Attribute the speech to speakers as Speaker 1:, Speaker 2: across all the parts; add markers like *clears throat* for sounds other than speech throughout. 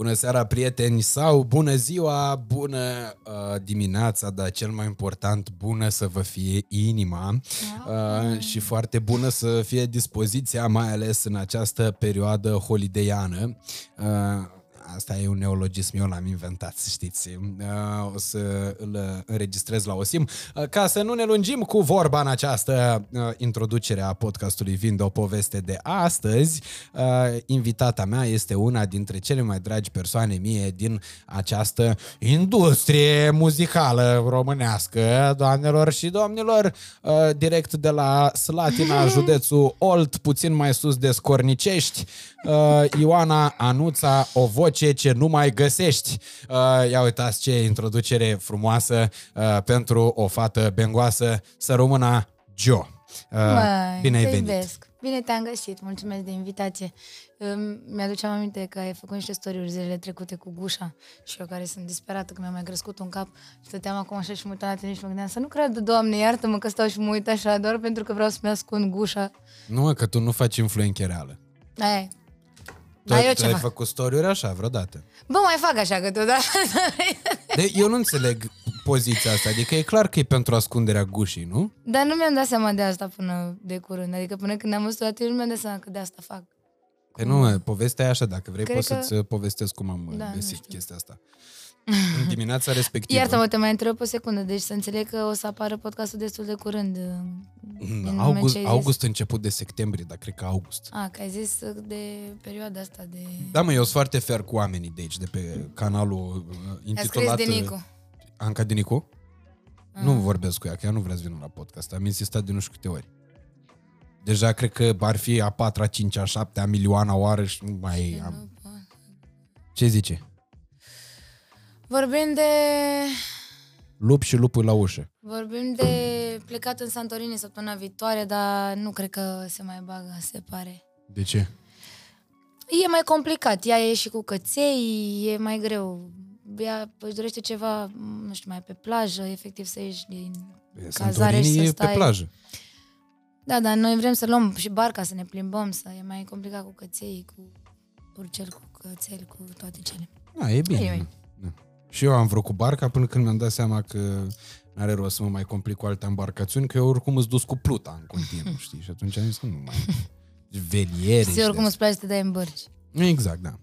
Speaker 1: Bună seara, prieteni, sau bună ziua, bună uh, dimineața, dar cel mai important, bună să vă fie inima uh, și foarte bună să fie dispoziția, mai ales în această perioadă holideiană. Uh, Asta e un neologism, eu l-am inventat, știți. Uh, o să îl înregistrez la OSIM. Uh, ca să nu ne lungim cu vorba în această uh, introducere a podcastului Vind o poveste de astăzi, invitata mea este una dintre cele mai dragi persoane mie din această industrie muzicală românească, doamnelor și domnilor, direct de la Slatina, *laughs* județul Olt, puțin mai sus de Scornicești, Ioana Anuța, o voce ce ce nu mai găsești. Uh, ia uitați ce introducere frumoasă uh, pentru o fată bengoasă, să rămână Joe.
Speaker 2: Uh, Măi, bine ai venit! Iubesc. Bine te-am găsit, mulțumesc de invitație. Mi-aduceam aminte că ai făcut niște story zilele trecute cu gușa și eu care sunt disperată că mi-a mai crescut un cap și stăteam acum așa și mă uitam la tine și mă gândeam să nu cred, Doamne, iartă-mă că stau și mă uit așa doar pentru că vreau să-mi ascund gușa.
Speaker 1: Nu, că tu nu faci influenche reală.
Speaker 2: Aia
Speaker 1: tu, Dar eu ce ai fac? făcut story așa vreodată?
Speaker 2: Bă, mai fac așa câteodată. *laughs*
Speaker 1: De, eu nu înțeleg poziția asta. Adică e clar că e pentru ascunderea gușii, nu?
Speaker 2: Dar nu mi-am dat seama de asta până de curând. Adică până când am văzut la nu mi-am dat seama că de asta fac.
Speaker 1: Păi nu, povestea e așa. Dacă vrei, Cred poți că... să-ți povestesc cum am da, găsit chestia asta în dimineața respectivă.
Speaker 2: Iartă-mă, te mai întreb o secundă. Deci să înțeleg că o să apară podcastul destul de curând.
Speaker 1: Da, august, august început de septembrie, dar cred că august.
Speaker 2: A, că ai zis de perioada asta de...
Speaker 1: Da, mă, eu sunt foarte fer cu oamenii de aici, de pe canalul uh, intitulat...
Speaker 2: de Nicu. Uh,
Speaker 1: Anca de Nicu? A. Nu vorbesc cu ea, că ea nu vrea să vină la podcast. Am insistat de nu știu câte ori. Deja cred că ar fi a patra, cincea, a șaptea, a milioana oară și nu mai... Am... Ce zice?
Speaker 2: Vorbim de...
Speaker 1: Lup și lupul la ușă.
Speaker 2: Vorbim de plecat în Santorini săptămâna viitoare, dar nu cred că se mai bagă, se pare.
Speaker 1: De ce?
Speaker 2: E mai complicat. Ea e și cu căței, e mai greu. Ea își dorește ceva, nu știu, mai pe plajă, efectiv să ieși din cazare și să stai.
Speaker 1: pe plajă.
Speaker 2: Da, dar noi vrem să luăm și barca, să ne plimbăm, să e mai complicat cu căței, cu urcel, cu cățel, cu toate cele.
Speaker 1: Da, e bine. E, și eu am vrut cu barca până când mi-am dat seama că nu are rost să mă mai complic cu alte embarcațiuni, că eu oricum îți dus cu pluta în continuu, *laughs* știi? Și atunci am zis că nu mai... Veliere
Speaker 2: și oricum îți place să te dai în bărci.
Speaker 1: Exact, da.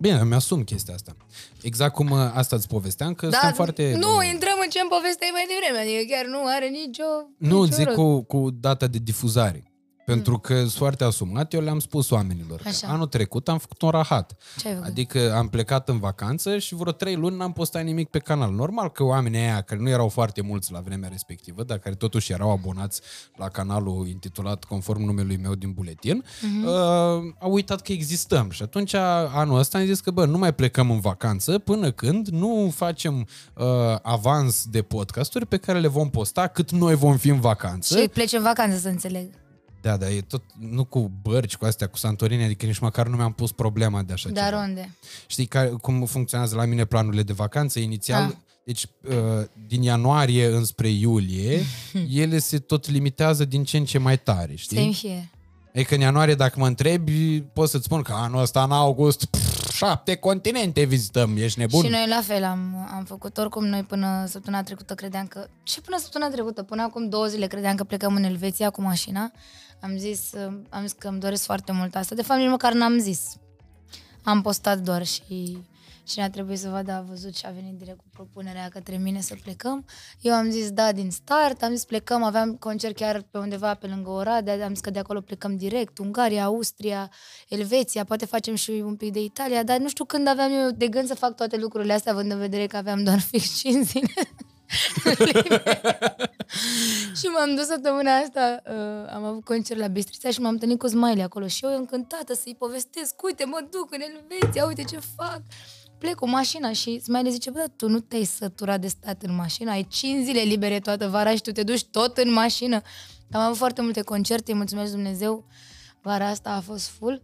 Speaker 1: Bine, mi-asum chestia asta. Exact cum uh, asta îți povesteam, că da, sunt foarte...
Speaker 2: Nu, bun. intrăm în ce-mi povesteai mai devreme, adică chiar nu are nicio...
Speaker 1: Nu,
Speaker 2: nicio
Speaker 1: zic cu, cu data de difuzare. Pentru mm. că sunt foarte asumat, eu le-am spus oamenilor. Așa. Anul trecut am făcut un rahat.
Speaker 2: Ce ai făcut?
Speaker 1: Adică am plecat în vacanță și vreo trei luni n-am postat nimic pe canal. Normal că oamenii aia, care nu erau foarte mulți la vremea respectivă, dar care totuși erau abonați la canalul intitulat conform numelui meu din buletin, mm-hmm. uh, au uitat că existăm. Și atunci anul ăsta am zis că, bă, nu mai plecăm în vacanță până când nu facem uh, avans de podcasturi pe care le vom posta cât noi vom fi în vacanță.
Speaker 2: Și pleci în vacanță, să înțeleg.
Speaker 1: Da, dar e tot, nu cu bărci, cu astea, cu Santorini, adică nici măcar nu mi-am pus problema de așa
Speaker 2: Dar
Speaker 1: ceva.
Speaker 2: unde?
Speaker 1: Știi ca, cum funcționează la mine planurile de vacanță? Inițial, ah. deci uh, din ianuarie înspre iulie, *laughs* ele se tot limitează din ce în ce mai tare, știi?
Speaker 2: Same here.
Speaker 1: E că în ianuarie, dacă mă întrebi, pot să-ți spun că anul ăsta, în august, pff, șapte continente vizităm, ești nebun?
Speaker 2: Și noi la fel am, am făcut, oricum noi până săptămâna trecută credeam că... Ce până săptămâna trecută? Până acum două zile credeam că plecăm în Elveția cu mașina am zis, am zis că îmi doresc foarte mult asta. De fapt, nici măcar n-am zis. Am postat doar și cine a trebuit să vadă a văzut și a venit direct cu propunerea către mine să plecăm. Eu am zis da din start, am zis plecăm, aveam concert chiar pe undeva pe lângă Oradea, am zis că de acolo plecăm direct, Ungaria, Austria, Elveția, poate facem și un pic de Italia, dar nu știu când aveam eu de gând să fac toate lucrurile astea, având în vedere că aveam doar fix 5 zile. *laughs* *laughs* și m-am dus săptămâna asta, uh, am avut concert la Bistrița și m-am întâlnit cu Smiley acolo și eu încântată să-i povestesc, uite, mă duc în Elveția, uite ce fac. Plec cu mașina și Smiley zice, bă, tu nu te-ai săturat de stat în mașină, ai 5 zile libere toată vara și tu te duci tot în mașină. Am avut foarte multe concerte, îi mulțumesc Dumnezeu, vara asta a fost full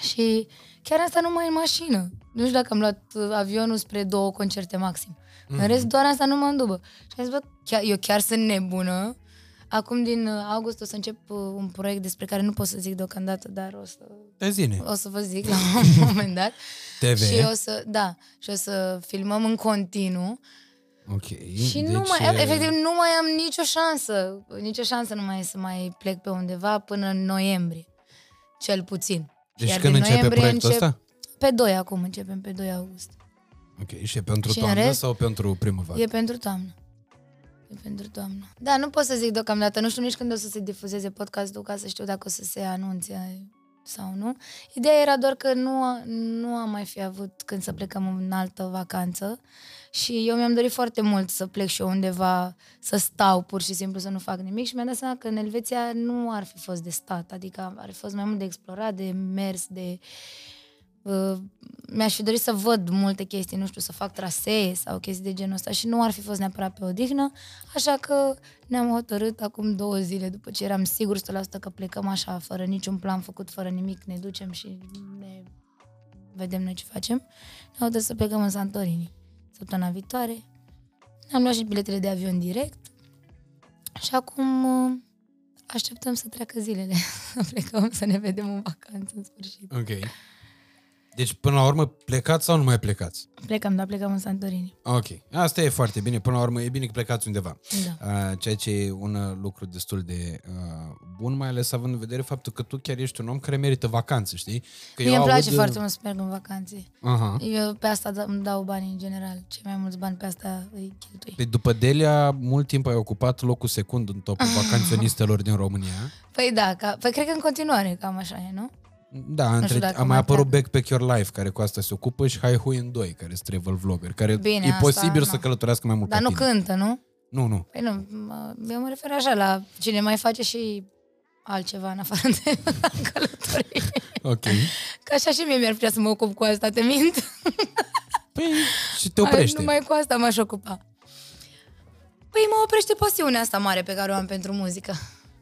Speaker 2: și chiar asta numai în mașină. Nu știu dacă am luat avionul spre două concerte maxim. Mm. În rest, doar asta nu mă îndubă. Și am zis, bă, chiar, eu chiar sunt nebună. Acum, din uh, august, o să încep uh, un proiect despre care nu pot să zic deocamdată, dar o să...
Speaker 1: De zine.
Speaker 2: O să vă zic la un *laughs* moment dat.
Speaker 1: TV.
Speaker 2: Și o să, da, și o să filmăm în continuu.
Speaker 1: Ok.
Speaker 2: Și
Speaker 1: deci,
Speaker 2: nu mai, efectiv, nu mai am nicio șansă, nicio șansă nu mai e să mai plec pe undeva până în noiembrie, cel puțin.
Speaker 1: Deci
Speaker 2: Iar
Speaker 1: când
Speaker 2: din
Speaker 1: începe
Speaker 2: noiembrie
Speaker 1: proiectul
Speaker 2: încep-
Speaker 1: ăsta?
Speaker 2: Pe 2 acum începem, pe 2 august.
Speaker 1: Ok. Și e pentru
Speaker 2: Și în
Speaker 1: toamnă
Speaker 2: rest?
Speaker 1: sau pentru primăvară?
Speaker 2: E pentru toamnă. E pentru toamnă. Da, nu pot să zic deocamdată. Nu știu nici când o să se difuzeze podcastul ca să știu dacă o să se anunțe sau nu. Ideea era doar că nu, nu am mai fi avut când să plecăm în altă vacanță și eu mi-am dorit foarte mult să plec și eu undeva, să stau pur și simplu, să nu fac nimic și mi-am dat seama că în Elveția nu ar fi fost de stat, adică ar fi fost mai mult de explorat, de mers, de uh, mi-aș fi dorit să văd multe chestii, nu știu, să fac trasee sau chestii de genul ăsta și nu ar fi fost neapărat pe odihnă, așa că ne-am hotărât acum două zile, după ce eram sigur 100% că plecăm așa, fără niciun plan făcut, fără nimic, ne ducem și ne vedem noi ce facem. Ne-am hotărât să plecăm în Santorini săptămâna viitoare. Am luat și biletele de avion direct și acum uh, așteptăm să treacă zilele, *laughs* să plecăm, să ne vedem în vacanță în sfârșit.
Speaker 1: Ok. Deci, până la urmă, plecați sau nu mai plecați?
Speaker 2: Plecăm, dar plecăm în Santorini.
Speaker 1: Ok. Asta e foarte bine. Până la urmă, e bine că plecați undeva.
Speaker 2: Da.
Speaker 1: Uh, ceea ce e un uh, lucru destul de uh, bun, mai ales având în vedere faptul că tu chiar ești un om care merită vacanță, știi? Că
Speaker 2: Mie îmi place
Speaker 1: aud,
Speaker 2: foarte mult să merg în vacanțe.
Speaker 1: Aha.
Speaker 2: Eu pe asta da- îmi dau bani în general. Cei mai mulți bani pe asta îi cheltui.
Speaker 1: Păi după Delia, mult timp ai ocupat locul secund în topul *laughs* vacanționistelor din România.
Speaker 2: Păi da, ca, păi cred că în continuare cam așa e, nu?
Speaker 1: Da, între,
Speaker 2: dacă
Speaker 1: a mai
Speaker 2: mai
Speaker 1: apărut
Speaker 2: pleacă.
Speaker 1: Backpack Your Life, care cu asta se ocupă, și Hai Hui în 2, care sunt travel vlogger, care
Speaker 2: Bine,
Speaker 1: e
Speaker 2: asta,
Speaker 1: posibil să
Speaker 2: nu.
Speaker 1: călătorească mai mult
Speaker 2: Dar
Speaker 1: ca
Speaker 2: nu
Speaker 1: tine.
Speaker 2: cântă, nu?
Speaker 1: Nu, nu.
Speaker 2: Păi nu, mă- eu mă refer așa la cine mai face și altceva în afară de *laughs* călătorie.
Speaker 1: Ok.
Speaker 2: Că așa și mie mi-ar putea să mă ocup cu asta, te mint?
Speaker 1: Păi, și te oprește.
Speaker 2: Numai cu asta m-aș ocupa. Păi mă oprește pasiunea asta mare pe care o am pentru muzică.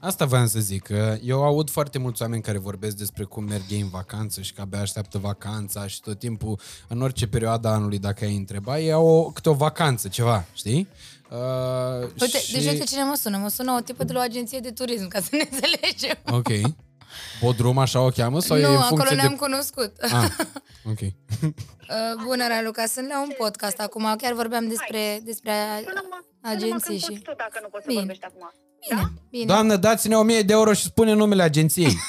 Speaker 1: Asta voiam să zic, că eu aud foarte mulți oameni care vorbesc despre cum merg ei în vacanță și că abia așteaptă vacanța și tot timpul, în orice perioadă a anului, dacă ai întreba, ei au o, câte o vacanță, ceva, știi? Uh,
Speaker 2: Uite,
Speaker 1: și...
Speaker 2: deci uite cine mă sună. Mă sună o tipă de la o agenție de turism, ca să ne *laughs* înțelegem.
Speaker 1: Ok. Bodrum așa o cheamă sau
Speaker 2: nu,
Speaker 1: e în
Speaker 2: acolo
Speaker 1: funcție
Speaker 2: ne-am
Speaker 1: de...
Speaker 2: cunoscut.
Speaker 1: Ah, *laughs* ok.
Speaker 2: Uh, Bună, Raluca, sunt la un podcast acum. Chiar vorbeam despre, despre a-
Speaker 3: Sună-mă,
Speaker 2: agenții
Speaker 3: sună-mă când
Speaker 2: și...
Speaker 3: poți tu, dacă nu poți să
Speaker 2: Bine.
Speaker 3: vorbești acum.
Speaker 2: Bine, bine.
Speaker 1: Doamnă, dați-ne 1000 de euro și spune numele agenției. *laughs*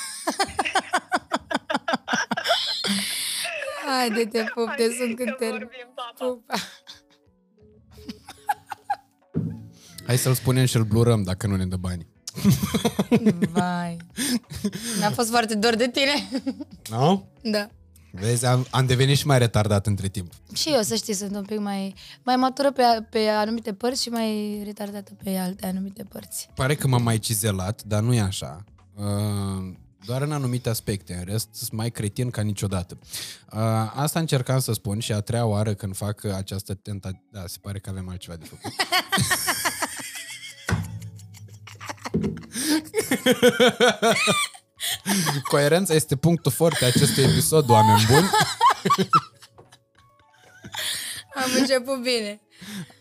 Speaker 2: Haide, te pup, te
Speaker 3: Hai,
Speaker 2: sunt
Speaker 3: că
Speaker 2: când termin.
Speaker 3: vorbim, pa, pa.
Speaker 2: Pupa.
Speaker 1: Hai să-l spunem și îl blurăm dacă nu ne dă bani.
Speaker 2: Vai. Mi-a fost foarte dor de tine.
Speaker 1: Nu?
Speaker 2: da.
Speaker 1: Vezi, am, am devenit și mai retardat între timp.
Speaker 2: Și eu, să știi, sunt un pic mai, mai matură pe, pe anumite părți și mai retardată pe alte anumite părți.
Speaker 1: Pare că m-am mai cizelat, dar nu e așa. Uh, doar în anumite aspecte, în rest sunt mai cretin ca niciodată. Uh, asta încercam să spun și a treia oară când fac această tentativă. Da, se pare că avem altceva de făcut. *laughs* Coerența este punctul forte a acestui episod, oameni buni.
Speaker 2: Am început bine.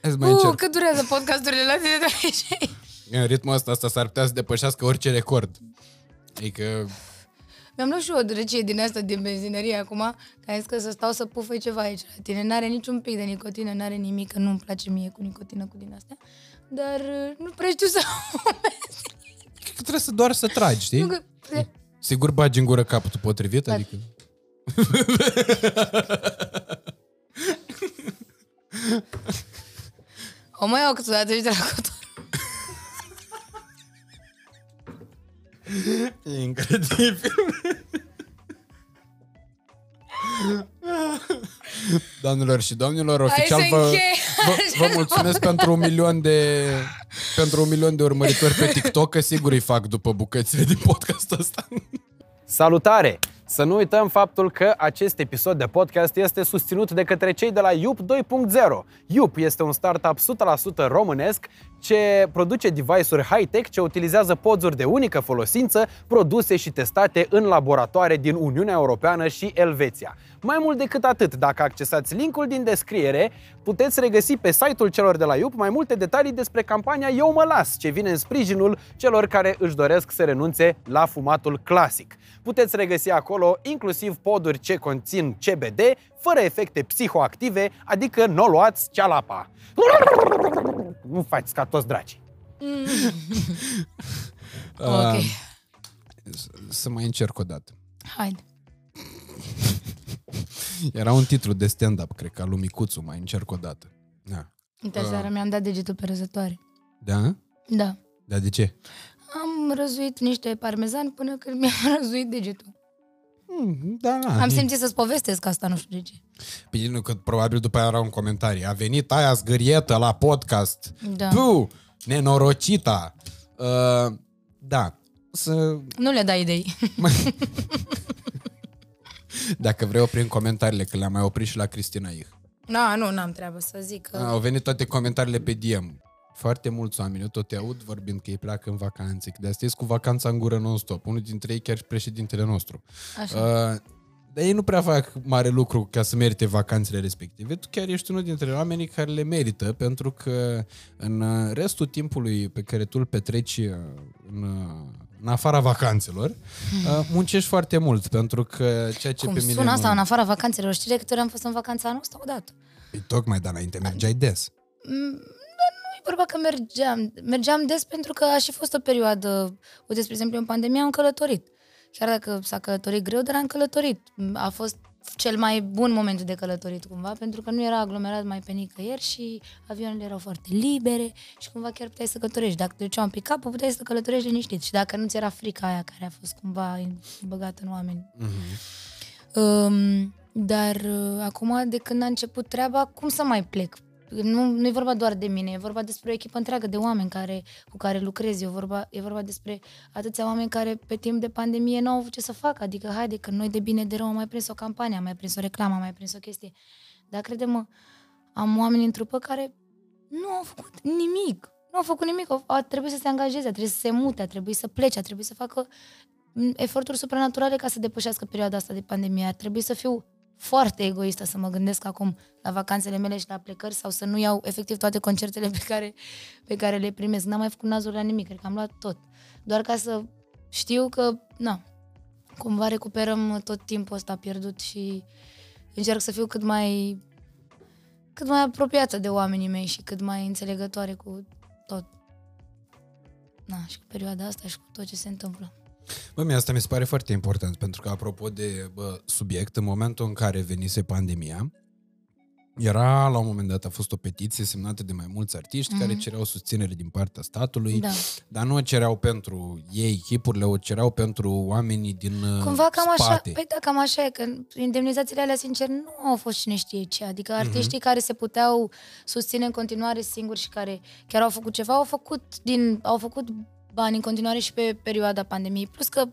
Speaker 1: Hai să mai
Speaker 2: Uh,
Speaker 1: încerc.
Speaker 2: cât durează podcasturile la tine de aici?
Speaker 1: În ritmul ăsta, asta s-ar putea să depășească orice record. Adică
Speaker 2: Mi-am luat și eu o drăcie din asta din benzinărie acum, că am zis că să stau să pufăi ceva aici la tine. N-are niciun pic de nicotină, n-are nimic, că nu-mi place mie cu nicotină, cu din astea. Dar uh, nu prea știu să... *laughs*
Speaker 1: cred că trebuie să doar să tragi, știi?
Speaker 2: Nu că...
Speaker 1: Sigur bagi în gură capătul potrivit?
Speaker 2: Da.
Speaker 1: Adică...
Speaker 2: O mai iau câteodată și de la cotor.
Speaker 1: E incredibil. Doamnelor și domnilor, oficial
Speaker 2: să
Speaker 1: vă,
Speaker 2: închei.
Speaker 1: vă, vă mulțumesc pentru un milion de pentru un milion de urmăritori pe TikTok, că sigur îi fac după bucățile din podcastul ăsta.
Speaker 4: Salutare! Să nu uităm faptul că acest episod de podcast este susținut de către cei de la Yup 2.0. Yup este un startup 100% românesc ce produce device-uri high-tech ce utilizează podzuri de unică folosință produse și testate în laboratoare din Uniunea Europeană și Elveția. Mai mult decât atât, dacă accesați linkul din descriere, puteți regăsi pe site-ul celor de la IUP mai multe detalii despre campania Eu mă las, ce vine în sprijinul celor care își doresc să renunțe la fumatul clasic. Puteți regăsi acolo inclusiv poduri ce conțin CBD, fără efecte psihoactive, adică nu o luați cealapa. Nu faci ca toți dracii. *laughs*
Speaker 2: Ok.
Speaker 1: Uh, să mai încerc o dată.
Speaker 2: Haide.
Speaker 1: Era un titlu de stand-up, cred că, al lui Micuțu, mai încerc o dată. Da.
Speaker 2: Uite, seara mi-am dat degetul pe răzătoare.
Speaker 1: Da?
Speaker 2: Da.
Speaker 1: Dar de ce?
Speaker 2: Am răzuit niște parmezan până când mi-am *laughs* răzuit degetul.
Speaker 1: Mm, Da, da.
Speaker 2: Am simțit să-ți povestesc asta, nu știu de ce.
Speaker 1: Bine, nu, că probabil după aia era un comentariu. A venit aia zgârietă la podcast.
Speaker 2: Da.
Speaker 1: Puh, nenorocita. Uh, da. Să,
Speaker 2: Nu le dai idei. *laughs*
Speaker 1: dacă vrei oprim comentariile, că le-am mai oprit și la Cristina Ih.
Speaker 2: Da, nu, n-am treabă să zic că...
Speaker 1: Au venit toate comentariile pe DM. Foarte mulți oameni, eu tot te aud vorbind că ei pleacă în vacanțe, că de asta cu vacanța în gură non-stop. Unul dintre ei chiar și președintele nostru.
Speaker 2: Așa.
Speaker 1: Uh, dar ei nu prea fac mare lucru ca să merite vacanțele respective. Tu chiar ești unul dintre oamenii care le merită, pentru că în uh, restul timpului pe care tu îl petreci uh, în, uh, în afara vacanțelor, uh, muncești foarte mult, pentru că ceea ce
Speaker 2: Cum
Speaker 1: pe mine...
Speaker 2: sună asta
Speaker 1: mă-
Speaker 2: în afara vacanțelor? Știi de câte ori am fost în vacanța anul ăsta odată?
Speaker 1: Păi, tocmai, dar înainte mergeai des.
Speaker 2: E vorba că mergeam. Mergeam des pentru că a și fost o perioadă, uite, spre exemplu, în pandemie am călătorit. Chiar dacă s-a călătorit greu, dar am călătorit. A fost cel mai bun moment de călătorit cumva, pentru că nu era aglomerat mai pe nicăieri și avioanele erau foarte libere și cumva chiar puteai să călătorești. Dacă te duceau în pick-up, puteai să călătorești liniștit și dacă nu ți era frica aia care a fost cumva băgată în oameni. Um, dar uh, acum, de când a început treaba, cum să mai plec? Nu, nu e vorba doar de mine, e vorba despre o echipă întreagă de oameni care, cu care lucrez. E vorba, e vorba despre atâția oameni care pe timp de pandemie nu au avut ce să facă. Adică, haide, că noi de bine de rău am mai prins o campanie, am mai prins o reclamă, am mai prins o chestie. Dar crede-mă, am oameni în trupă care nu au făcut nimic. Nu au făcut nimic. Au, a trebuit să se angajeze, a trebuit să se mute, a trebuit să plece, a trebuit să facă m, eforturi supranaturale ca să depășească perioada asta de pandemie. Ar trebui să fiu foarte egoistă să mă gândesc acum la vacanțele mele și la plecări sau să nu iau efectiv toate concertele pe care, pe care le primesc. N-am mai făcut nazul la nimic, cred că am luat tot. Doar ca să știu că, na, cumva recuperăm tot timpul ăsta pierdut și încerc să fiu cât mai cât mai apropiată de oamenii mei și cât mai înțelegătoare cu tot. Na, și cu perioada asta și cu tot ce se întâmplă.
Speaker 1: Bă, mie asta mi se pare foarte important, pentru că, apropo de bă, subiect, în momentul în care venise pandemia, era, la un moment dat, a fost o petiție semnată de mai mulți artiști mm-hmm. care cereau susținere din partea statului,
Speaker 2: Da.
Speaker 1: dar nu o cereau pentru ei, chipurile, o cereau pentru oamenii din uh,
Speaker 2: Cumva cam așa,
Speaker 1: spate.
Speaker 2: păi da, cam așa e, că indemnizațiile alea, sincer, nu au fost cine știe ce. Adică artiștii care se puteau susține în continuare singuri și care chiar au făcut ceva, au făcut, din, au făcut bani în continuare și pe perioada pandemiei. Plus că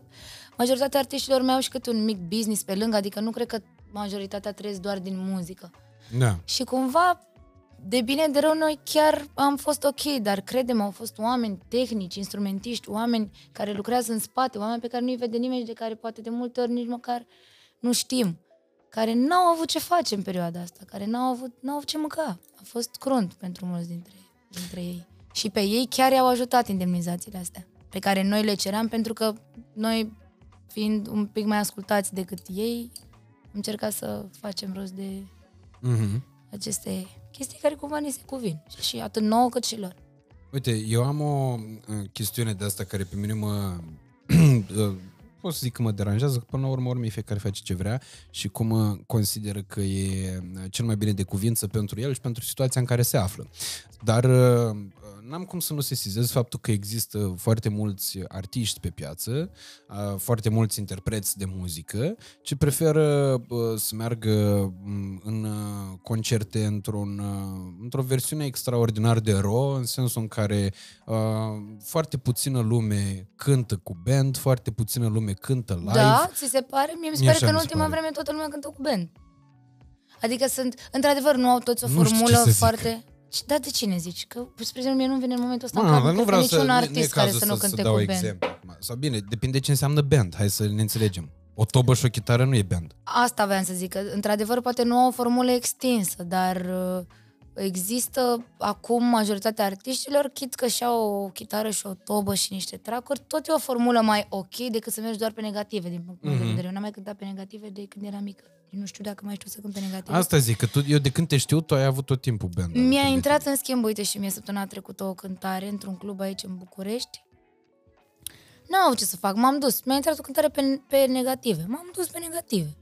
Speaker 2: majoritatea artiștilor mai au și câte un mic business pe lângă, adică nu cred că majoritatea trăiesc doar din muzică.
Speaker 1: Da.
Speaker 2: Și cumva, de bine de rău, noi chiar am fost ok, dar credem, au fost oameni tehnici, instrumentiști, oameni care lucrează în spate, oameni pe care nu-i vede nimeni și de care poate de multe ori nici măcar nu știm, care n-au avut ce face în perioada asta, care n-au avut, n-au avut ce mânca. A fost crunt pentru mulți dintre, dintre ei. Și pe ei chiar i-au ajutat indemnizațiile astea, pe care noi le ceream pentru că noi, fiind un pic mai ascultați decât ei, am încercat să facem rost de
Speaker 1: Mm-hmm.
Speaker 2: aceste chestii care cumva ni se cuvin. Și atât nouă cât și lor.
Speaker 1: Uite, eu am o uh, chestiune de asta care pe mine mă... *clears throat* uh, pot să zic că mă deranjează, că până la urmă urmei fiecare face ce vrea și cum uh, consideră că e uh, cel mai bine de cuvință pentru el și pentru situația în care se află. Dar uh, n-am cum să nu sesizez faptul că există foarte mulți artiști pe piață, uh, foarte mulți interpreți de muzică, ce preferă uh, să meargă mm, în uh, concerte într-un, uh, într-o versiune extraordinar de raw, în sensul în care uh, foarte puțină lume cântă cu band, foarte puțină lume cântă live.
Speaker 2: Da? Ți se pare? Mie mi se
Speaker 1: Mie
Speaker 2: pare
Speaker 1: așa
Speaker 2: că în
Speaker 1: mi se
Speaker 2: ultima
Speaker 1: pare.
Speaker 2: vreme toată lumea cântă cu band. Adică sunt, într-adevăr, nu au toți o
Speaker 1: Nu știu ce
Speaker 2: formulă
Speaker 1: să zic.
Speaker 2: Foarte... Și da, de cine zici? Că, spre exemplu, mie nu vine în momentul ăsta
Speaker 1: Mă,
Speaker 2: în cap,
Speaker 1: dar
Speaker 2: nu
Speaker 1: nu vreau
Speaker 2: niciun
Speaker 1: să, nu e
Speaker 2: artist care
Speaker 1: cazul
Speaker 2: să nu
Speaker 1: să,
Speaker 2: cânte
Speaker 1: să dau
Speaker 2: cu band.
Speaker 1: exemple. acum. Sau bine, depinde ce înseamnă band. Hai să ne înțelegem. O tobă și o chitară nu e band.
Speaker 2: Asta aveam să zic, că într-adevăr poate nu au o formulă extinsă, dar uh, există acum majoritatea artiștilor, chit că și-au o chitară și o tobă și niște tracuri, tot e o formulă mai ok decât să mergi doar pe negative, din punctul meu
Speaker 1: Mhm.
Speaker 2: de vedere. Eu n-am mai cântat pe negative de când eram mică. Eu nu știu dacă mai știu să cânt pe negative.
Speaker 1: Asta zic, că tu, eu de când te știu, tu ai avut tot timpul band.
Speaker 2: Mi-a
Speaker 1: alături de
Speaker 2: intrat în schimb, uite și mie săptămâna trecută o cântare într-un club aici în București. N-am avut ce să fac, m-am dus. Mi-a intrat o cântare pe, pe negative. M-am dus pe negative.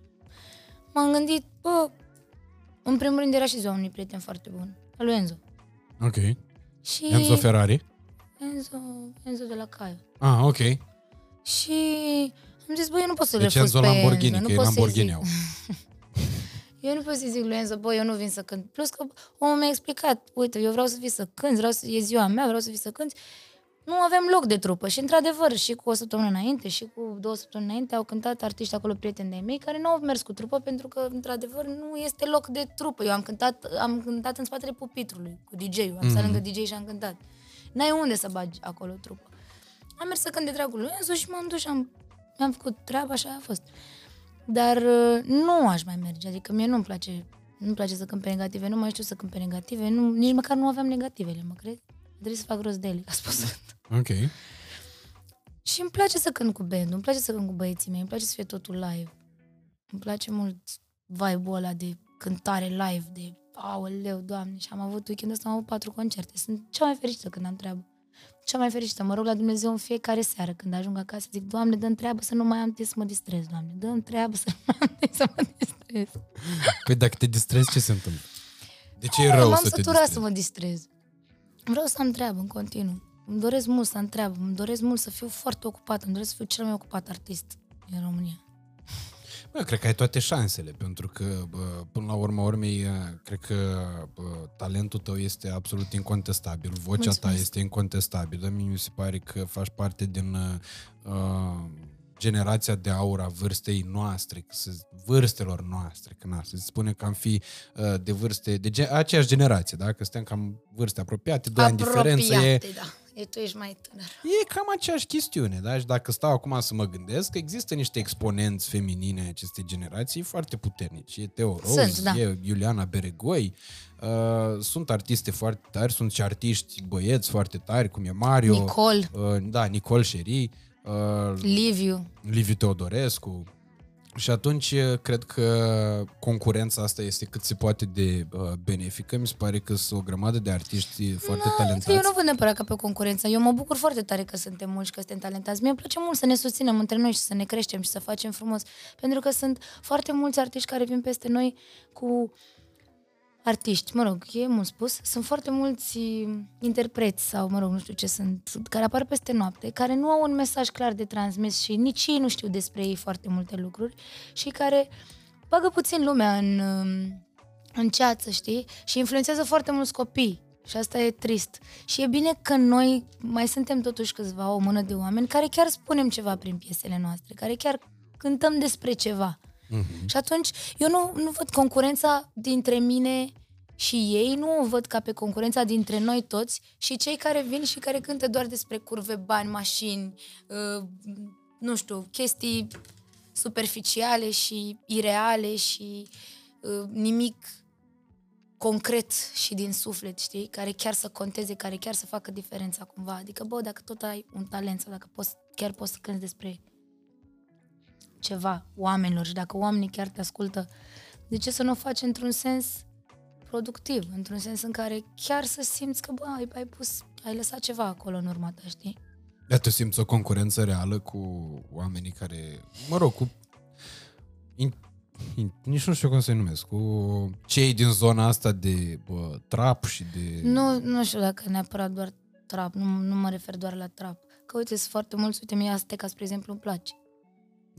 Speaker 2: M-am gândit, bă, în primul rând era și ziua unui prieten foarte bun, al lui Enzo.
Speaker 1: tine. Ok.
Speaker 2: Și
Speaker 1: Enzo Ferrari?
Speaker 2: Enzo, Enzo de la Caio.
Speaker 1: Ah, ok.
Speaker 2: Și am zis, bă, eu nu pot să-l
Speaker 1: Deci
Speaker 2: refuz
Speaker 1: Enzo
Speaker 2: pe
Speaker 1: Lamborghini,
Speaker 2: Enzo.
Speaker 1: că
Speaker 2: nu
Speaker 1: e
Speaker 2: pot să-i
Speaker 1: Lamborghini
Speaker 2: zic.
Speaker 1: au.
Speaker 2: Eu nu pot să *laughs* zic lui Enzo, bă, eu nu vin să cânt. Plus că omul mi-a explicat, uite, eu vreau să vii să cânti, vreau să, e ziua mea, vreau să vii să cânti. Nu avem loc de trupă și, într-adevăr, și cu o săptămână înainte și cu două săptămâni înainte au cântat artiști acolo, prieteni de-ai mei, care nu au mers cu trupă pentru că, într-adevăr, nu este loc de trupă. Eu am cântat, am cântat în spatele pupitrului cu DJ-ul, am stat
Speaker 1: Mhm.
Speaker 2: lângă DJ și am cântat. N-ai unde să bagi acolo trupă. Am mers să cânt de dragul lui Enzo și m-am dus și am, mi-am făcut treaba, așa a fost. Dar uh, nu aș mai merge, adică mie nu-mi place, nu-mi place să cânt pe negative, nu mai știu să cânt pe negative, nu, nici măcar nu aveam negativele, mă crezi? Trebuie să fac rost de ele, ca spus.
Speaker 1: Ok.
Speaker 2: și îmi place să cânt cu band, îmi place să cânt cu băieții mei, îmi place să fie totul live. Îmi place mult vibe-ul ăla de cântare live, de aoleu, doamne, și am avut weekendul ăsta, am avut patru concerte. Sunt cea mai fericită când am treabă. Cea mai fericită. Mă rog la Dumnezeu în fiecare seară când ajung acasă, zic, Doamne, dă treabă să nu mai am timp să mă distrez, Doamne. dă treabă să nu mai am timp să mă distrez.
Speaker 1: Păi dacă te distrezi, ce se întâmplă? De ce e
Speaker 2: Nu,
Speaker 1: rău
Speaker 2: M-am
Speaker 1: să te
Speaker 2: săturat
Speaker 1: distrezi?
Speaker 2: să mă distrez. Vreau să am treabă în continuu. Îmi doresc mult să am treabă. Îmi doresc mult să fiu foarte ocupată. Îmi doresc să fiu cel mai ocupat artist în România.
Speaker 1: Bă, cred că ai toate șansele, pentru că, bă, până la urma urmei, eh, cred că bă, talentul tău este absolut incontestabil, vocea ta
Speaker 2: Mulțumesc.
Speaker 1: este incontestabilă. Mie mi se pare că faci parte din uh, generația de aur a vârstei noastre, că se, vârstelor noastre, că na, se spune că am fi uh, de vârste, de ge- aceeași generație, da? că suntem cam vârste apropiate, doi ani diferență, e,
Speaker 2: Apropiate, da. E, tu ești mai tânăr.
Speaker 1: E cam aceeași chestiune, da? Și dacă stau acum să mă gândesc, există niște exponenți feminine ai acestei generații foarte puternici. E Teo Rose,
Speaker 2: Sunt, da.
Speaker 1: e Iuliana Beregoi, uh, sunt artiste foarte tari, sunt și artiști băieți foarte tari, cum e Mario,
Speaker 2: Nicol,
Speaker 1: uh, da, Nicol Șeri, uh,
Speaker 2: Liviu.
Speaker 1: Liviu Teodorescu. Și atunci uh, cred că concurența asta este cât se poate de uh, benefică. Mi se pare că sunt o grămadă de artiști foarte talentați.
Speaker 2: Eu nu văd neapărat ca pe o concurență. Eu mă bucur foarte tare că suntem mulți, că suntem talentați. Mie îmi place mult să ne susținem între noi și să ne creștem și să facem frumos. Pentru că sunt foarte mulți artiști care vin peste noi cu artiști, mă rog, e mult spus, sunt foarte mulți interpreți sau, mă rog, nu știu ce sunt, care apar peste noapte, care nu au un mesaj clar de transmis și nici ei nu știu despre ei foarte multe lucruri și care bagă puțin lumea în, um, în ceață, știi? Și influențează foarte mulți copii. Și asta e trist. Și e bine că noi mai suntem totuși câțiva, o mână de oameni, care chiar spunem ceva prin piesele noastre, care chiar cântăm despre ceva.
Speaker 1: Mhm.
Speaker 2: Și atunci eu nu, nu văd concurența dintre mine și ei, nu o văd ca pe concurența dintre noi toți și cei care vin și care cântă doar despre curve, bani, mașini, uh, nu știu, chestii superficiale și ireale și uh, nimic concret și din suflet, știi? Care chiar să conteze, care chiar să facă diferența cumva. Adică, bă, dacă tot ai un talent sau dacă poți, chiar poți să cânti despre ceva oamenilor și dacă oamenii chiar te ascultă, de ce să nu o faci într-un sens productiv, într-un sens în care chiar să simți că, bă, ai, ai pus, ai lăsat ceva acolo în urma ta, știi?
Speaker 1: Dar tu simți o concurență reală cu oamenii care, mă rog, cu... In, in, nici nu știu cum să-i numesc, cu cei din zona asta de bă, trap și de...
Speaker 2: Nu, nu știu dacă neapărat doar trap, nu, nu mă refer doar la trap. Că uite, sunt foarte mulți, uite, mie Azteca, spre exemplu, îmi place.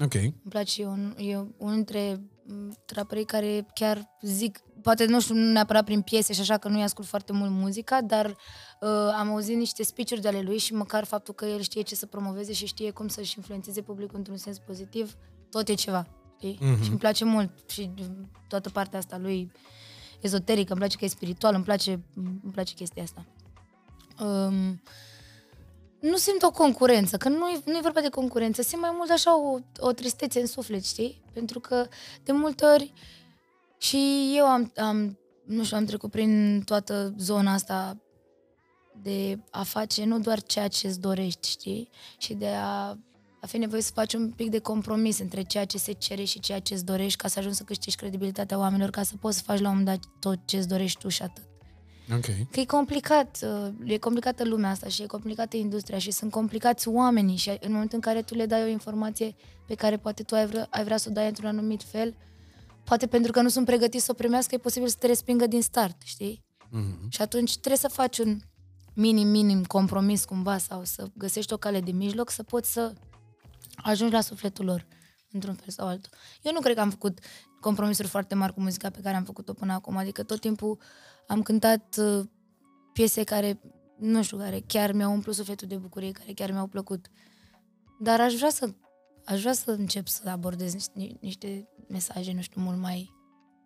Speaker 1: Ok.
Speaker 2: Îmi place, e, un, e unul dintre m, traperii care chiar zic, poate nu știu neapărat prin piese și așa că nu-i ascult foarte mult muzica, dar uh, am auzit niște speech-uri de ale lui și măcar faptul că el știe ce să promoveze și știe cum să-și influențeze publicul într-un sens pozitiv, tot e ceva, știi?
Speaker 1: Mhm.
Speaker 2: Și îmi place mult și mm, toată partea asta lui ezoterică, îmi place că e spiritual, îmi place, îmi place chestia asta. Um, nu simt o concurență, că nu e, nu e vorba de concurență, simt mai mult așa o, o tristețe în suflet, știi? Pentru că de multe ori și eu am, am, nu știu, am trecut prin toată zona asta de a face nu doar ceea ce îți dorești, știi? Și de a, a fi nevoie să faci un pic de compromis între ceea ce se cere și ceea ce îți dorești ca să ajungi să câștigi credibilitatea oamenilor, ca să poți să faci la un moment dat tot ce îți dorești tu și atât.
Speaker 1: Ok.
Speaker 2: Că e complicat, uh, e complicată lumea asta și e complicată industria și sunt complicați oamenii și în momentul în care tu le dai o informație pe care poate tu ai vrea, ai vrea să o dai într-un anumit fel, poate pentru că nu sunt pregătiți să o primească, e posibil să te respingă din start, știi?
Speaker 1: Mhm.
Speaker 2: Și atunci trebuie să faci un minim, minim compromis cumva sau să găsești o cale de mijloc să poți să ajungi la sufletul lor într-un fel sau altul. Eu nu cred că am făcut compromisuri foarte mari cu muzica pe care am făcut-o până acum, adică tot timpul am cântat uh, piese care, nu știu, care chiar mi-au umplut sufletul de bucurie, care chiar mi-au plăcut. Dar aș vrea să, aș vrea să încep să abordez niște, niște mesaje, nu știu, mult mai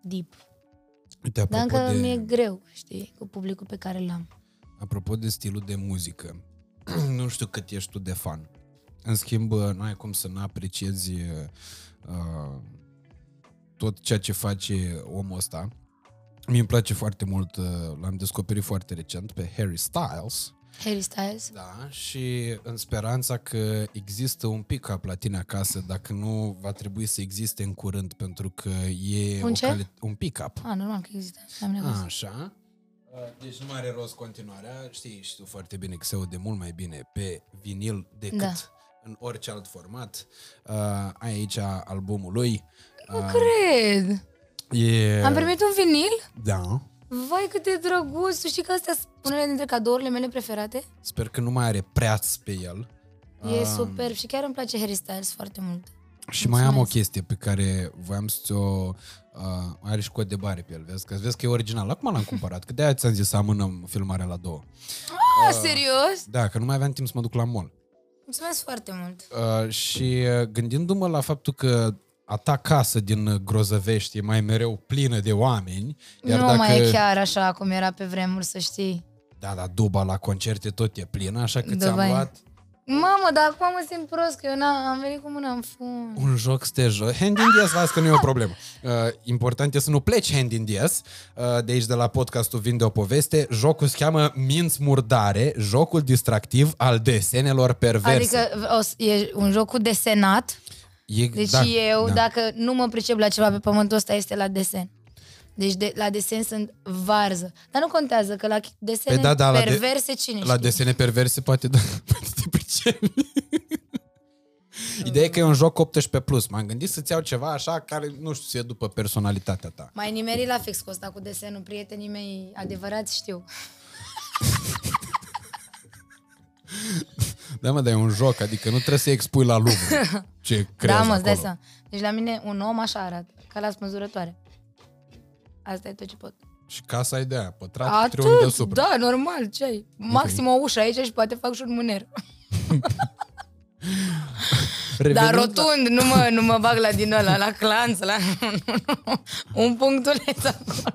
Speaker 2: deep.
Speaker 1: Uite,
Speaker 2: Dar
Speaker 1: apropo
Speaker 2: încă
Speaker 1: de...
Speaker 2: mi-e greu, știi, cu publicul pe care l-am.
Speaker 1: Apropo de stilul de muzică, *clears throat* nu știu cât ești tu de fan. În schimb, nu ai cum să nu apreciezi uh, tot ceea ce face omul ăsta. Mie îmi place foarte mult, uh, l-am descoperit foarte recent pe Harry Styles.
Speaker 2: Harry Styles.
Speaker 1: Da, și în speranța că există un pick-up la tine acasă, dacă nu va trebui să existe în curând, pentru că e
Speaker 2: Un
Speaker 1: o
Speaker 2: ce?
Speaker 1: cali- un pick-up.
Speaker 2: Ah, normal că există. Am nevăzut.
Speaker 1: Așa. Deci nu mai are rost continuarea. Știi, și tu foarte bine că se aude mult mai bine pe vinil decât
Speaker 2: Da.
Speaker 1: în orice alt format. Uh, ai aici albumul lui.
Speaker 2: Nu cred.
Speaker 1: E...
Speaker 2: Am primit un vinil?
Speaker 1: Da.
Speaker 2: Vai, cât de drăguț! Tu știi că astea sunt unele dintre cadourile mele preferate?
Speaker 1: Sper că nu mai are preaț pe el.
Speaker 2: E superb și chiar îmi place Harry Styles foarte mult.
Speaker 1: Și mai am o
Speaker 2: Mulțumesc.
Speaker 1: chestie pe care voiam să ți-o... Uh, are și cod de bare pe el, vezi? Că vezi că e original. Acum l-am cumpărat, că de-aia ți-am zis să amânăm filmarea la două.
Speaker 2: Ah, serios?
Speaker 1: Da, că nu mai aveam timp să mă duc la mall.
Speaker 2: Mulțumesc foarte mult.
Speaker 1: Uh, și uh, gândindu-mă la faptul că a ta casă din uh, Grozăvești e mai mereu plină de oameni, iar
Speaker 2: nu
Speaker 1: dacă...
Speaker 2: mai e chiar așa cum era pe vremuri, să știi.
Speaker 1: Da, da, duba la concerte tot e plină, așa că
Speaker 2: Da,
Speaker 1: ți-am
Speaker 2: vai.
Speaker 1: luat
Speaker 2: Mamă, dar acum mă simt prost, că eu n- am venit cu mâna în fund.
Speaker 1: un joc să te joci. Hand in diez, las că nu e o problemă. *laughs* Uh, important e să nu pleci hand in diez. Uh, de aici, de la podcastul Vinde o poveste, jocul se cheamă Minți murdare, jocul distractiv al desenelor perverse.
Speaker 2: Adică o, s- e un joc cu desenat,
Speaker 1: e,
Speaker 2: deci da, eu, da. dacă nu mă pricep la ceva pe pământul ăsta, este la desen. Deci de, la desen sunt varză. Dar nu contează, că la desene
Speaker 1: Păi da, da, la de-
Speaker 2: perverse cine
Speaker 1: La
Speaker 2: știe?
Speaker 1: desene perverse poate, da, *laughs* poate te pricepi. *laughs* Ideea e că e un joc 18+. Plus. M-am gândit să-ți iau ceva așa care, nu știu, să e după personalitatea ta.
Speaker 2: Mai nimerit la fix cu ăsta cu desenul, prietenii mei adevărați știu. *laughs*
Speaker 1: Da, mă, dar e un joc, adică nu trebuie să expui la Louvre *laughs* ce creezi
Speaker 2: da, mă, îți dai
Speaker 1: acolo.
Speaker 2: seama. Deci la mine un om așa arată, ca la smăzurătoare. Asta e tot ce pot.
Speaker 1: Și casa e de aia, pătrat cu triunghi
Speaker 2: Atât,
Speaker 1: deasupra.
Speaker 2: da, normal, ce ai? Maxim o ușă aici și poate fac și un mâner.
Speaker 1: Revenind *laughs*
Speaker 2: Dar
Speaker 1: la-
Speaker 2: rotund, nu mă, nu mă bag la din ăla, la clanț, la... *laughs* un punctuleț acolo.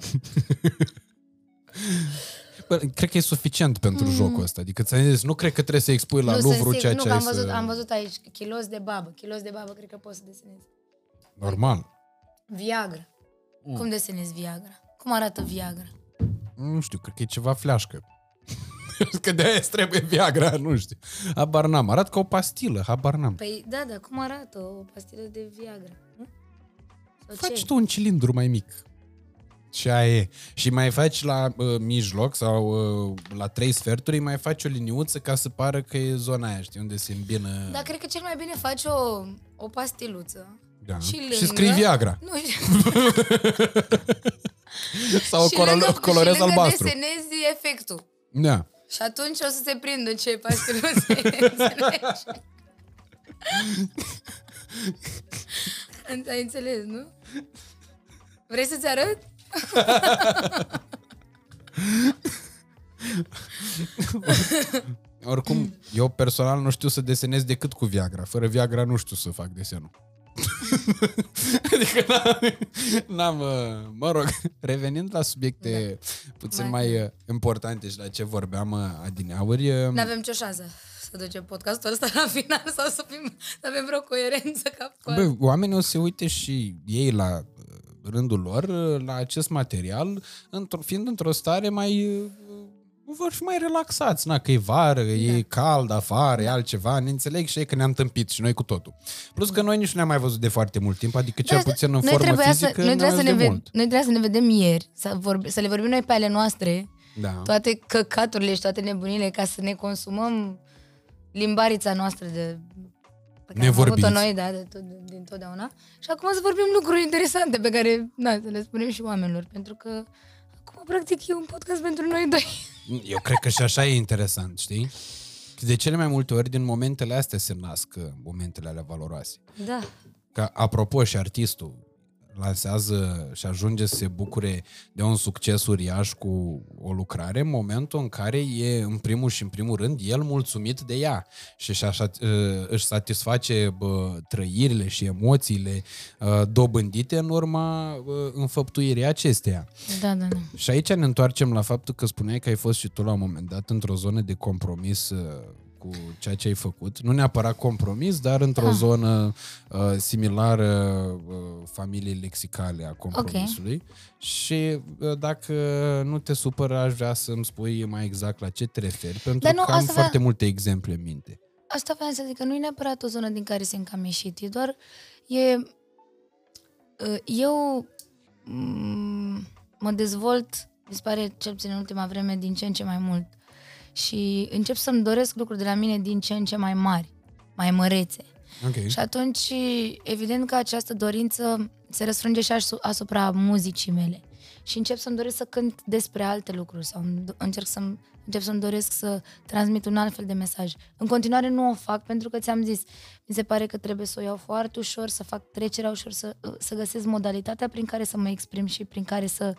Speaker 1: Bă, cred că e suficient pentru jocul ăsta. Adică ți-am zis, nu cred că trebuie să expui la
Speaker 2: Mm. nu,
Speaker 1: Louvre
Speaker 2: sunt
Speaker 1: ceea
Speaker 2: sigur,
Speaker 1: ce
Speaker 2: nu, că
Speaker 1: ai
Speaker 2: am văzut,
Speaker 1: să...
Speaker 2: am văzut aici kilos de babă. Kilos de babă cred că poți să desenezi.
Speaker 1: Normal.
Speaker 2: Viagra.
Speaker 1: Mm.
Speaker 2: Cum desenezi Viagra? Cum arată Viagra?
Speaker 1: Nu știu, cred că e ceva fleașcă. *laughs* că de aia îți trebuie Viagra, nu știu. Habar n-am. Arată ca o pastilă, habar n-am.
Speaker 2: Păi da, da, cum arată o pastilă de Viagra? Nu? Sau
Speaker 1: Faci
Speaker 2: ce?
Speaker 1: tu un cilindru mai mic. Și aia e. Și mai faci la uh, mijloc sau uh, la trei sferturi, mai faci o liniuță ca să pară că e zona aia, știi, unde se îmbină...
Speaker 2: Dar cred că cel mai bine faci o, o pastiluță.
Speaker 1: Da.
Speaker 2: Și, lângă,
Speaker 1: și scrii Viagra.
Speaker 2: Nu, *laughs*
Speaker 1: Sau
Speaker 2: și
Speaker 1: color,
Speaker 2: lângă,
Speaker 1: colorez
Speaker 2: și lângă
Speaker 1: albastru.
Speaker 2: desenezi efectul.
Speaker 1: Da.
Speaker 2: Și atunci o să se prindă ce pastiluță e, *laughs* înțelegi? *laughs* Ai înțeles, nu? Vrei să-ți arăt? *laughs*
Speaker 1: Oricum, eu personal nu știu să desenez decât cu Viagra. Fără Viagra nu știu să fac desenul. *laughs* adică n-am, n-am, uh, mă rog, revenind la subiecte da. puțin
Speaker 2: Mai-
Speaker 1: mai uh, importante și la ce vorbeam uh, adineauri, uh,
Speaker 2: Nu avem nicio șansă să ducem podcastul ăsta la final sau să, fim, să avem vreo coerență cap cu
Speaker 1: Bă, oamenii o să se uite și ei la uh, rândul lor uh, la acest material, într- fiind într-o stare mai uh, vor fi mai relaxați, na, că e vară, da. e cald afară, e altceva, ne înțeleg și ei că ne-am tâmpit și noi cu totul. Plus că noi nici nu ne-am mai văzut de foarte mult timp, adică cel
Speaker 2: Da,
Speaker 1: puțin în
Speaker 2: noi
Speaker 1: formă
Speaker 2: trebuia
Speaker 1: fizică
Speaker 2: să, noi
Speaker 1: n-am
Speaker 2: trebuia să
Speaker 1: ajuns
Speaker 2: ne
Speaker 1: de
Speaker 2: ve-
Speaker 1: mult.
Speaker 2: Noi trebuia să ne vedem ieri, să, vorbi, să le vorbim noi pe ale noastre,
Speaker 1: Da.
Speaker 2: toate căcaturile și toate nebunile, ca să ne consumăm limbarița noastră de pe care am
Speaker 1: Nevorbiți.
Speaker 2: avut-o noi, da, de tot, din totdeauna. Și acum să vorbim lucruri interesante pe care, da, să le spunem și oamenilor, pentru că acum, practic, e un podcast pentru noi doi. *laughs*
Speaker 1: Eu cred că și așa e interesant, știi? De cele mai multe ori, din momentele astea se nasc uh, momentele alea valoroase.
Speaker 2: Da.
Speaker 1: Că, apropo, și artistul lansează și ajunge să se bucure de un succes uriaș cu o lucrare în momentul în care e, în primul și în primul rând, el mulțumit de ea și își, așa, își satisface bă, trăirile și emoțiile uh, dobândite în urma uh, înfăptuirii acesteia.
Speaker 2: Da, da, da.
Speaker 1: Și aici ne întoarcem la faptul că spuneai că ai fost și tu la un moment dat într-o zonă de compromis uh, cu ceea ce ai făcut. Nu neapărat compromis, dar într-o
Speaker 2: Ah.
Speaker 1: zonă uh, similară uh, familiei lexicale a compromisului. Și uh, dacă nu te supără, aș vrea să-mi spui mai exact la ce te referi, pentru
Speaker 2: Dar nu,
Speaker 1: că am
Speaker 2: asta
Speaker 1: foarte
Speaker 2: vrea-
Speaker 1: multe exemple în minte.
Speaker 2: Asta vreau să zic că nu e neapărat o zonă din care sunt cam ieșit, e doar, e, uh, eu mm, mă dezvolt, mi se pare cel puțin în ultima vreme, din ce în ce mai mult și încep să-mi doresc lucruri de la mine din ce în ce mai mari, mai mărețe.
Speaker 1: Ok.
Speaker 2: Și atunci, evident că această dorință se răsfrânge și asu- asupra muzicii mele. Și încep să-mi doresc să cânt despre alte lucruri sau îmi do- încerc să încep să-mi doresc să transmit un alt fel de mesaj. În continuare nu o fac pentru că ți-am zis, mi se pare că trebuie să o iau foarte ușor, să fac trecerea ușor, să, să găsesc modalitatea prin care să mă exprim și prin care să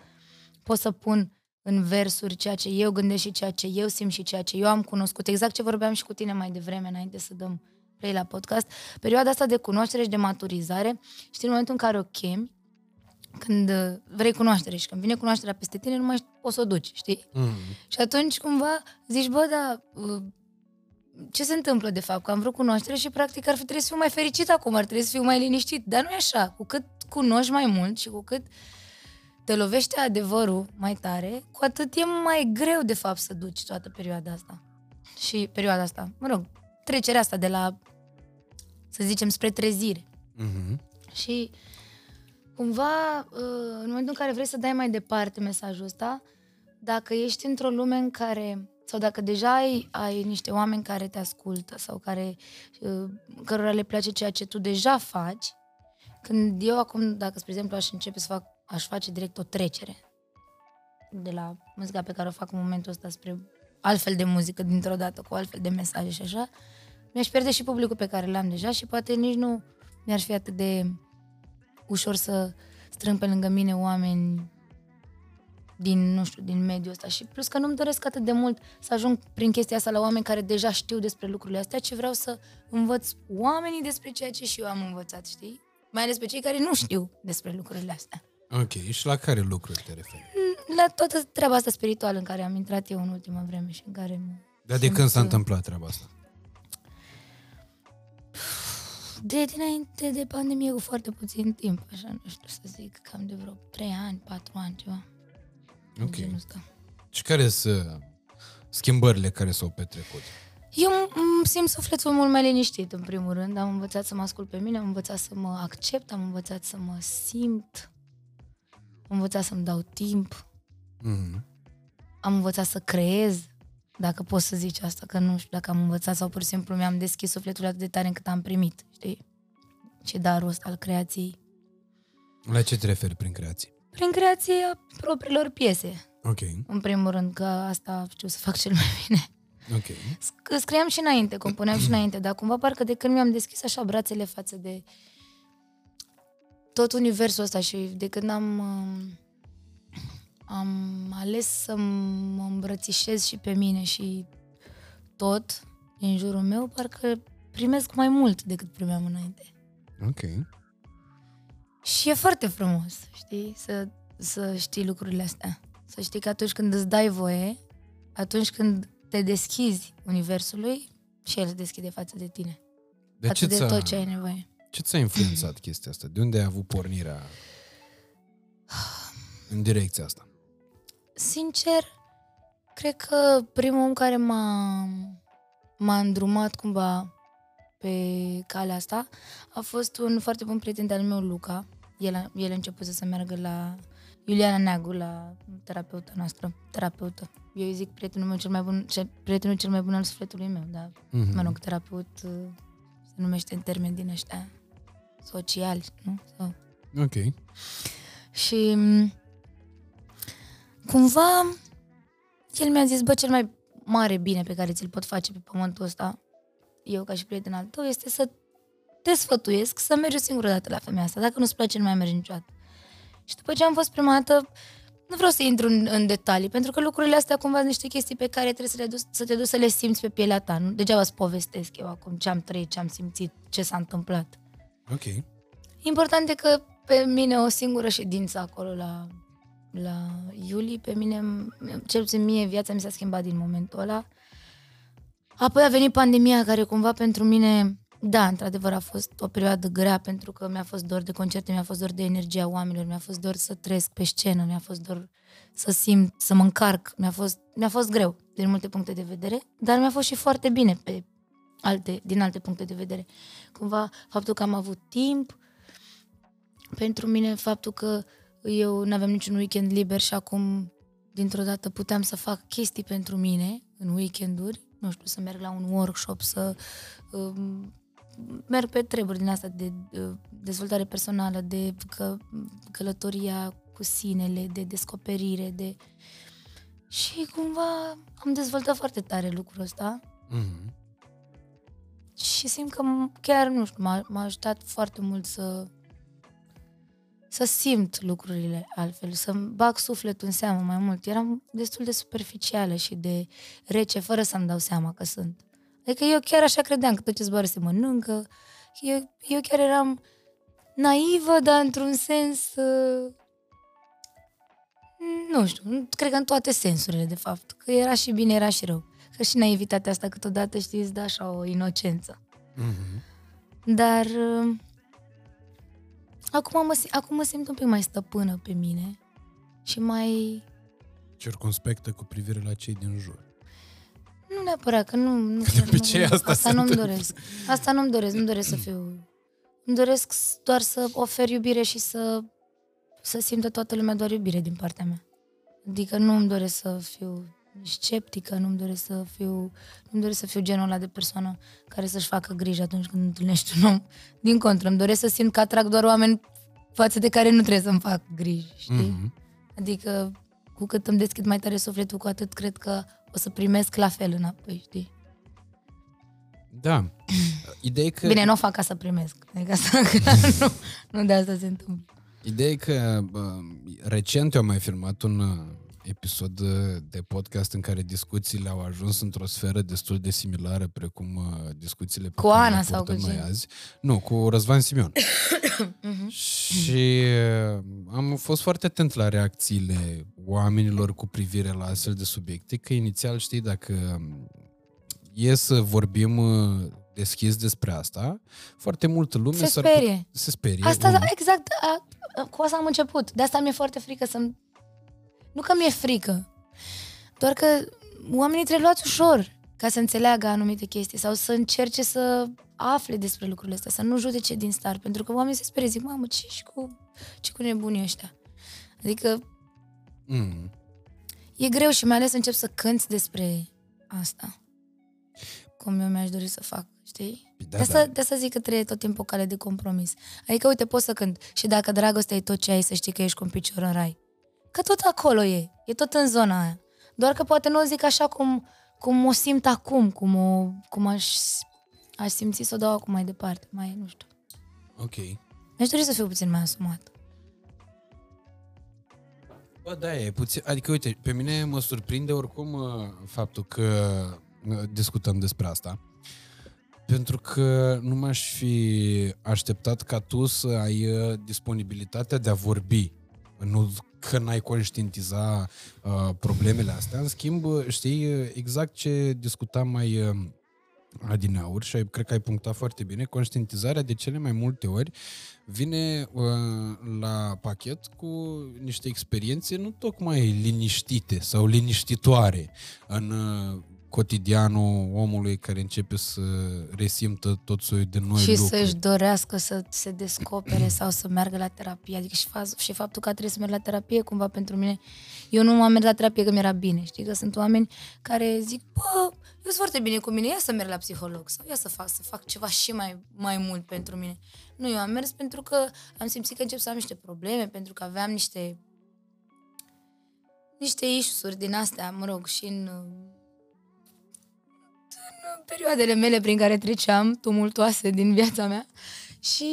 Speaker 2: pot să pun în versuri ceea ce eu gândesc și ceea ce eu simt și ceea ce eu am cunoscut. Exact ce vorbeam și cu tine mai devreme, înainte să dăm play la podcast. Perioada asta de cunoaștere și de maturizare, știi, în momentul în care o chemi, când uh, vrei cunoaștere și când vine cunoașterea peste tine, nu mai poți să o duci, știi?
Speaker 1: Mm.
Speaker 2: Și atunci, cumva, zici, bă, dar uh, ce se întâmplă, de fapt? Că am vrut cunoaștere și, practic, ar fi trebuit să fiu mai fericit acum, ar trebui să fiu mai liniștit. Dar nu e așa. Cu cât cunoști mai mult și cu cât te lovește adevărul mai tare, cu atât e mai greu, de fapt, să duci toată perioada asta. Și perioada asta, mă rog, trecerea asta de la, să zicem, spre trezire.
Speaker 1: Mhm.
Speaker 2: Și cumva, uh, în momentul în care vrei să dai mai departe mesajul ăsta, dacă ești într-o lume în care, sau dacă deja ai, ai niște oameni care te ascultă sau care, uh, cărora le place ceea ce tu deja faci, când eu acum, dacă, spre exemplu, aș începe să fac, aș face direct o trecere de la muzica pe care o fac în momentul ăsta spre altfel de muzică dintr-o dată, cu altfel de mesaje și așa, mi-aș pierde și publicul pe care l-am deja și poate nici nu mi-ar fi atât de ușor să strâng pe lângă mine oameni din, nu știu, din mediul ăsta și plus că nu-mi doresc atât de mult să ajung prin chestia asta la oameni care deja știu despre lucrurile astea, ci vreau să învăț oamenii despre ceea ce și eu am învățat, știi? Mai ales pe cei care nu știu despre lucrurile astea.
Speaker 1: Ok, și la care lucruri te referi?
Speaker 2: La toată treaba asta spirituală în care am intrat eu în ultima vreme și în care mă...
Speaker 1: Dar de
Speaker 2: simt,
Speaker 1: când s-a
Speaker 2: uh,
Speaker 1: întâmplat treaba asta?
Speaker 2: De dinainte de pandemie cu foarte puțin timp, așa, nu știu să zic, cam de vreo 3 ani, 4 ani, ceva.
Speaker 1: Ok.
Speaker 2: Genul ăsta.
Speaker 1: Și care sunt schimbările care s-au petrecut?
Speaker 2: Eu îmi simt sufletul mult mai liniștit, în primul rând. Am învățat să mă ascult pe mine, am învățat să mă accept, am învățat să mă simt, am învățat să-mi dau timp,
Speaker 1: Mhm.
Speaker 2: am învățat să creez, dacă poți să zici asta, că nu știu dacă am învățat sau pur și simplu mi-am deschis sufletul atât de tare încât am primit, știi? Ce darul ăsta al creației.
Speaker 1: La ce te referi prin creație?
Speaker 2: Prin creația propriilor piese,
Speaker 1: Ok,
Speaker 2: în primul rând, că asta știu să fac cel mai bine.
Speaker 1: ok.
Speaker 2: Sc- scriam și înainte, compuneam și înainte, dar cumva parcă de când mi-am deschis așa brațele față de tot universul ăsta și de când am, um, am ales să mă îmbrățișez și pe mine și tot din jurul meu, parcă primesc mai mult decât primeam înainte.
Speaker 1: Ok.
Speaker 2: Și e foarte frumos, știi, să, să știi lucrurile astea. Să știi că atunci când îți dai voie, atunci când te deschizi universului, și el se deschide față de tine.
Speaker 1: De
Speaker 2: față
Speaker 1: ce
Speaker 2: de
Speaker 1: ți-a,
Speaker 2: tot ce ai nevoie.
Speaker 1: Ce ți-a influențat chestia asta? De unde ai avut pornirea în direcția asta?
Speaker 2: Sincer, cred că primul om care m-a, m-a îndrumat cumva pe calea asta a fost un foarte bun prieten de-al meu, Luca. El a, el a început să meargă la Iuliana Neagu, la terapeuta noastră, terapeută. Eu îi zic prietenul meu cel mai bun, cel, prietenul cel mai bun al sufletului meu, dar,
Speaker 1: Mhm.
Speaker 2: mă rog, terapeut uh, se numește în termeni din ăștia sociali, nu? Sau
Speaker 1: Ok.
Speaker 2: și m, cumva el mi-a zis, bă, cel mai mare bine pe care ți-l pot face pe pământul ăsta, eu ca și prieten al tău, este să te sfătuiesc să mergi o singură dată la femeia asta. Dacă nu-ți place, nu mai mergi niciodată. Și după ce am fost prima dată, nu vreau să intru în, în detalii, pentru că lucrurile astea cumva sunt niște chestii pe care trebuie să, le duci, să te duci să le simți pe pielea ta. Nu? Degeaba îți povestesc eu acum ce am trăit, ce am simțit, ce s-a întâmplat.
Speaker 1: Ok.
Speaker 2: Important e că pe mine o singură ședință acolo la, la Iuli, pe mine, cel puțin mie, viața mi s-a schimbat din momentul ăla. Apoi a venit pandemia care cumva pentru mine, da, într-adevăr a fost o perioadă grea pentru că mi-a fost dor de concerte, mi-a fost dor de energia oamenilor, mi-a fost dor să trăiesc pe scenă, mi-a fost dor să simt, să mă încarc, mi-a fost, mi-a fost greu din multe puncte de vedere, dar mi-a fost și foarte bine pe alte, din alte puncte de vedere. Cumva faptul că am avut timp, pentru mine faptul că eu nu aveam niciun weekend liber și acum dintr-o dată puteam să fac chestii pentru mine în weekenduri, nu știu, să merg la un workshop, să um, merg pe treburi din asta de uh, dezvoltare personală, de că, călătoria cu sinele, de descoperire, de... Și cumva am dezvoltat foarte tare lucrul ăsta
Speaker 1: Mhm.
Speaker 2: Și simt că m- chiar, nu știu, m-a, m-a ajutat foarte mult să să simt lucrurile altfel, să-mi bag sufletul în seamă mai mult. Eram destul de superficială și de rece, fără să-mi dau seama că sunt. Adică eu chiar așa credeam că tot ce zboară se mănâncă. Eu, eu chiar eram naivă, dar într-un sens... uh, Nu știu, cred că în toate sensurile, de fapt. Că era și bine, era și rău. Că și naivitatea asta câteodată, știți, îți dă așa o inocență.
Speaker 1: Mhm.
Speaker 2: Dar uh, acum mă, sim- acum mă simt un pic mai stăpână pe mine și mai...
Speaker 1: Circumspectă cu privire la cei din jur.
Speaker 2: Nu neapărat, că nu... nu *laughs*
Speaker 1: De obicei
Speaker 2: nu,
Speaker 1: asta
Speaker 2: asta
Speaker 1: se
Speaker 2: nu-mi
Speaker 1: întâmplă.
Speaker 2: doresc. Asta nu-mi doresc, nu doresc să fiu... Îmi doresc s- doar să ofer iubire și să, să simtă toată lumea doar iubire din partea mea. Adică nu îmi doresc să fiu sceptică, nu-mi doresc să fiu, nu-mi doresc să fiu genul ăla de persoană care să-și facă griji atunci când întâlnești un om. Din contră, îmi doresc să simt că atrag doar oameni față de care nu trebuie să-mi fac griji, știi?
Speaker 1: Mhm.
Speaker 2: Adică cu cât îmi deschid mai tare sufletul, cu atât cred că o să primesc la fel înapoi, știi?
Speaker 1: Da. *clears throat* Ideea e că,
Speaker 2: Bine, nu o fac ca să primesc. Adică *laughs* asta, nu, nu de asta se întâmplă.
Speaker 1: ideea e că bă, recent eu am mai filmat un uh, episod uh, de podcast în care discuțiile au ajuns într-o sferă destul de similară precum uh, discuțiile pe
Speaker 2: Cu
Speaker 1: care
Speaker 2: Ana
Speaker 1: le
Speaker 2: sau
Speaker 1: purtăm
Speaker 2: cu
Speaker 1: noi
Speaker 2: cine?
Speaker 1: azi. Nu, cu Răzvan Simion. *coughs*
Speaker 2: Mhm.
Speaker 1: Și uh, am fost foarte atent la reacțiile oamenilor cu privire la astfel de subiecte, că inițial, știi, dacă um, e să vorbim uh, deschis despre asta, foarte multă lume
Speaker 2: Se
Speaker 1: s-ar
Speaker 2: sperie.
Speaker 1: put- se sperie.
Speaker 2: Asta,
Speaker 1: unul.
Speaker 2: da, exact, a, a, cu asta am început. De asta mi-e foarte frică să Nu că mi-e frică, doar că oamenii trebuie luați ușor ca să înțeleagă anumite chestii sau să încerce să afle despre lucrurile astea, să nu judece din start, pentru că oamenii se sperie, zic, mamă, ce și cu, ce cu nebunii ăștia? Adică
Speaker 1: Mm.
Speaker 2: e greu și mai ales încep să cânți despre asta. Cum eu mi-aș dori să fac, știi?
Speaker 1: Da,
Speaker 2: de, asta,
Speaker 1: da.
Speaker 2: de asta zic că trebuie tot timpul o cale de compromis. Adică, uite, poți să cânt și dacă dragostea e tot ce ai, să știi că ești cu un picior în rai. Că tot acolo e, e tot în zona aia. Doar că poate nu o zic așa cum, cum o simt acum, cum, o, cum aș, aș simți să o dau acum mai departe, mai, nu știu.
Speaker 1: Ok.
Speaker 2: Mi-aș dori să fiu puțin mai asumat.
Speaker 1: Bă, da, e puțin... Adică, uite, pe mine mă surprinde oricum uh, faptul că uh, discutăm despre asta. Pentru că nu m-aș fi așteptat ca tu să ai uh, disponibilitatea de a vorbi. Nu că n-ai conștientiza uh, problemele astea. În schimb, știi exact ce discutam mai uh, adineauri și ai, cred că ai punctat foarte bine, conștientizarea de cele mai multe ori vine uh, la pachet cu niște experiențe nu tocmai liniștite sau liniștitoare în uh, cotidianul omului care începe să resimtă tot soiul de noi
Speaker 2: și
Speaker 1: lucruri.
Speaker 2: să-și dorească să se descopere sau să meargă la terapie. Adică și, fa- și faptul că trebuie să merg la terapie cumva pentru mine. Eu nu am mers la terapie că mi-era bine. Știi că sunt oameni care zic, bă, eu sunt foarte bine cu mine, ia să merg la psiholog sau ia să fac, să fac ceva și mai, mai mult pentru mine. Nu, eu am mers pentru că am simțit că încep să am niște probleme, pentru că aveam niște niște issues din astea, mă rog, și în perioadele mele prin care treceam, tumultoase din viața mea și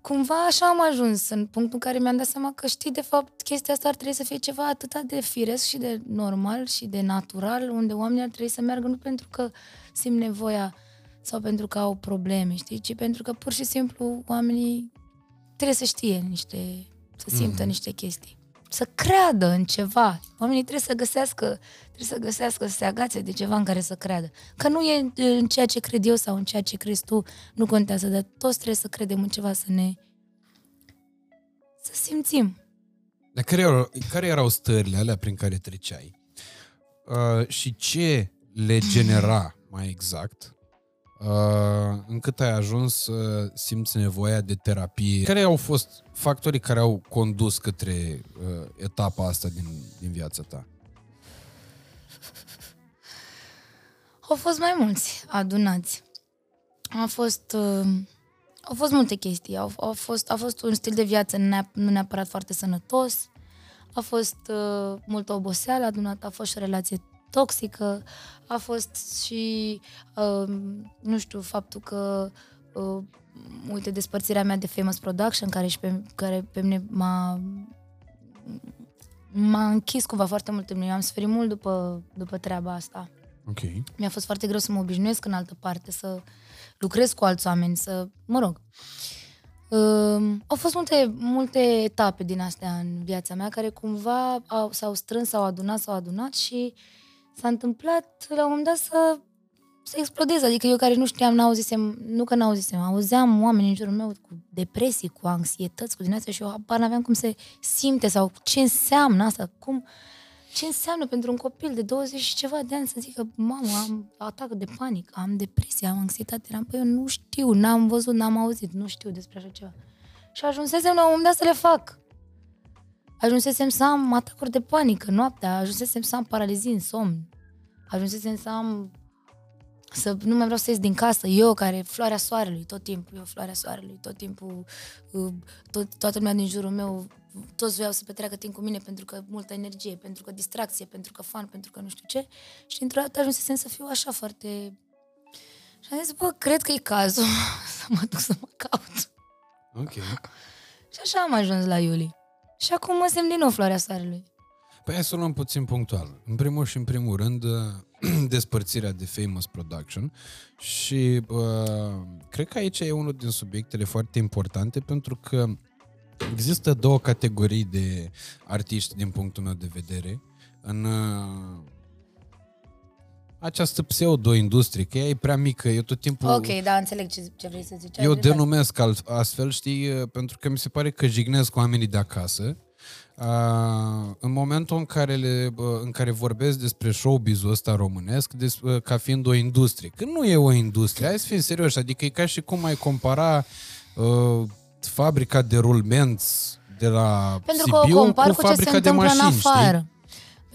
Speaker 2: cumva așa am ajuns în punctul în care mi-am dat seama că știi, de fapt, chestia asta ar trebui să fie ceva atât de firesc și de normal și de natural, unde oamenii ar trebui să meargă nu pentru că simt nevoia sau pentru că au probleme, știi, ci pentru că pur și simplu oamenii trebuie să știe niște, să simtă mm-hmm. niște chestii să creadă în ceva. Oamenii trebuie să găsească, trebuie să găsească, să se agațe de ceva în care să creadă. Că nu e în ceea ce cred eu sau în ceea ce crezi tu, nu contează, dar toți trebuie să credem în ceva, să ne... să simțim.
Speaker 1: Dar care erau, care erau stările alea prin care treceai? Uh, și ce le genera mai exact uh, încât ai ajuns să simți nevoia de terapie? Care au fost factorii care au condus către uh, etapa asta din, din viața ta?
Speaker 2: Au fost mai mulți adunați. A fost, uh, au fost multe chestii. Au, au fost, a fost un stil de viață neap- nu neapărat foarte sănătos. A fost uh, multă oboseală adunată, a fost și o relație toxică, a fost și, uh, nu știu, faptul că, uh, uite, despărțirea mea de Famous Production, care, și pe, care pe mine m-a, m-a închis cumva foarte mult în mine. Eu am suferit mult după, după treaba asta.
Speaker 1: Ok.
Speaker 2: Mi-a fost foarte greu să mă obișnuiesc în altă parte, să lucrez cu alți oameni, să, mă rog. Uh, au fost multe, multe etape din astea în viața mea care cumva au, s-au strâns, s-au adunat, s-au adunat și s-a întâmplat la un moment dat să, să explodez. Adică eu care nu știam, n-auzisem, nu că n-auzisem, auzeam oameni în jurul meu cu depresii, cu anxietăți, cu din astea și eu apar n-aveam cum se simte sau ce înseamnă asta, cum, ce înseamnă pentru un copil de 20 și ceva de ani să zică, mamă, am atac de panică, am depresie, am anxietate. Eram, păi eu nu știu, n-am văzut, n-am auzit, nu știu despre așa ceva. Și ajunsesem la un moment dat să le fac. Ajunsesem să am atacuri de panică noaptea, ajunsesem să am paralizii în somn, ajunsesem să am să nu mai vreau să ies din casă, eu care floarea soarelui tot timpul, eu floarea soarelui tot timpul, uh, tot, toată lumea din jurul meu, toți vreau să petreacă timp cu mine pentru că multă energie, pentru că distracție, pentru că fan, pentru că nu știu ce și dintr-o dată ajunsesem să fiu așa foarte... Și am zis, bă, cred că e cazul *laughs* să mă duc să mă caut.
Speaker 1: Ok.
Speaker 2: Și așa am ajuns la Iulie. Și acum mă simt din nou floarea soarelui.
Speaker 1: Păi hai să o luăm puțin punctual. În primul și în primul rând, *clears throat* despărțirea de Famous Production și uh, cred că aici e unul din subiectele foarte importante pentru că există două categorii de artiști din punctul meu de vedere în uh, această pseudo-industrie, că ea e prea mică, eu tot timpul...
Speaker 2: Ok, da, înțeleg ce, ce vrei să zici. Ai
Speaker 1: Eu
Speaker 2: dreptate.
Speaker 1: denumesc alt, astfel, știi, pentru că mi se pare că jignesc oamenii de acasă. Uh, în momentul în care, le, uh, în care vorbesc despre showbiz-ul ăsta românesc des, uh, ca fiind o industrie. Când nu e o industrie, hai să fim serioși, adică e ca și cum ai compara uh, fabrica de rulmenți de la
Speaker 2: Pentru că
Speaker 1: Sibiu
Speaker 2: o compar
Speaker 1: cu
Speaker 2: cu ce
Speaker 1: fabrica
Speaker 2: se
Speaker 1: de
Speaker 2: întâmplă
Speaker 1: mașini,
Speaker 2: în afară.
Speaker 1: știi?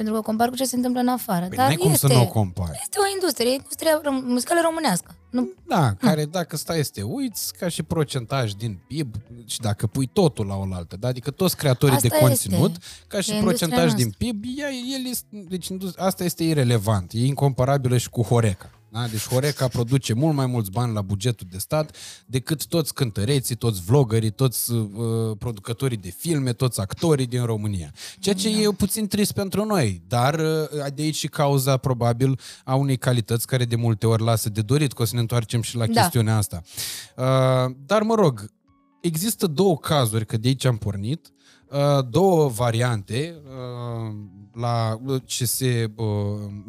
Speaker 2: Pentru că o compar cu ce se întâmplă în afară.
Speaker 1: Păi
Speaker 2: Dar
Speaker 1: n-ai cum
Speaker 2: este,
Speaker 1: să nu o compari.
Speaker 2: Este o industrie, e industria rom- muzicală românească. Nu,
Speaker 1: Da, care dacă stai să te uiți, ca și procentaj din PIB, și dacă pui totul la oaltă, da? adică toți creatorii
Speaker 2: Asta
Speaker 1: de conținut,
Speaker 2: este.
Speaker 1: ca și
Speaker 2: E
Speaker 1: procentaj
Speaker 2: industria
Speaker 1: din PIB, ea, el este, deci indus- asta este irelevant, e incomparabilă și cu Horeca. Da? Deci Horeca produce mult mai mulți bani la bugetul de stat decât toți cântăreții, toți vloggerii, toți uh, producătorii de filme, toți actorii din România. Ceea ce e puțin trist pentru noi, dar uh, de aici și cauza probabil a unei calități care de multe ori lasă de dorit, că o să ne întoarcem și la
Speaker 2: Da.
Speaker 1: chestiunea asta. Uh, dar mă rog, există două cazuri, că de aici am pornit, uh, două variante uh, la ce se uh,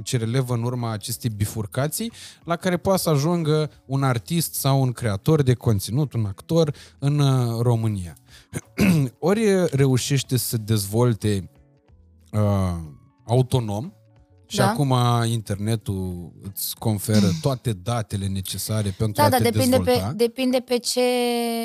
Speaker 1: ce relevă în urma acestei bifurcații, la care poate să ajungă un artist sau un creator de conținut, un actor în uh, România. *clears throat* Ori reușește să dezvolte uh, autonom și
Speaker 2: Da.
Speaker 1: acum internetul îți conferă *clears throat* toate datele necesare pentru
Speaker 2: Da,
Speaker 1: a
Speaker 2: da,
Speaker 1: te
Speaker 2: depinde
Speaker 1: dezvolta.
Speaker 2: pe, depinde pe ce,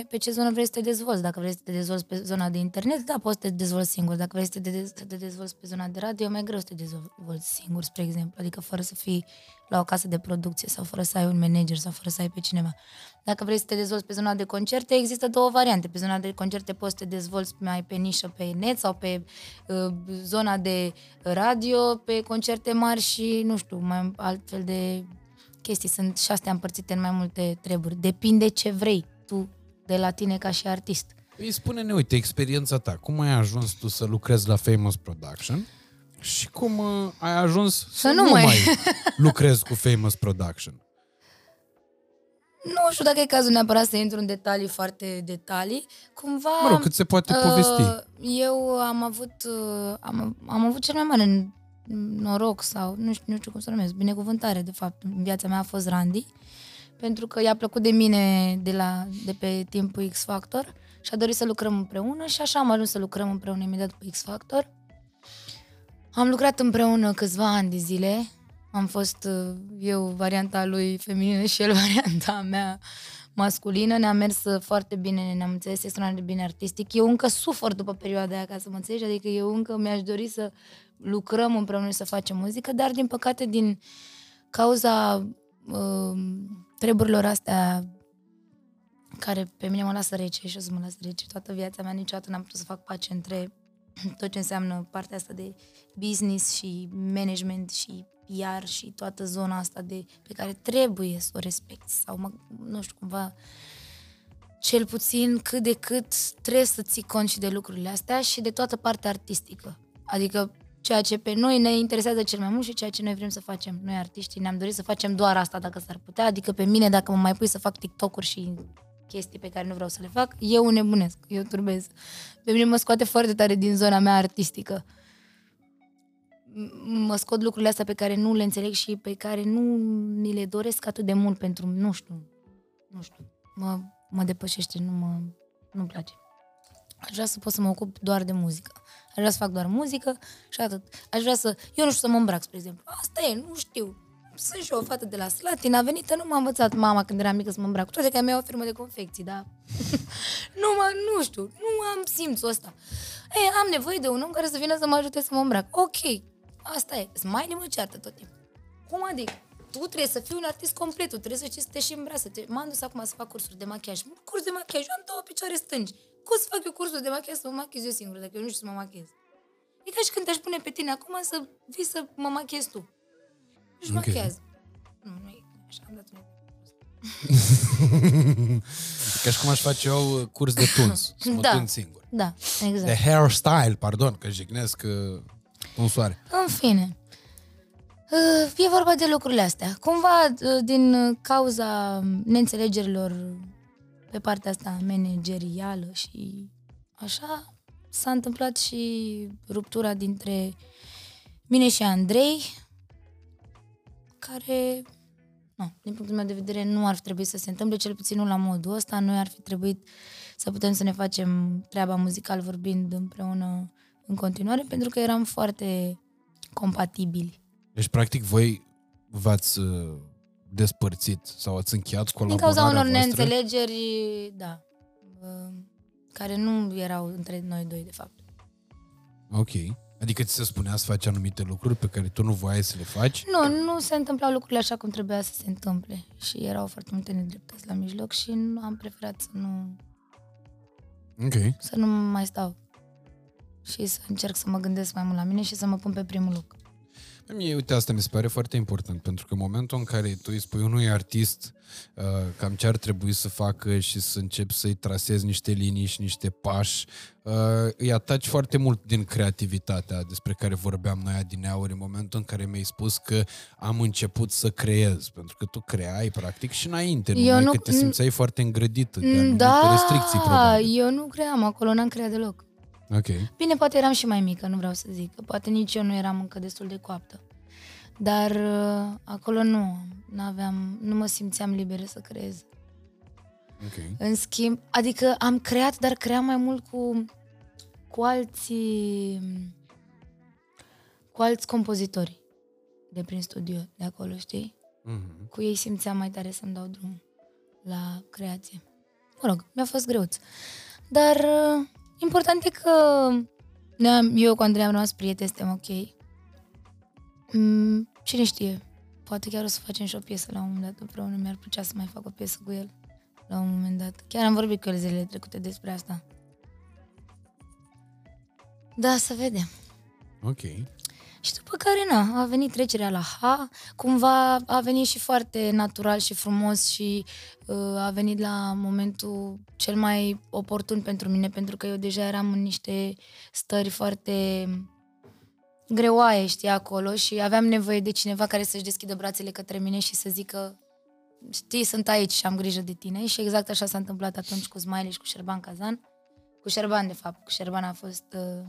Speaker 2: pe ce zonă vrei să te dezvolți. Dacă vrei să te dezvolți pe zona de internet, da, poți să te dezvolți singur. Dacă vrei să te, dez- să te dezvolți pe zona de radio, e mai greu să te dezvolți singur, spre exemplu. Adică fără să fii la o casă de producție sau fără să ai un manager sau fără să ai pe cineva. Dacă vrei să te dezvolți pe zona de concerte, există două variante. Pe zona de concerte poți să te dezvolți mai pe nișă pe net sau pe uh, zona de radio, pe concerte mari și, nu știu, mai altfel de chestii. Sunt și astea împărțite în mai multe treburi. Depinde ce vrei tu de la tine ca și artist.
Speaker 1: Păi spune-ne, uite, experiența ta. Cum ai ajuns tu să lucrezi la Famous Production și cum uh, ai ajuns să,
Speaker 2: nu
Speaker 1: nu
Speaker 2: mai-
Speaker 1: mai lucrezi cu Famous Production?
Speaker 2: Nu știu dacă e cazul neapărat să intru în detalii foarte detalii. Cumva...
Speaker 1: Mă rog, cât se poate povesti.
Speaker 2: Uh, eu am avut, uh, am, am avut cel mai mare noroc sau nu știu, nu știu cum să numesc, binecuvântare de fapt în viața mea a fost Randy pentru că i-a plăcut de mine de, la, de pe timpul X Factor și a dorit să lucrăm împreună și așa am ajuns să lucrăm împreună imediat după X Factor. Am lucrat împreună câțiva ani de zile. Am fost uh, eu varianta lui feminină și el *laughs* varianta mea masculină. Ne-a mers uh, foarte bine, ne-am înțeles extraordinar de bine artistic. Eu încă sufăr după perioada aia, ca să mă înțelegi, adică eu încă mi-aș dori să lucrăm împreună și să facem muzică, dar din păcate din cauza uh, treburilor astea care pe mine mă lasă rece și o să mă lasă rece toată viața mea, niciodată n-am putut să fac pace între *clears throat* tot ce înseamnă partea asta de business și management și PR și toată zona asta de, pe care trebuie să o respecti sau mă, nu știu cumva cel puțin cât de cât trebuie să ții cont și de lucrurile astea și de toată partea artistică. Adică ceea ce pe noi ne interesează cel mai mult și ceea ce noi vrem să facem. Noi artiștii ne-am dorit să facem doar asta dacă s-ar putea, adică pe mine dacă mă mai pui să fac TikTok-uri și chestii pe care nu vreau să le fac, eu nebunesc, eu turbez. Pe mine mă scoate foarte tare din zona mea artistică. M- Mă scot lucrurile astea pe care nu le înțeleg și pe care nu ni le doresc atât de mult pentru, nu știu, nu știu, mă, mă depășește, nu mă, nu-mi place. Aș vrea să pot să mă ocup doar de muzică. Aș vrea să fac doar muzică și atât. Aș vrea să... Eu nu știu să mă îmbrac, spre exemplu. Asta e, nu știu. Sunt și eu o fată de la Slatina, venită, nu m-a învățat mama când eram mică să mă îmbrac. Cu toate că mi-a o firmă de confecții, da? *laughs* nu mă, nu știu, nu am simțul ăsta. Ei, am nevoie de un om care să vină să mă ajute să mă îmbrac. Ok, asta e. Smiley mă ceartă tot timpul. Cum adică? Tu trebuie să fii un artist complet, tu trebuie să știi să te și îmbracă. Te... M-am dus acum să fac cursuri de machiaj. Curs de machiaj, eu am două picioare stângi. Cum să fac eu cursul de machiaj să mă machiez eu singur, dacă eu nu știu să mă machiez? E ca și când te-aș pune pe tine acum să vii să mă machiezi tu. Nu-și
Speaker 1: Ok.
Speaker 2: okay. machează. Nu, nu e așa, am dat un *laughs*
Speaker 1: Ca și cum aș face eu uh, curs de tuns, să mă
Speaker 2: Da.
Speaker 1: tund singur.
Speaker 2: Da, exact.
Speaker 1: De hairstyle, pardon, că jignesc uh, tunsoare.
Speaker 2: În fine, uh, e vorba de lucrurile astea. Cumva, uh, din uh, cauza neînțelegerilor pe partea asta managerială și așa, s-a întâmplat și ruptura dintre mine și Andrei, care, nu, din punctul meu de vedere, nu ar fi trebuit să se întâmple, cel puțin nu la modul ăsta. Noi ar fi trebuit să putem să ne facem treaba muzical vorbind împreună în continuare, pentru că eram foarte compatibili.
Speaker 1: Deci, practic, voi v-ați uh, despărțit sau ați încheiat
Speaker 2: Din
Speaker 1: colaborarea
Speaker 2: cauza unor
Speaker 1: voastră?
Speaker 2: neînțelegeri, da, uh, care nu erau între noi doi, de fapt.
Speaker 1: Ok. Adică ți se spunea să faci anumite lucruri pe care tu nu voiai să le faci?
Speaker 2: Nu, nu se întâmplau lucrurile așa cum trebuia să se întâmple și erau foarte multe nedreptăți la mijloc și nu am preferat să nu,
Speaker 1: Ok.
Speaker 2: să nu mai stau și să încerc să mă gândesc mai mult la mine și să mă pun pe primul loc.
Speaker 1: Mie, uite, asta mi se pare foarte important, pentru că în momentul în care tu îi spui unui artist uh, cam ce ar trebui să facă și să începi să-i trasezi niște linii și niște pași, uh, îi ataci foarte mult din creativitatea despre care vorbeam noi adineauri în momentul în care mi-ai spus că am început să creez, pentru că tu creai practic și înainte,
Speaker 2: Eu
Speaker 1: numai
Speaker 2: nu-
Speaker 1: că te simțeai foarte îngrădită de
Speaker 2: Mm,
Speaker 1: anumite
Speaker 2: Da,
Speaker 1: restricții, probabil.
Speaker 2: eu nu cream acolo, n-am creat deloc.
Speaker 1: Ok.
Speaker 2: Bine, poate eram și mai mică, nu vreau să zic, că poate nici eu nu eram încă destul de coaptă. Dar uh, acolo nu, n-aveam, nu mă simțeam liberă să creez.
Speaker 1: Ok.
Speaker 2: În schimb, adică am creat, dar cream mai mult cu, cu alții, cu alți compozitori de prin studio, de acolo, știi?
Speaker 1: Mhm.
Speaker 2: Cu ei simțeam mai tare să-mi dau drum la creație. Mă rog, mi-a fost greuț. Dar uh, important e că ne-am, eu cu Andrei am rămas prieteni, suntem ok. Mm, cine știe, poate chiar o să facem și o piesă la un moment dat împreună. Mi-ar plăcea să mai fac o piesă cu el la un moment dat. Chiar am vorbit cu el zilele trecute despre asta. Da, să vedem.
Speaker 1: Ok.
Speaker 2: Și după care, na, a venit trecerea la H, cumva a venit și foarte natural și frumos și uh, a venit la momentul cel mai oportun pentru mine, pentru că eu deja eram în niște stări foarte greoaie, știi, acolo și aveam nevoie de cineva care să-și deschidă brațele către mine și să zică știi, sunt aici și am grijă de tine și exact așa s-a întâmplat atunci cu Smiley și cu Șerban Kazan. Cu Șerban, de fapt, cu Șerban a fost uh,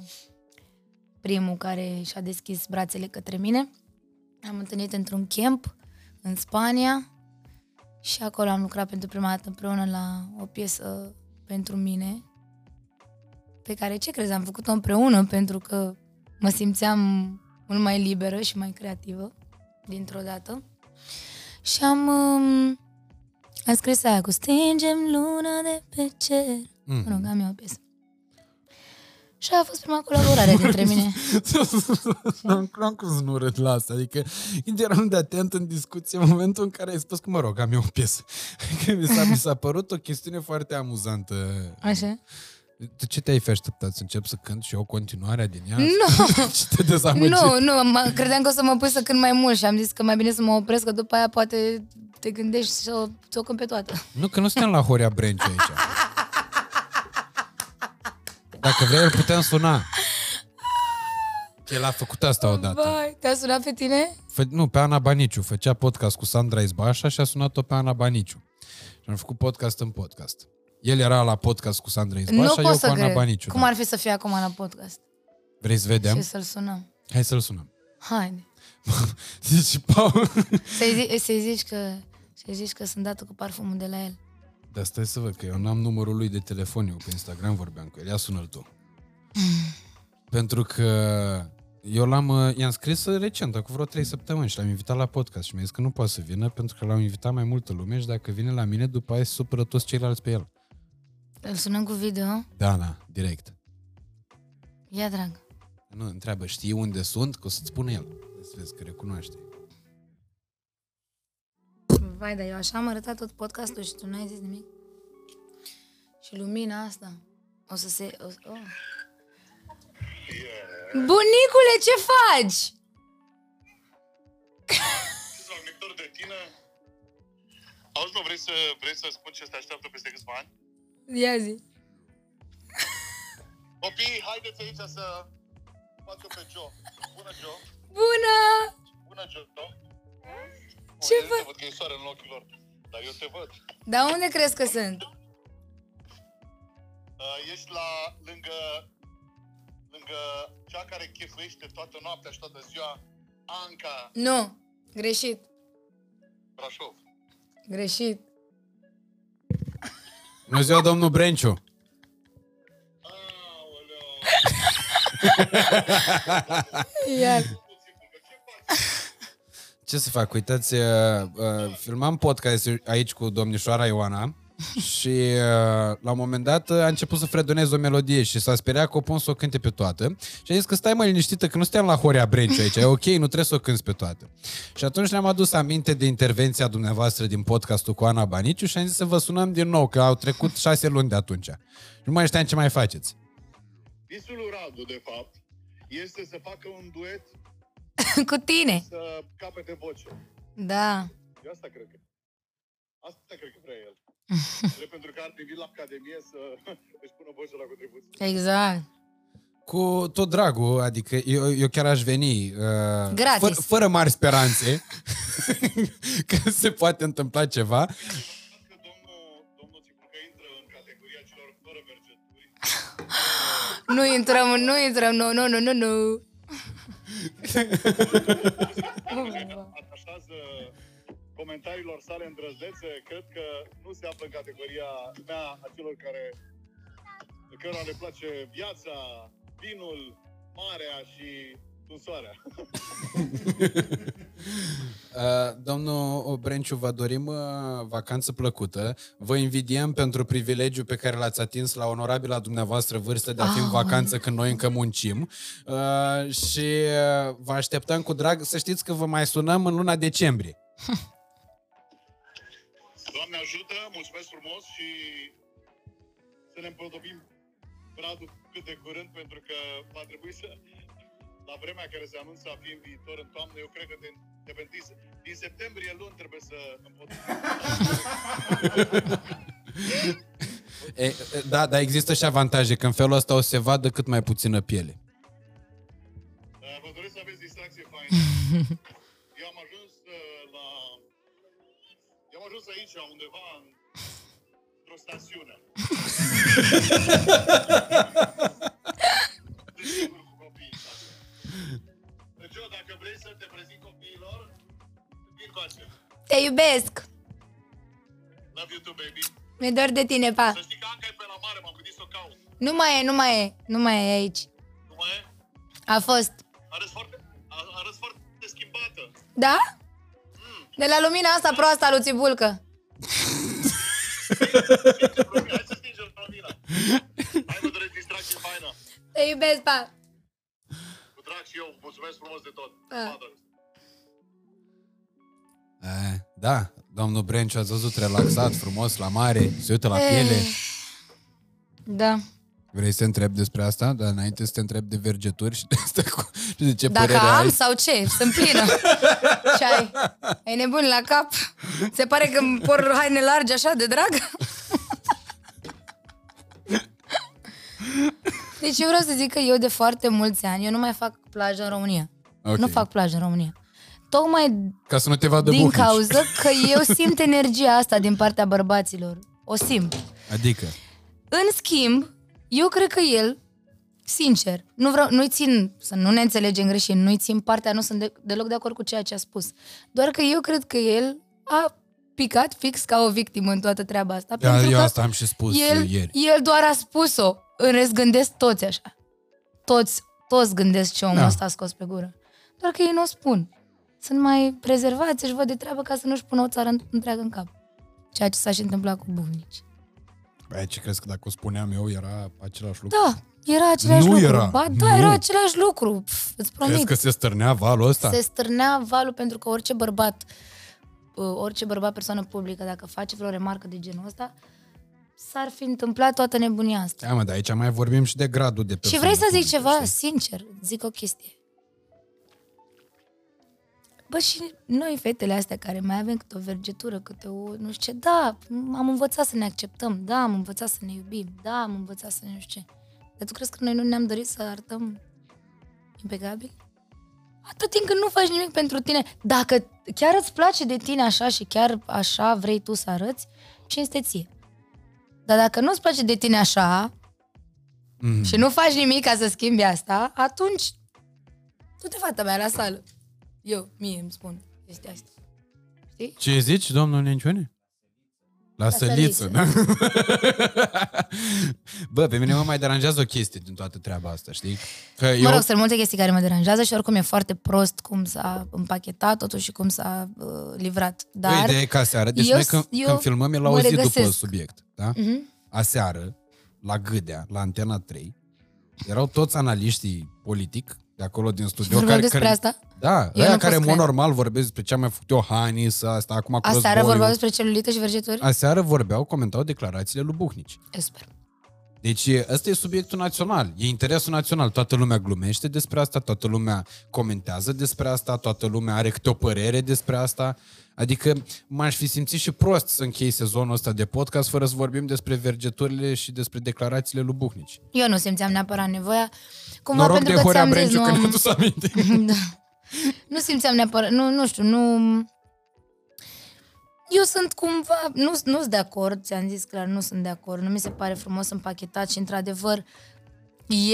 Speaker 2: primul care și-a deschis brațele către mine. Am întâlnit într-un camp în Spania și acolo am lucrat pentru prima dată împreună la o piesă pentru mine pe care, ce crezi, am făcut-o împreună pentru că mă simțeam mult mai liberă și mai creativă dintr-o dată. Și am, um, am scris aia cu Stingem luna de pe cer.
Speaker 1: Mhm.
Speaker 2: Mă rog, am eu o piesă. Și a fost prima colaborare *laughs* dintre mine.
Speaker 1: N-am n-am cum să nu râd la asta. Adică eram de atent în discuție în momentul în care ai spus că, mă rog, am eu o piesă. *laughs* Că mi s-a, mi s-a părut o chestiune foarte amuzantă.
Speaker 2: Așa?
Speaker 1: Tu ce te-ai fi așteptat? Să încep să cânt și o continuare din ea?
Speaker 2: Nu! *laughs*
Speaker 1: Ce te dezamăgi?
Speaker 2: Nu, nu, mă, credeam că o să mă pui să cânt mai mult și am zis că mai bine să mă opresc, că după aia poate te gândești să o, să o cânt pe toată.
Speaker 1: Nu, că nu suntem la Horia Brenciu aici. Dacă vrei, îl putem suna. El a făcut asta odată.
Speaker 2: Vai, te-a sunat pe tine?
Speaker 1: Fă, nu, pe Ana Baniciu. Făcea podcast cu Sandra Izbașa și a sunat-o pe Ana Baniciu. Și am făcut podcast în podcast. El era la podcast cu Sandra Izbașa,
Speaker 2: nu
Speaker 1: eu
Speaker 2: pot
Speaker 1: cu
Speaker 2: să
Speaker 1: Ana
Speaker 2: cred.
Speaker 1: Baniciu.
Speaker 2: Cum
Speaker 1: da.
Speaker 2: ar fi să fie acum la podcast?
Speaker 1: Vrei să vedem?
Speaker 2: Și să-l sunăm.
Speaker 1: Hai să-l sunăm.
Speaker 2: Haide. *laughs*
Speaker 1: Zici, Paul...
Speaker 2: Să-i, zi, să-i zici că să-i zici că sunt dată cu parfumul de la el.
Speaker 1: Dar stai să văd, că eu n-am numărul lui de telefon, eu pe Instagram vorbeam cu el. Ia sună-l tu. *sighs* Pentru că eu l-am, uh, i-am scris recent, acum vreo trei săptămâni și l-am invitat la podcast și mi-a zis că nu poate să vină pentru că l-am invitat mai multă lume și dacă vine la mine, după aia se supără toți ceilalți pe el.
Speaker 2: Îl sunăm cu video?
Speaker 1: Da, da, direct.
Speaker 2: Ia, drag.
Speaker 1: Nu, întreabă, știi unde sunt? Că o să-ți spună el. Să vezi că recunoaște.
Speaker 2: Vai, dar eu așa am arătat tot podcastul și tu n-ai zis nimic. Și lumina asta o să se... O, oh. Bunicule, ce faci?
Speaker 3: Sunt nectar de tine. Auzi, mă, vrei să, vrei să spun ce te așteaptă peste câțiva ani?
Speaker 2: Ia zi.
Speaker 3: Copii, haideți aici să facă pe Joe. Bună, Joe.
Speaker 2: Bună!
Speaker 3: Bună, Joe.
Speaker 2: Ce
Speaker 3: Uite,
Speaker 2: vă-
Speaker 3: Te văd că e soare în ochii lor. Dar eu te văd.
Speaker 2: Dar unde crezi că sunt?
Speaker 3: Uh, ești la, lângă, lângă cea care chefuiește toată noaptea și toată ziua, Anca
Speaker 2: Nu, greșit.
Speaker 3: Brașov.
Speaker 2: Greșit.
Speaker 1: Bună ziua, domnul Brenciu!
Speaker 3: Aoleu.
Speaker 2: Iar.
Speaker 1: Ce să fac? Uitați, uh, uh, filmam podcast aici cu domnișoara Ioana *laughs* și uh, la un moment dat uh, a început să fredoneze o melodie și s-a speriat că o pun să o cânte pe toată și a zis că stai mai liniștită, că nu suntem la Horea Brenciu aici, e ok, nu trebuie să o cânti pe toată. Și atunci ne-am adus aminte de intervenția dumneavoastră din podcastul cu Ana Baniciu și am zis să vă sunăm din nou, că au trecut șase luni de atunci. Și nu mai știam ce mai faceți.
Speaker 3: Visul lui Radu, de fapt, este să facă un duet *laughs*
Speaker 2: Cu tine.
Speaker 3: să capete voce.
Speaker 2: Da.
Speaker 3: Eu asta cred că. Asta cred că vrea el. *laughs* Drept pentru că ar trebui la Academie să *laughs* își pună voce la contribuție.
Speaker 2: Exact.
Speaker 1: Cu tot dragul, adică eu, eu chiar aș veni uh,
Speaker 2: Gratis.
Speaker 1: fără, fără mari speranțe că se poate întâmpla ceva.
Speaker 3: Că domnul, domnul Țipucă intră în categoria celor fără vergeturi.
Speaker 2: Nu intrăm, nu intrăm, nu, nu, nu, nu, nu.
Speaker 3: Atașează comentariilor sale îndrăznețe, cred că nu se află în categoria mea a celor care cărora le place viața, vinul, marea și tunsoarea. *laughs*
Speaker 1: Uh, domnul Brenciu, vă dorim uh, vacanță plăcută. Vă invidiem pentru privilegiu pe care l-ați atins la onorabila dumneavoastră vârstă de a fi în
Speaker 2: Ah.
Speaker 1: vacanță când noi încă muncim. Uh, și uh, vă așteptăm cu drag. Să știți că vă mai sunăm în luna decembrie. *laughs*
Speaker 3: Doamne ajută, mulțumesc frumos și să ne împodobim Bradul cât de curând, pentru că va trebui să, la vremea care se anunță a fi în viitor, în toamnă, eu cred că din, de pe din, din septembrie luni trebuie să împodobim. *laughs*
Speaker 1: E, e, da, dar există și avantaje, că în felul ăsta o să se vadă cât mai puțină piele.
Speaker 3: Uh, Vă doresc să aveți distracție faină. *laughs* Eu am ajuns uh, la... Eu am ajuns aici, undeva în... într-o stațiune. *laughs*
Speaker 2: Te iubesc.
Speaker 3: Love you too, baby.
Speaker 2: Mi-e dor de tine, pa.
Speaker 3: Să știi că Anca e pe la mare, m-am gândit să o caut.
Speaker 2: Nu mai e, nu mai e, nu mai e aici.
Speaker 3: Nu mai e?
Speaker 2: A fost.
Speaker 3: Arăți foarte, a- arăți foarte schimbată.
Speaker 2: Da? De la lumina asta proastă a lui Țibulcă. *laughs*
Speaker 3: Hai să stingem lumina. Hai, vă doresc distracție faină.
Speaker 2: Te iubesc, pa.
Speaker 3: Cu drag și eu, mulțumesc frumos de tot.
Speaker 2: Da.
Speaker 3: Pa, drag.
Speaker 1: E, da, domnul Brenciu ați văzut relaxat, frumos, la mare, se uită la piele.
Speaker 2: Da.
Speaker 1: Vrei să te întreb despre asta? Dar înainte să te întreb de vergeturi și de, asta cu, și de ce
Speaker 2: Dacă
Speaker 1: părere
Speaker 2: am
Speaker 1: ai.
Speaker 2: sau ce? Sunt plină. *laughs* Ce ai? Ai nebun la cap? Se pare că îmi por haine largi așa de drag? Deci eu vreau să zic că eu de foarte mulți ani, eu nu mai fac plajă în România.
Speaker 1: Ok.
Speaker 2: Nu fac plajă în România. Tocmai
Speaker 1: Ca să nu te vadă
Speaker 2: din
Speaker 1: buhnici.
Speaker 2: cauză *laughs* că eu simt energia asta din partea bărbaților. O simt.
Speaker 1: Adică,
Speaker 2: În schimb, eu cred că el, sincer, nu vreau, nu-i țin, să nu ne înțelegem greșit, nu-i țin partea, nu sunt de, deloc de acord cu ceea ce a spus. Doar că eu cred că el a picat fix ca o victimă în toată treaba asta.
Speaker 1: da,
Speaker 2: pentru
Speaker 1: eu
Speaker 2: că
Speaker 1: asta am și spus
Speaker 2: el,
Speaker 1: ieri.
Speaker 2: el doar a spus-o. În rest gândesc toți așa. Toți, toți gândesc ce omul
Speaker 1: Da.
Speaker 2: ăsta a scos pe gură. Doar că ei nu o spun. Sunt mai prezervați, își văd de treabă ca să nu-și pună o țară întreagă în cap. Ceea ce s-a și întâmplat cu buvnici.
Speaker 1: Băi, ce crezi că dacă o spuneam eu era același lucru?
Speaker 2: Da, era același
Speaker 1: Nu
Speaker 2: lucru.
Speaker 1: era.
Speaker 2: Ba, da,
Speaker 1: Nu.
Speaker 2: era același lucru. Pf, îți promit.
Speaker 1: Crezi că se stârnea valul ăsta?
Speaker 2: Se stârnea valul pentru că orice bărbat, uh, orice bărbat persoană publică, dacă face vreo remarcă de genul ăsta, s-ar fi întâmplat toată nebunia asta.
Speaker 1: Da, mă, dar aici mai vorbim și de gradul de
Speaker 2: Și
Speaker 1: persoană
Speaker 2: vrei să zic
Speaker 1: publică,
Speaker 2: ceva?
Speaker 1: știi?
Speaker 2: Sincer, zic o chestie. Bă, și noi, fetele astea care mai avem câte o vergetură, câte o, nu știu ce, da, am învățat să ne acceptăm, da, am învățat să ne iubim, da, am învățat să ne nu știu ce. Dar tu crezi că noi nu ne-am dorit să arătăm impecabil? Atât timp când nu faci nimic pentru tine. Dacă chiar îți place de tine așa și chiar așa vrei tu să arăți, cinste ție. Dar dacă nu-ți place de tine așa,
Speaker 1: Mm.
Speaker 2: și nu faci nimic ca să schimbi asta, atunci du-te fata mea la sală. Eu, mie îmi spun chestia asta. Știi?
Speaker 1: Ce zici, domnul Nenciune? La, săliță, da? *laughs* Bă, pe mine mă mai deranjează o chestie din toată treaba asta, știi? Că
Speaker 2: Mă
Speaker 1: eu...
Speaker 2: rog, sunt multe chestii care mă deranjează și oricum e foarte prost cum s-a împachetat totul și cum s-a uh, livrat.
Speaker 1: Bă,
Speaker 2: Dar
Speaker 1: ideea e ca seară, deci
Speaker 2: eu-
Speaker 1: noi când,
Speaker 2: eu
Speaker 1: când filmăm e la
Speaker 2: mă
Speaker 1: o zi după
Speaker 2: regăsesc.
Speaker 1: subiect, da?
Speaker 2: Mhm.
Speaker 1: Aseară, la Gâdea, la Antena 3, erau toți analiștii politic de acolo din studio.
Speaker 2: vorbeam despre asta?
Speaker 1: Da,
Speaker 2: Eu
Speaker 1: aia
Speaker 2: nu
Speaker 1: care
Speaker 2: pot
Speaker 1: în mod
Speaker 2: crede.
Speaker 1: normal vorbesc despre ce a mai făcut Iohannis, asta, acum cu
Speaker 2: Aseară
Speaker 1: războiul.
Speaker 2: vorbeau despre celulită și vergeturi?
Speaker 1: Aseară vorbeau, comentau declarațiile lui Buhnici.
Speaker 2: Eu sper.
Speaker 1: Deci ăsta e subiectul național, e interesul național. Toată lumea glumește despre asta, toată lumea comentează despre asta, toată lumea are câte o părere despre asta. Adică m-aș fi simțit și prost să închei sezonul ăsta de podcast fără să vorbim despre vergeturile și despre declarațiile lui Buhnici.
Speaker 2: Eu nu simțeam neapărat nevoia. Cumva
Speaker 1: Noroc
Speaker 2: pentru
Speaker 1: de
Speaker 2: că
Speaker 1: Horea
Speaker 2: ți-am zis,
Speaker 1: Brenciu
Speaker 2: nu
Speaker 1: că ne-a
Speaker 2: am...
Speaker 1: dus aminte. *laughs*
Speaker 2: da. Nu simțeam neapărat, nu, nu știu, nu... Eu sunt cumva, nu nu sunt de acord, ți-am zis clar, nu sunt de acord, nu mi se pare frumos împachetat și într-adevăr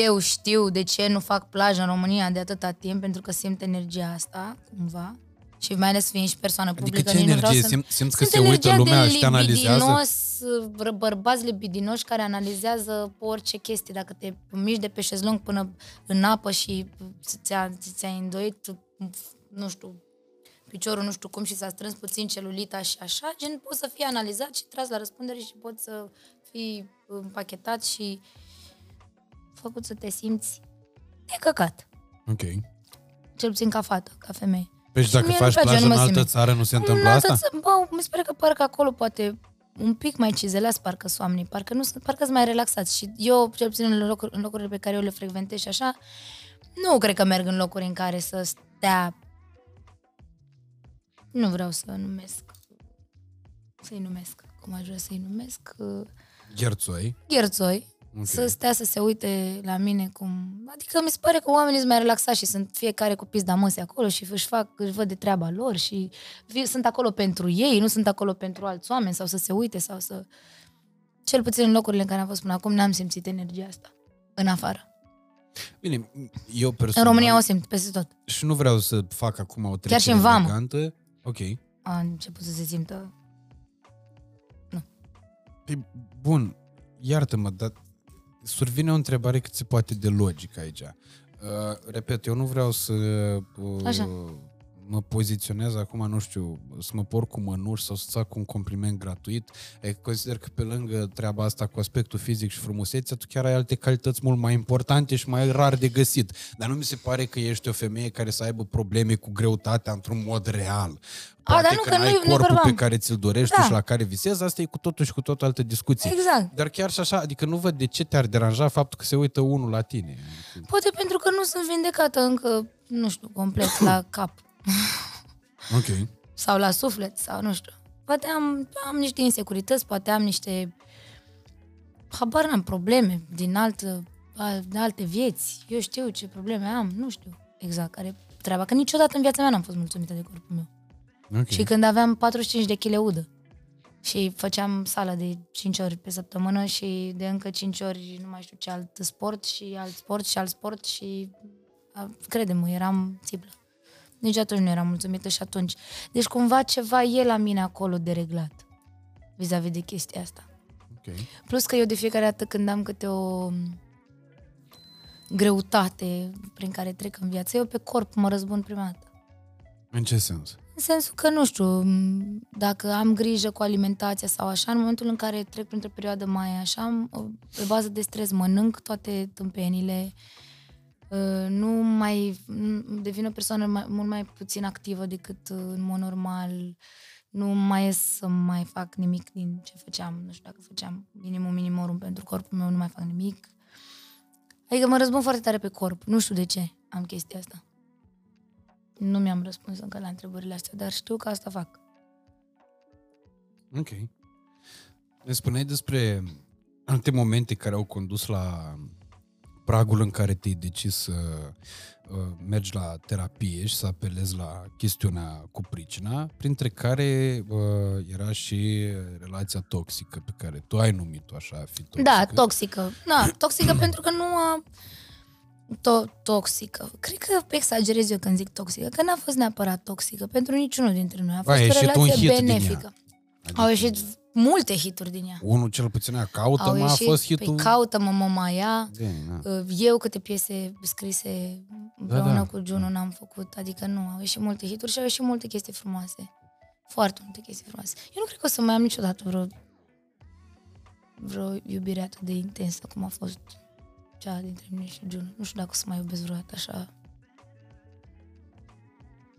Speaker 2: eu știu de ce nu fac plajă în România de atâta timp, pentru că simt energia asta, cumva, și mai ales fiind și persoană
Speaker 1: Adică
Speaker 2: publică.
Speaker 1: ce
Speaker 2: nici nu vreau
Speaker 1: energie?
Speaker 2: să...
Speaker 1: Sim- simți că
Speaker 2: Simt
Speaker 1: se uită
Speaker 2: energia
Speaker 1: lumea
Speaker 2: de
Speaker 1: și te analizează?
Speaker 2: libidinos, bă- bărbați libidinoși care analizează orice chestie. Dacă te miști de pe șezlong până în apă și ți-a, ți-a îndoit, nu știu, piciorul nu știu cum și s-a strâns puțin celulita și așa, gen poți să fii analizat și tras la răspundere și poți să fii împachetat și făcut să te simți de căcat.
Speaker 1: Ok.
Speaker 2: Cel puțin ca fată, ca femeie.
Speaker 1: Păi și
Speaker 2: Și
Speaker 1: dacă
Speaker 2: mie
Speaker 1: faci
Speaker 2: nu-mi place,
Speaker 1: plajă
Speaker 2: nu
Speaker 1: în
Speaker 2: mă
Speaker 1: altă
Speaker 2: simt.
Speaker 1: țară, nu se întâmplă
Speaker 2: În altă
Speaker 1: asta?
Speaker 2: ță- Bă, mi se pare că parcă acolo poate un pic mai cizeleați parcă sunt oamenii, parcă, nu sunt, parcă sunt mai relaxați și eu, cel puțin în, locuri, în locurile pe care eu le frecventez și așa, nu cred că merg în locuri în care să stea nu vreau să numesc să-i numesc, cum aș vrea să-i numesc, uh,
Speaker 1: Gherțoi.
Speaker 2: gherțoi,
Speaker 1: Ok.
Speaker 2: să stea să se uite la mine cum... Adică mi se pare că oamenii sunt mai relaxați și sunt fiecare cu pizda măsii acolo și își fac, își văd de treaba lor și vi- sunt acolo pentru ei, nu sunt acolo pentru alți oameni sau să se uite sau să... Cel puțin în locurile în care am fost până acum n-am simțit energia asta. În afară.
Speaker 1: Bine, eu
Speaker 2: În
Speaker 1: personal...
Speaker 2: România o simt peste tot.
Speaker 1: Și nu vreau să fac acum o trecere
Speaker 2: și în vamă.
Speaker 1: elegantă. Ok.
Speaker 2: A început să se simtă...
Speaker 1: Păi, bun, iartă-mă, dar survine o întrebare cât se poate de logică aici. Uh, repet, eu nu vreau să uh,
Speaker 2: Așa.
Speaker 1: Mă poziționez acum, nu știu, să mă por cu mănuși sau să fac un compliment gratuit. E, consider că pe lângă treaba asta cu aspectul fizic și frumusețea, tu chiar ai alte calități mult mai importante și mai rar de găsit. Dar nu mi se pare că ești o femeie care să aibă probleme cu greutatea într-un mod real. Poate
Speaker 2: dar nu,
Speaker 1: că
Speaker 2: că
Speaker 1: n-ai
Speaker 2: nu- nu
Speaker 1: corpul pe
Speaker 2: vorbeam.
Speaker 1: care ți-l dorești
Speaker 2: Da.
Speaker 1: și la care visezi, asta e cu totul și cu totul altă discuție.
Speaker 2: Exact.
Speaker 1: Dar chiar și așa, adică nu văd de ce te-ar deranja faptul că se uită unul la tine.
Speaker 2: Poate pentru că nu sunt vindecată încă, nu știu, complet la *coughs* cap. *laughs*
Speaker 1: Ok.
Speaker 2: sau la suflet, sau nu știu. Poate am, am niște insecurități, poate am niște, habar n-am, probleme din altă, al- de alte vieți. Eu știu ce probleme am, nu știu exact care e treaba. Că niciodată în viața mea n-am fost mulțumită de corpul meu.
Speaker 1: Ok.
Speaker 2: Și când aveam 45 de kg udă și făceam sală de 5 ori pe săptămână și de încă 5 ori nu mai știu ce alt sport și alt sport și alt sport și a, crede-mă, eram țiplă. Nici atunci nu eram mulțumită și atunci. Deci cumva ceva e la mine acolo de reglat vis-a-vis de chestia asta.
Speaker 1: ok.
Speaker 2: Plus că eu de fiecare dată când am câte o greutate prin care trec în viață, eu pe corp mă răzbun prima dată.
Speaker 1: În ce sens?
Speaker 2: În sensul că, nu știu, m, dacă am grijă cu alimentația sau așa, în momentul în care trec printr-o perioadă mai așa, am, o- pe bază de stres mănânc toate tâmpenile, uh, nu mai m, devin o persoană mai, mult mai puțin activă decât uh, în mod normal, nu mai ies să mai fac nimic din ce făceam, nu știu dacă făceam minimum minimorum pentru corpul meu, nu mai fac nimic. Adică mă răzbun foarte tare pe corp, nu știu de ce am chestia asta. Nu mi-am răspuns încă la întrebările astea, dar știu că asta fac.
Speaker 1: Ok. Ne spuneai despre alte momente care au condus la pragul în care te-ai decis să uh, mergi la terapie și să apelezi la chestiunea cu pricina, printre care uh, era și relația toxică pe care tu ai numit-o așa, a fi toxică.
Speaker 2: Da, toxică. Da, toxică *clears throat* pentru că nu a... To- toxică. Cred că exagerez eu când zic toxică, că n-a fost neapărat toxică pentru niciunul dintre noi. A fost
Speaker 1: ieșit
Speaker 2: o
Speaker 1: un
Speaker 2: relație
Speaker 1: hit din ea.
Speaker 2: benefică.
Speaker 1: Adică
Speaker 2: Au ieșit multe hituri din ea.
Speaker 1: Unul cel puțin a caută,
Speaker 2: Au
Speaker 1: mă, a
Speaker 2: ieșit,
Speaker 1: fost hitul...
Speaker 2: Păi caută-mă, mă mai ia.
Speaker 1: Bine, da.
Speaker 2: Eu câte piese scrise împreună
Speaker 1: Da, da.
Speaker 2: cu Juno n-am făcut, adică nu, au ieșit multe hituri și au ieșit multe chestii frumoase. Foarte multe chestii frumoase. Eu nu cred că o să mai am niciodată vreo vreo iubire atât de intensă cum a fost cea dintre mine și Juno. Nu știu dacă o să mai iubesc vreodată așa.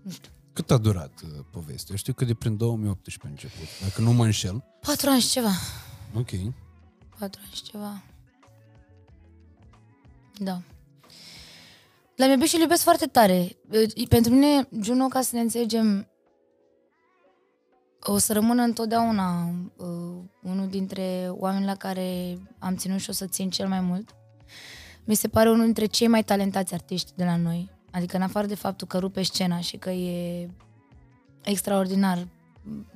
Speaker 2: Nu știu.
Speaker 1: Cât a durat uh, povestea? Eu știu că de prin 2018 a început, dacă nu mă înșel.
Speaker 2: Patru ani și ceva.
Speaker 1: Ok.
Speaker 2: Patru ani și ceva. Da. L-am iubit și îl iubesc foarte tare. Pentru mine, Juno, ca să ne înțelegem, o să rămână întotdeauna uh, unul dintre oameni la care am ținut și o să țin cel mai mult. Mi se pare unul dintre cei mai talentați artiști de la noi. Adică în afară de faptul că rupe scena și că e extraordinar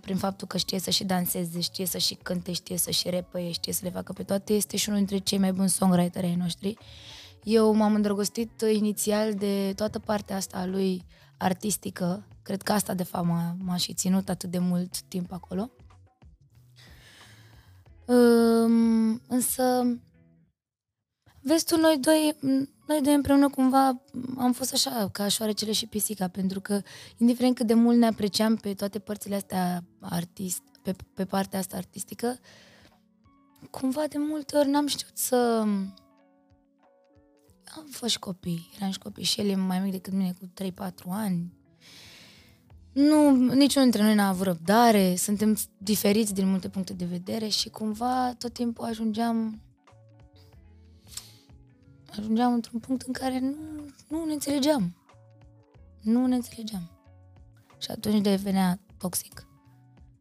Speaker 2: prin faptul că știe să și danseze, știe să și cânte, știe să și repăie, știe să le facă pe toate, este și unul dintre cei mai buni songwriter ai noștri. Eu m-am îndrăgostit inițial de toată partea asta a lui artistică. Cred că asta, de fapt, m-a, m-a și ținut atât de mult timp acolo. Um, însă, vezi tu, noi doi, noi doi împreună cumva am fost așa, ca șoarecele și pisica, pentru că, indiferent cât de mult ne apreciam pe toate părțile astea artist, pe, pe partea asta artistică, cumva de multe ori n-am știut să... Am fost și copii, eram și copii și el e mai mic decât mine cu 3-4 ani. Nu, niciunul dintre noi n-a avut răbdare, suntem diferiți din multe puncte de vedere și cumva tot timpul ajungeam ajungeam într-un punct în care nu, nu ne înțelegeam. Nu ne înțelegeam. Și atunci devenea toxic.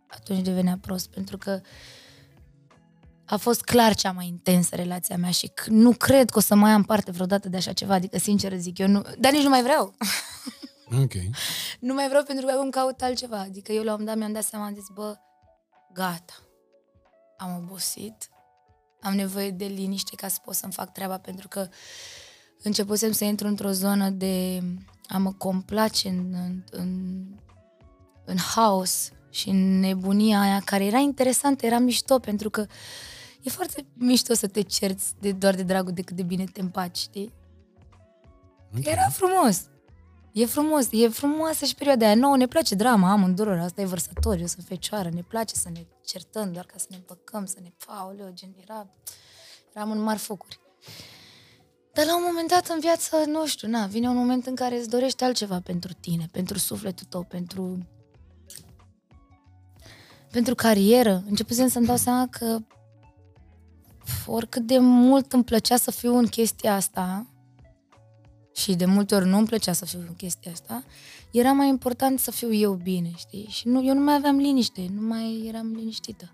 Speaker 2: Atunci devenea prost, pentru că a fost clar cea mai intensă relația mea și nu cred că o să mai am parte vreodată de așa ceva, adică sincer zic eu, nu, dar nici nu mai vreau.
Speaker 1: Ok. *laughs*
Speaker 2: nu mai vreau pentru că acum caut altceva. Adică eu la un dat mi-am dat seama, am zis, bă, gata, am obosit, am nevoie de liniște ca să pot să-mi fac treaba, pentru că începusem să intru într-o zonă de a mă complace în, în, în, în haos și în nebunia aia, care era interesantă, era mișto, pentru că e foarte mișto să te cerți de doar de dragul de cât de bine te împaci, știi? Okay. Era frumos. E frumos, e frumoasă și perioada aia. Nouă ne place drama amândurora, asta e vărsător, eu sunt fecioară, ne place să ne certăm doar ca să ne împăcăm, să ne... Aoleo, gen, era... Eram în mari focuri. Dar la un moment dat în viață, nu știu, na, vine un moment în care îți dorești altceva pentru tine, pentru sufletul tău, pentru... pentru carieră. Începusem să-mi dau seama că oricât de mult îmi plăcea să fiu în chestia asta, și de multe ori nu îmi plăcea să fiu în chestia asta, era mai important să fiu eu bine, știi? Și nu, eu nu mai aveam liniște, nu mai eram liniștită.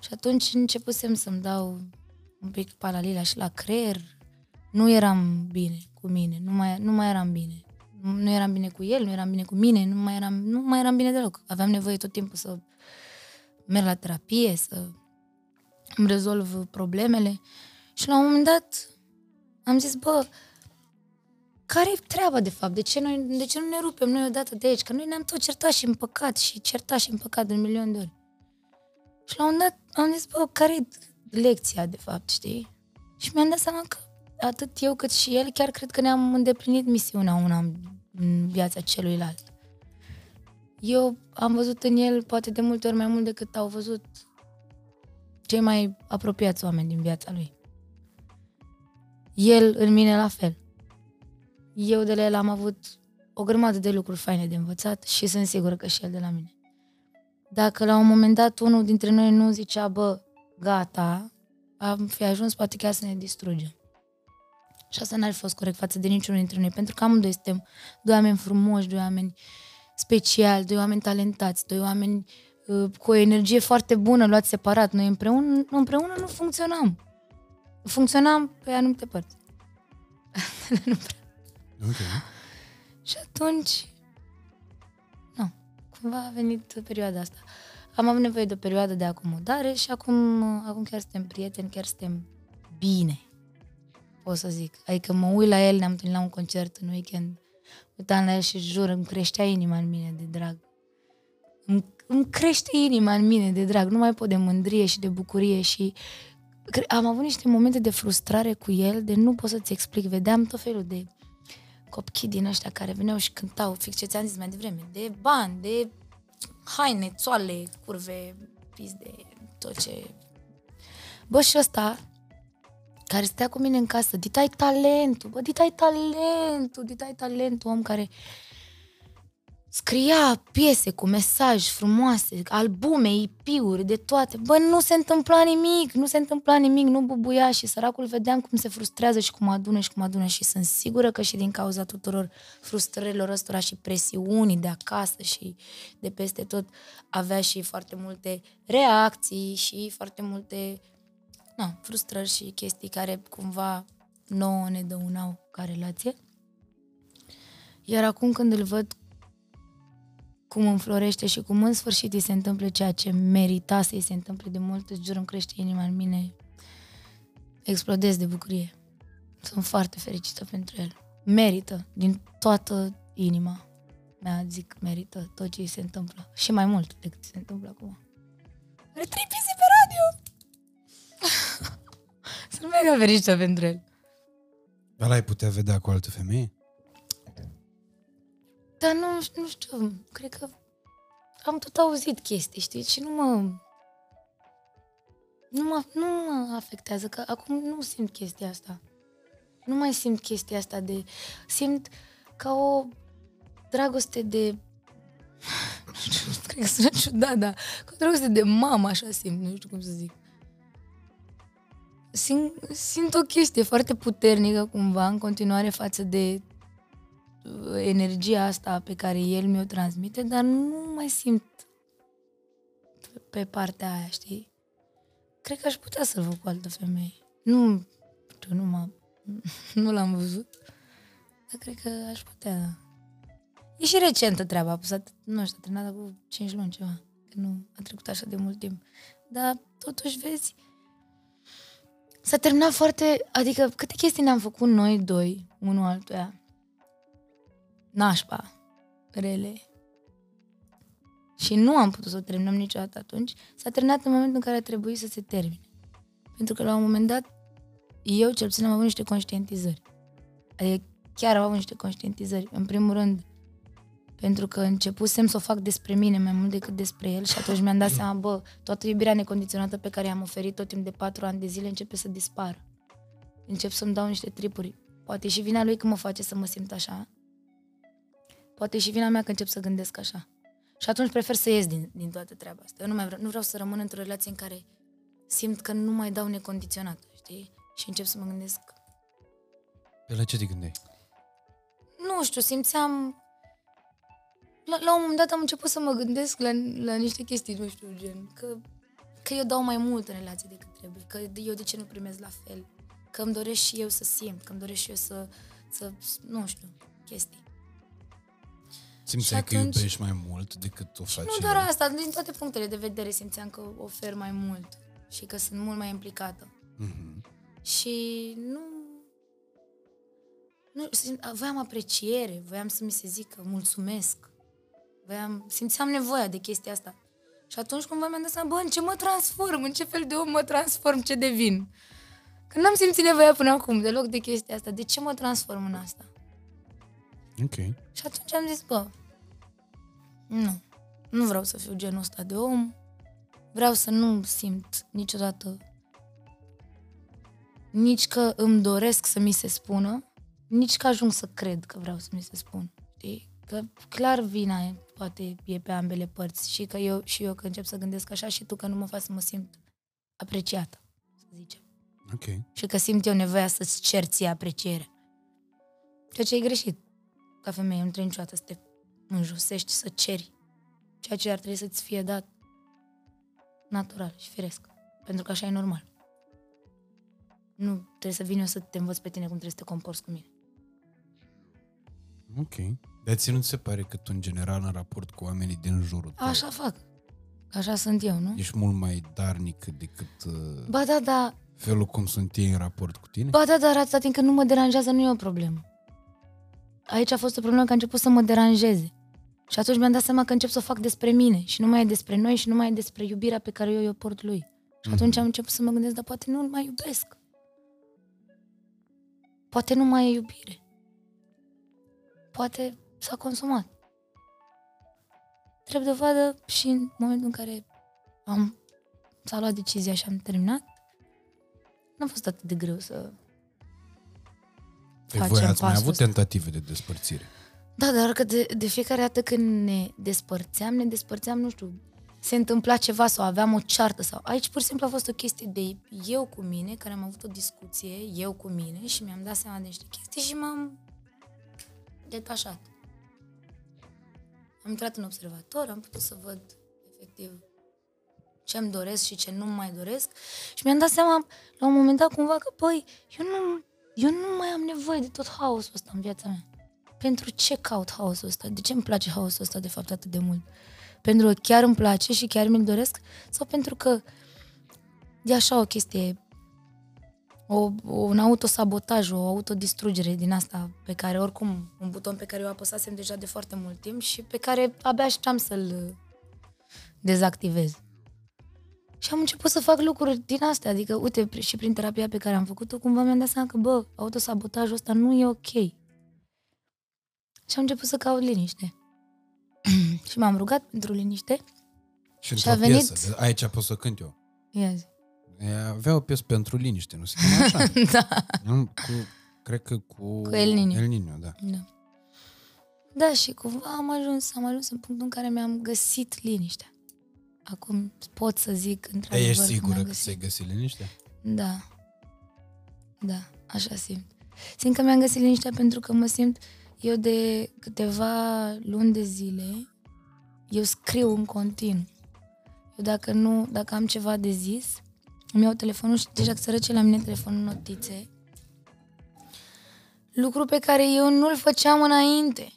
Speaker 2: Și atunci începusem să-mi dau un pic paralila și la creier. Nu eram bine cu mine, nu mai, nu mai eram bine. Nu, nu eram bine cu el, nu eram bine cu mine, nu mai eram, nu mai eram bine deloc. Aveam nevoie tot timpul să merg la terapie, să îmi rezolv problemele. Și la un moment dat am zis, bă, care e treaba, de fapt? De ce, noi, de ce nu ne rupem noi odată de aici? Că noi ne-am tot certat și împăcat și certat și împăcat de un milion de ori. Și la un dat am zis, bă, care e lecția, de fapt, știi? Și mi-am dat seama că atât eu cât și el, chiar cred că ne-am îndeplinit misiunea una în viața celuilalt. Eu am văzut în el poate de multe ori mai mult decât au văzut cei mai apropiați oameni din viața lui. El în mine la fel eu de la el am avut o grămadă de lucruri faine de învățat și sunt sigură că și el de la mine. Dacă la un moment dat unul dintre noi nu zicea, bă, gata, am fi ajuns poate chiar să ne distrugem. Și asta n-ar fi fost corect față de niciunul dintre noi, pentru că amândoi suntem doi oameni frumoși, doi oameni speciali, doi oameni talentați, doi oameni uh, cu o energie foarte bună, luați separat. Noi împreună, împreună nu funcționam. Funcționam pe anumite părți. *laughs* nu prea.
Speaker 1: Okay.
Speaker 2: Și atunci, nu, cumva a venit perioada asta. Am avut nevoie de o perioadă de acomodare și acum, acum chiar suntem prieteni, chiar suntem bine, pot să zic. Adică mă uit la el, ne-am întâlnit la un concert în weekend, uitam la el și jur, îmi creștea inima în mine de drag. Îmi, îmi crește inima în mine de drag, nu mai pot de mândrie și de bucurie și am avut niște momente de frustrare cu el, de nu pot să-ți explic, vedeam tot felul de copii din ăștia care veneau și cântau, fix ce ți-am zis mai devreme, de bani, de haine, țoale, curve, de tot ce... Bă, și ăsta, care stea cu mine în casă, Dita ai talentul, bă, Dita ai talentul, Dita ai talentul, om care scria piese cu mesaj frumoase, albume, IP-uri, de toate. Bă, nu se întâmpla nimic, nu se întâmpla nimic, nu bubuia și săracul vedeam cum se frustrează și cum adună și cum adună și sunt sigură că și din cauza tuturor frustrărilor ăstora și presiunii de acasă și de peste tot avea și foarte multe reacții și foarte multe na, frustrări și chestii care cumva nouă ne dăunau ca relație. Iar acum când îl văd cum înflorește și cum în sfârșit îi se întâmplă ceea ce merita să îi se întâmple de mult, îți jur, îmi crește inima în mine, explodez de bucurie. Sunt foarte fericită pentru el. Merită, din toată inima mea, zic, merită tot ce îi se întâmplă. Și mai mult decât se întâmplă acum. Are trei piese pe radio! *laughs* Sunt mega fericită pentru el.
Speaker 1: Dar l-ai putea vedea cu altă femeie?
Speaker 2: Dar nu, nu știu, cred că am tot auzit chestii, știi, și nu mă... Nu mă, nu mă afectează, că acum nu simt chestia asta. Nu mai simt chestia asta de... Simt ca o dragoste de... *laughs* Nu știu, cred că sună ciudat, dar ca o dragoste de mamă, așa simt, nu știu cum să zic. Simt, simt o chestie foarte puternică cumva în continuare față de energia asta pe care el mi-o transmite, dar nu mai simt pe partea aia, știi? Cred că aș putea să-l văd cu altă femeie. Nu, știu, nu, m *laughs* nu l-am văzut, dar cred că aș putea, da. E și recentă treaba, a nu știu, a terminat cu 5 luni ceva, că nu a trecut așa de mult timp. Dar totuși, vezi, s-a terminat foarte, adică câte chestii ne-am făcut noi doi, unul altuia, nașpa, rele. Și nu am putut să o terminăm niciodată atunci. S-a terminat în momentul în care a trebuit să se termine. Pentru că la un moment dat, eu cel puțin am avut niște conștientizări. Adică chiar am avut niște conștientizări. În primul rând, pentru că începusem să o fac despre mine mai mult decât despre el și atunci mi-am dat seama, bă, toată iubirea necondiționată pe care i-am oferit tot timp de patru ani de zile începe să dispară. Încep să-mi dau niște tripuri. Poate și vina lui că mă face să mă simt așa, Poate și vina mea că încep să gândesc așa. Și atunci prefer să ies din, din toată treaba asta. Eu nu, mai vreau, nu vreau să rămân într-o relație în care simt că nu mai dau necondiționat, știi? Și încep să mă gândesc...
Speaker 1: De la ce te gândeai?
Speaker 2: Nu știu, simțeam... La, la un moment dat am început să mă gândesc la, la niște chestii, nu știu, gen, că, că eu dau mai mult în relație decât trebuie, că eu de ce nu primez la fel, că îmi doresc și eu să simt, că îmi doresc și eu să, să nu știu, chestii.
Speaker 1: Simțeai că atunci... iubești mai mult decât o faci
Speaker 2: Nu doar asta, din toate punctele de vedere simțeam că ofer mai mult și că sunt mult mai implicată. Mm-hmm. Și nu... nu voiam apreciere, voiam să mi se zică mulțumesc. Voiam, simțeam nevoia de chestia asta. Și atunci cumva mi-am dat seama, bă, în ce mă transform, în ce fel de om mă transform, ce devin. Că n-am simțit nevoia până acum deloc de chestia asta. De ce mă transform în asta?
Speaker 1: Ok.
Speaker 2: Și atunci am zis, bă, nu. Nu vreau să fiu genul ăsta de om. Vreau să nu simt niciodată nici că îmi doresc să mi se spună, nici că ajung să cred că vreau să mi se spun. Știi? Că clar vina e, poate e pe ambele părți și că eu și eu că încep să gândesc așa și tu că nu mă faci să mă simt apreciată, să zicem.
Speaker 1: Ok.
Speaker 2: Și că simt eu nevoia să-ți cer ție apreciere. Ceea ce e greșit. Ca femeie, nu trebuie niciodată să te înjosești, să ceri ceea ce ar trebui să-ți fie dat natural și firesc. Pentru că așa e normal. Nu trebuie să vin eu să te învăț pe tine cum trebuie să te comporți cu mine.
Speaker 1: Ok. Dar ți nu ți se pare că tu, în general, în raport cu oamenii din jurul tău...
Speaker 2: Așa fac. Așa sunt eu, nu?
Speaker 1: Ești mult mai darnic decât... Uh,
Speaker 2: ba da, da.
Speaker 1: Felul cum sunt ei în raport cu tine?
Speaker 2: Ba da, dar atâta timp că nu mă deranjează, nu e o problemă. Aici a fost o problemă că a început să mă deranjeze. Și atunci mi-am dat seama că încep să o fac despre mine și nu mai e despre noi și nu mai e despre iubirea pe care eu o port lui. Și atunci am început să mă gândesc, dar poate nu mai iubesc. Poate nu mai e iubire. Poate s-a consumat. Trebuie dovadă și în momentul în care am s-a luat decizia și am terminat, nu a fost atât de greu să
Speaker 1: Păi voi ați mai avut tentative de despărțire.
Speaker 2: Da, dar că de, de fiecare dată când ne despărțeam, ne despărțeam, nu știu, se întâmpla ceva sau aveam o ceartă sau... Aici pur și simplu a fost o chestie de eu cu mine, care am avut o discuție, eu cu mine și mi-am dat seama de niște chestii și m-am detașat. Am intrat în observator, am putut să văd efectiv ce îmi doresc și ce nu mai doresc și mi-am dat seama la un moment dat cumva că, păi, eu nu, eu nu mai am nevoie de tot haosul ăsta în viața mea. Pentru ce caut haosul ăsta? De ce îmi place haosul ăsta de fapt atât de mult? Pentru că chiar îmi place și chiar mi-l doresc? Sau pentru că e așa o chestie, o, un autosabotaj, o autodistrugere din asta pe care oricum, un buton pe care eu apăsasem deja de foarte mult timp și pe care abia așteptam să-l dezactivez. Și am început să fac lucruri din astea, adică, uite, și prin terapia pe care am făcut-o, cumva mi-am dat seama că, bă, autosabotajul ăsta nu e ok. Și am început să caut liniște. *clears throat* și m-am rugat pentru liniște.
Speaker 1: Și,
Speaker 2: Și
Speaker 1: într-o
Speaker 2: a venit-
Speaker 1: piesă, de- aici pot să cânt eu.
Speaker 2: Ia zi.
Speaker 1: Ea avea o piesă pentru liniște, nu se cheamă așa? *laughs*
Speaker 2: da.
Speaker 1: nu, cu, cred că cu...
Speaker 2: Cu El Niño.
Speaker 1: El Niño, da.
Speaker 2: Da. Da, și cumva am ajuns, am ajuns în punctul în care mi-am găsit liniștea. Acum pot să zic
Speaker 1: Dar
Speaker 2: într-adevăr
Speaker 1: ești
Speaker 2: că
Speaker 1: sigură
Speaker 2: mi-am
Speaker 1: că ți-ai găsit liniște?
Speaker 2: Da. Da, așa simt. Simt că mi-am găsit liniștea pentru că mă simt eu de câteva luni de zile, eu scriu în continuu. Eu dacă nu, dacă am ceva de zis, îmi iau telefonul și deja că sărăce la mine telefonul notițe. Lucru pe care eu nu-l făceam înainte.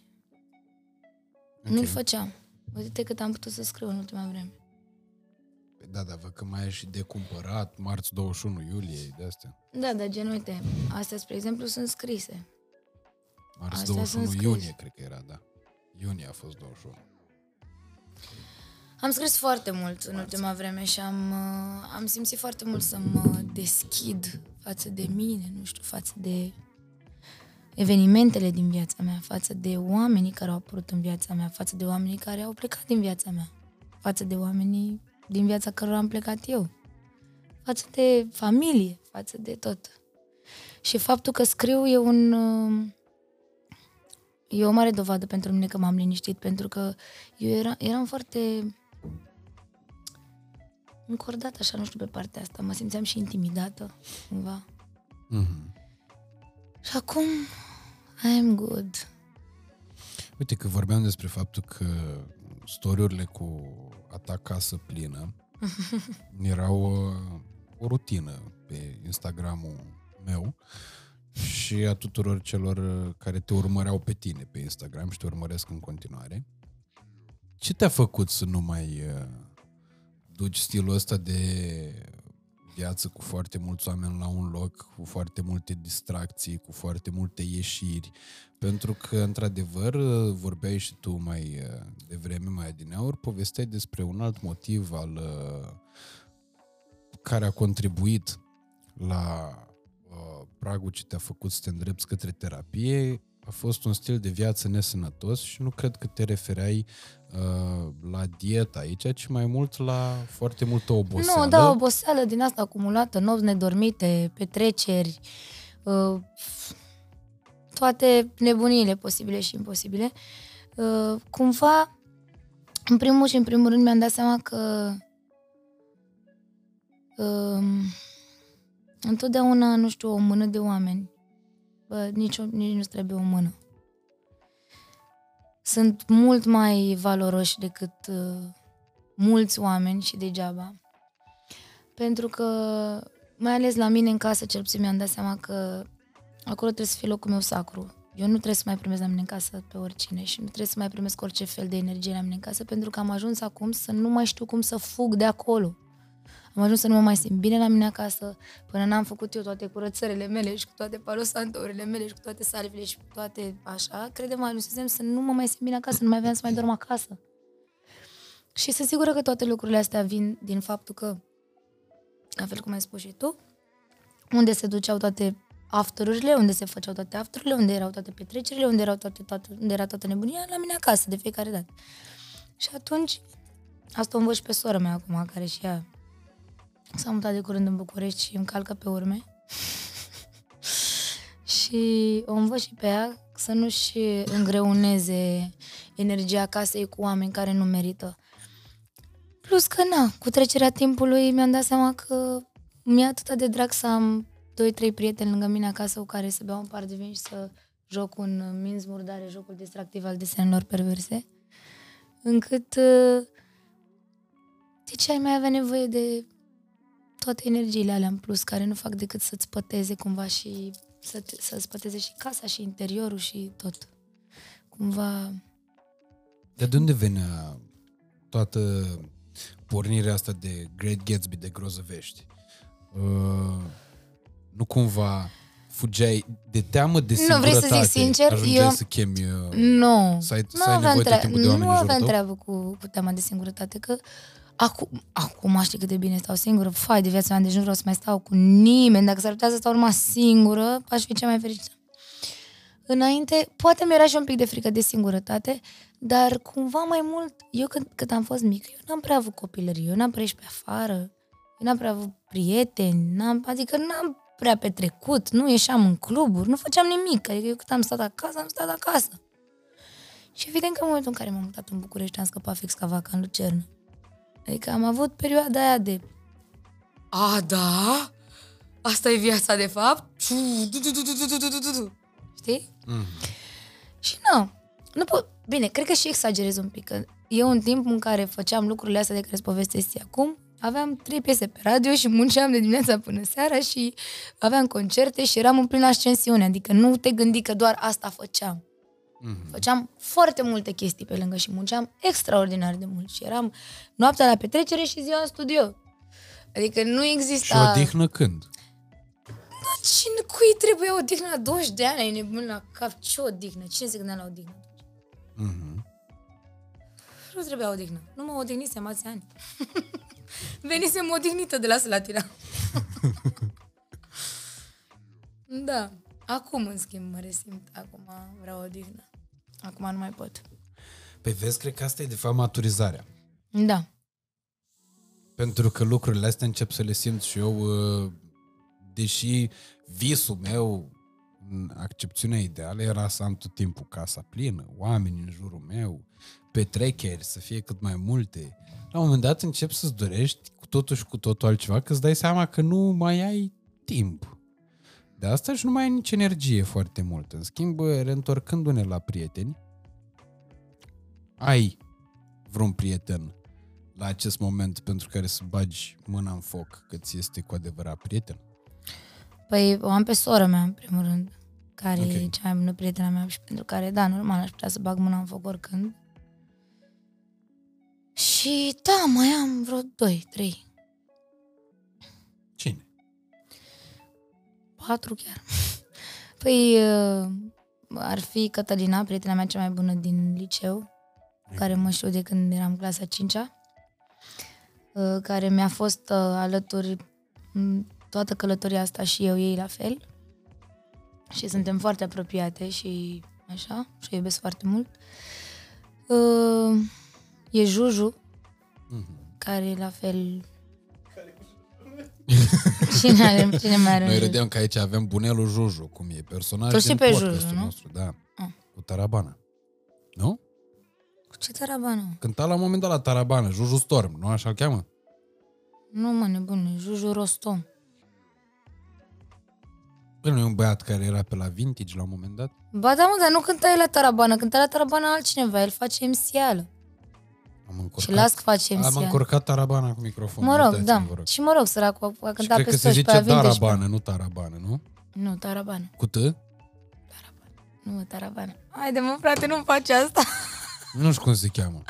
Speaker 2: Nu-l
Speaker 1: Ok.
Speaker 2: făceam. Uite cât am putut să scriu în ultima vreme.
Speaker 1: Păi Da, da, văd că mai e și de cumpărat, marți 21 iulie, de astea.
Speaker 2: Da, dar gen, uite, astea, spre exemplu, sunt scrise.
Speaker 1: Marți
Speaker 2: Astea
Speaker 1: 21
Speaker 2: sunt
Speaker 1: iunie,
Speaker 2: scrise.
Speaker 1: cred că era, da. Iunie a fost 21.
Speaker 2: Am scris foarte mult în ultima vreme și am, uh, am simțit foarte mult să mă deschid față de mine, nu știu, față de evenimentele din viața mea, față de oamenii care au apărut în viața mea, față de oamenii care au plecat din viața mea, față de oamenii din viața cărora am plecat eu, față de familie, față de tot. Și faptul că scriu e un... uh, E o mare dovadă pentru mine că m-am liniștit, pentru că eu era, eram foarte încordat așa, nu știu, pe partea asta. Mă simțeam și intimidată, cumva.
Speaker 1: Mhm.
Speaker 2: Și acum, I am good.
Speaker 1: Uite că vorbeam despre faptul că storiurile cu a ta casă plină *laughs* erau uh, o rutină pe Instagramul meu și a tuturor celor uh, care te urmăreau pe tine pe Instagram și te urmăresc în continuare. Ce te-a făcut să nu mai uh, duci stilul ăsta de viață cu foarte mulți oameni la un loc, cu foarte multe distracții, cu foarte multe ieșiri, pentru că, într-adevăr, vorbeai și tu mai uh, devreme, mai adineauri, povesteai despre un alt motiv al uh, care a contribuit la uh, pragul ce te-a făcut să te îndrepți către terapie, a fost un stil de viață nesănătos și nu cred că te refereai uh, la dieta aici, ci mai mult la foarte multă oboseală.
Speaker 2: Nu, da, oboseală din asta acumulată, nopți nedormite, petreceri, uh, toate nebuniile posibile și imposibile. Uh, cumva, în primul și în primul rând mi-am dat seama că uh, întotdeauna, nu știu, o mână de oameni, bă, nici, o- nici nu trebuie o mână. Sunt mult mai valoroși decât uh, mulți oameni și degeaba. Pentru că, mai ales la mine în casă, cel puțin mi-am dat seama că acolo trebuie să fie locul meu sacru. Eu nu trebuie să mai primesc la mine în casă pe oricine și nu trebuie să mai primesc orice fel de energie la mine în casă, pentru că am ajuns acum să nu mai știu cum să fug de acolo. Am ajuns să nu mă mai simt bine la mine acasă, până n-am făcut eu toate curățările mele și cu toate palosantourile mele și cu toate salvele și cu toate așa, credem, ajunsesem să nu mă mai simt bine acasă, nu mai aveam să mai dorm acasă. Și sunt sigură că toate lucrurile astea vin din faptul că, la fel cum ai spus și tu, unde se duceau toate afterurile, unde se făceau toate afterurile, unde erau toate petrecerile, unde, erau toate, toate, unde era toată nebunia, la mine acasă, de fiecare dată. Și atunci, asta o învăț și pe sora mea acum, care și ea s-a mutat de curând în București și îmi calcă pe urme. și *laughs* și o învăț și pe ea să nu-și îngreuneze energia casei cu oameni care nu merită. Plus că, na, cu trecerea timpului mi-am dat seama că mi-e atât de drag să am doi, trei prieteni lângă mine acasă cu care să beau un par de vin și să joc un minți murdare, jocul distractiv al desenelor perverse, încât uh, de ce ai mai avea nevoie de toate energiile alea în plus, care nu fac decât să-ți păteze cumva și să să-ți păteze și casa și interiorul și tot. Cumva...
Speaker 1: De unde venea toată pornirea asta de Great Gatsby de grozăvești? Uh, nu cumva fugeai de teamă de
Speaker 2: Nu,
Speaker 1: singurătate?
Speaker 2: vrei să zic sincer,
Speaker 1: Ajungeai
Speaker 2: eu-
Speaker 1: să chemi... Uh,
Speaker 2: Nu,
Speaker 1: Să ai-
Speaker 2: nu
Speaker 1: să ai
Speaker 2: aveam,
Speaker 1: nevoie tot
Speaker 2: treabă,
Speaker 1: timpul de oameni
Speaker 2: nu
Speaker 1: în jurul
Speaker 2: aveam
Speaker 1: tău?
Speaker 2: treabă cu, cu teama de singurătate, că acum, acum știi cât de bine stau singură, fai de viața mea, deci nu vreau să mai stau cu nimeni, dacă s-ar putea să stau numai singură, aș fi cea mai fericită. Înainte, poate mi-era și un pic de frică de singurătate, dar cumva mai mult, eu când, când am fost mică, eu n-am prea avut copilărie, eu n-am prea ieșit pe afară, eu n-am prea avut prieteni, n-am, adică n-am prea petrecut, nu ieșeam în cluburi, nu făceam nimic, adică eu cât am stat acasă, am stat acasă. Și evident că în momentul în care m-am mutat în București am scăpat fix ca vaca în Lucernă. Adică am avut perioada aia de A, da? Asta e viața de fapt? Știi?
Speaker 1: Mhm.
Speaker 2: Și nu, nu pot... Bine, cred că și exagerez un pic. Că eu în timpul în care făceam lucrurile astea de care îți povestesc ție acum, aveam trei piese pe radio și munceam de dimineața până seara și aveam concerte și eram în plină ascensiune. Adică nu te gândi că doar asta făceam.
Speaker 1: Mhm.
Speaker 2: Făceam foarte multe chestii pe lângă și munceam extraordinar de mult. Și eram noaptea la petrecere și ziua în studio. Adică nu
Speaker 1: Și
Speaker 2: exista...
Speaker 1: odihnă când?
Speaker 2: Cine, cui trebuie odihnă la 20 de ani? Ai nebun la cap? Ce odihnă? Cine se gândea la odihnă?
Speaker 1: Mhm.
Speaker 2: Nu trebuia odihnă. Nu mă odihnisem azi ani. *laughs* Venisem odihnită de la Slatina. *laughs* da. Acum, în schimb, mă resimt. Acum vreau odihnă. Acum nu mai pot.
Speaker 1: Păi vezi, cred că asta e de fapt maturizarea.
Speaker 2: Da.
Speaker 1: Pentru că lucrurile astea încep să le simt și eu, uh, deși visul meu, în accepțiunea ideală, era să am tot timpul casa plină, oameni în jurul meu, petreceri, să fie cât mai multe. La un moment dat încep să-ți dorești cu totul și cu totul altceva, că îți dai seama că nu mai ai timp de asta și nu mai ai nici energie foarte mult. În schimb, reîntorcându-ne la prieteni, ai vreun prieten la acest moment pentru care să bagi mâna în foc că ți este cu adevărat prieten?
Speaker 2: Păi o am pe sora mea, în primul rând, care
Speaker 1: okay.
Speaker 2: e cea mai bună prietena mea și pentru care, da, normal, aș putea să bag mâna în foc oricând. Și da, mai am vreo
Speaker 1: 2-3
Speaker 2: patru chiar. *laughs* Păi uh, ar fi Cătălina, prietena mea cea mai bună din liceu, care mă știu de când eram clasa 5-a, uh, care mi-a fost uh, alături în toată călătoria asta și eu ei la fel. Și suntem foarte apropiate și așa, și o iubesc foarte mult. Uh, e Juju,
Speaker 1: Mhm.
Speaker 2: care e la fel... *laughs* Cine, are, *laughs* cine mai are un
Speaker 1: Noi
Speaker 2: Juju?
Speaker 1: râdeam că aici avem bunelul Juju, cum e personaj
Speaker 2: Tu
Speaker 1: din
Speaker 2: știi pe
Speaker 1: podcastul
Speaker 2: Juju, nu?
Speaker 1: nostru, da.
Speaker 2: Ah.
Speaker 1: Cu Tarabana. Nu?
Speaker 2: Cu ce tarabană?
Speaker 1: Cânta la un moment dat la Tarabana, Juju Storm, nu așa o cheamă?
Speaker 2: Nu, mă, nebune, Juju Rostom.
Speaker 1: Bă, nu e un băiat care era pe la Vintage la un moment dat?
Speaker 2: Ba da, mă, dar nu cânta el la tarabană, cânta la tarabană altcineva, el face MC-ală.
Speaker 1: Am încurcat,
Speaker 2: Și las că face
Speaker 1: am
Speaker 2: MC-ală.
Speaker 1: încurcat Tarabana cu microfonul.
Speaker 2: Mă rog,
Speaker 1: uitați-vă,
Speaker 2: da.
Speaker 1: Vă rog.
Speaker 2: Și mă rog, săracul a
Speaker 1: Și
Speaker 2: cântat
Speaker 1: cred
Speaker 2: pe
Speaker 1: că se
Speaker 2: toți și pe
Speaker 1: zice
Speaker 2: la Vintage.
Speaker 1: Tarabană, nu Tarabană, nu?
Speaker 2: Nu, tarabană.
Speaker 1: Cu T?
Speaker 2: Nu, mă, tarabană. Haide, mă, frate, nu-mi faci asta. *laughs*
Speaker 1: Nu știu cum se cheamă.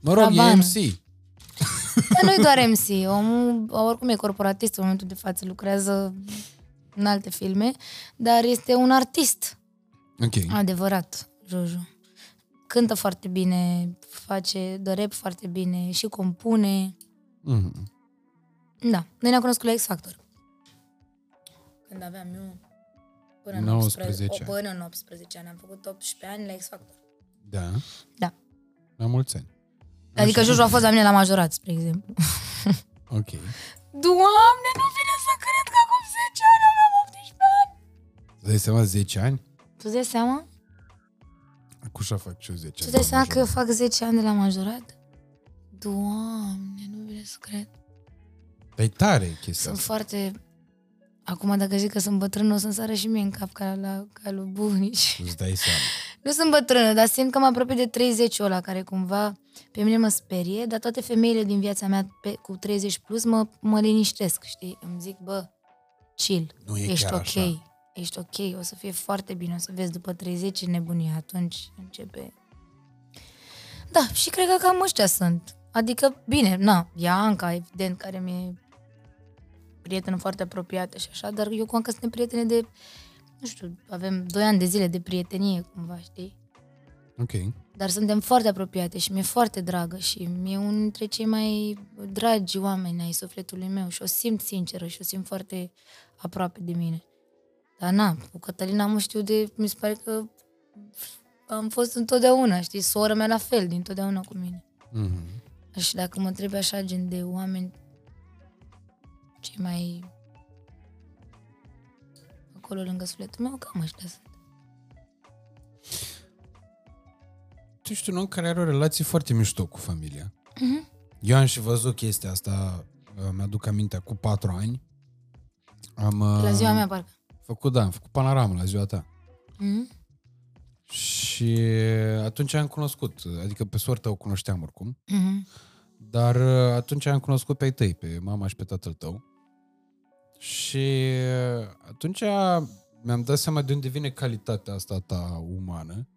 Speaker 1: Mă rog, e
Speaker 2: Tarabană.
Speaker 1: MC. *laughs*
Speaker 2: Dar nu-i doar MC, omul oricum e corporatist în momentul de față, lucrează în alte filme, dar este un artist
Speaker 1: Ok.
Speaker 2: adevărat, Jojo. Cântă foarte bine, face de rap foarte bine și compune.
Speaker 1: Mhm.
Speaker 2: Da, noi ne-am cunoscut la X Factor. Când aveam eu până în
Speaker 1: 19
Speaker 2: 18,
Speaker 1: ani.
Speaker 2: o, până în 18 ani. Am făcut 18 ani la X Factor.
Speaker 1: Da.
Speaker 2: Da.
Speaker 1: La mulți ani.
Speaker 2: Adică Jojo a fost la mine la majorat, spre exemplu. *laughs*
Speaker 1: Ok.
Speaker 2: Doamne, nu vine să cred că acum 10 ani aveam 18 ani.
Speaker 1: Îți dai seama 10 ani?
Speaker 2: Tu dai seama?
Speaker 1: Cu așa fac și eu 10
Speaker 2: Tu
Speaker 1: ani.
Speaker 2: dai
Speaker 1: la
Speaker 2: seama că eu
Speaker 1: majorat.
Speaker 2: fac 10 ani de la majorat? Doamne, nu vine să cred.
Speaker 1: Dar e tare chestia
Speaker 2: Sunt
Speaker 1: asta.
Speaker 2: foarte... Acum dacă zic că sunt bătrână, o să-mi sară și mie în cap ca la ca lui Bunici. *laughs*
Speaker 1: Îți dai seama.
Speaker 2: Nu sunt bătrână, dar simt că mă apropie de 30 ăla care cumva pe mine mă sperie, dar toate femeile din viața mea pe, cu 30 plus mă, mă liniștesc, știi? Îmi zic, bă, chill,
Speaker 1: Nu e
Speaker 2: ești
Speaker 1: chiar
Speaker 2: ok,
Speaker 1: așa.
Speaker 2: Ești ok, o să fie foarte bine, o să vezi după 30 ce nebunie, atunci începe... Da, și cred că cam ăștia sunt. Adică, bine, na, e Anca, evident, care mi-e prietenă foarte apropiată și așa, dar eu cu Anca suntem prietene de, nu știu, avem 2 ani de zile de prietenie, cumva, știi?
Speaker 1: Ok.
Speaker 2: Dar suntem foarte apropiate și mi-e foarte dragă și mi-e unul dintre cei mai dragi oameni ai sufletului meu și o simt sinceră și o simt foarte aproape de mine. Dar na, cu Cătălina mă știu de, mi se pare că am fost întotdeauna, știi, sora mea la fel, din totdeauna cu mine.
Speaker 1: Mhm.
Speaker 2: Și dacă mă trebuie așa, gen de oameni cei mai acolo lângă sufletul meu, cam ăștia sunt.
Speaker 1: Tu ești un om care are o relație foarte mișto cu familia.
Speaker 2: Mhm.
Speaker 1: Eu am și văzut chestia asta, uh, mi-aduc aminte, cu patru ani. Am
Speaker 2: La
Speaker 1: uh,
Speaker 2: ziua mea, parcă.
Speaker 1: Făcut, da, am făcut panoramă la ziua ta.
Speaker 2: Mhm.
Speaker 1: Și atunci am cunoscut, adică pe sortă o cunoșteam oricum,
Speaker 2: Mhm.
Speaker 1: dar uh, atunci am cunoscut pe ai tăi, pe mama și pe tatăl tău. Și uh, atunci mi-am dat seama de unde vine calitatea asta ta umană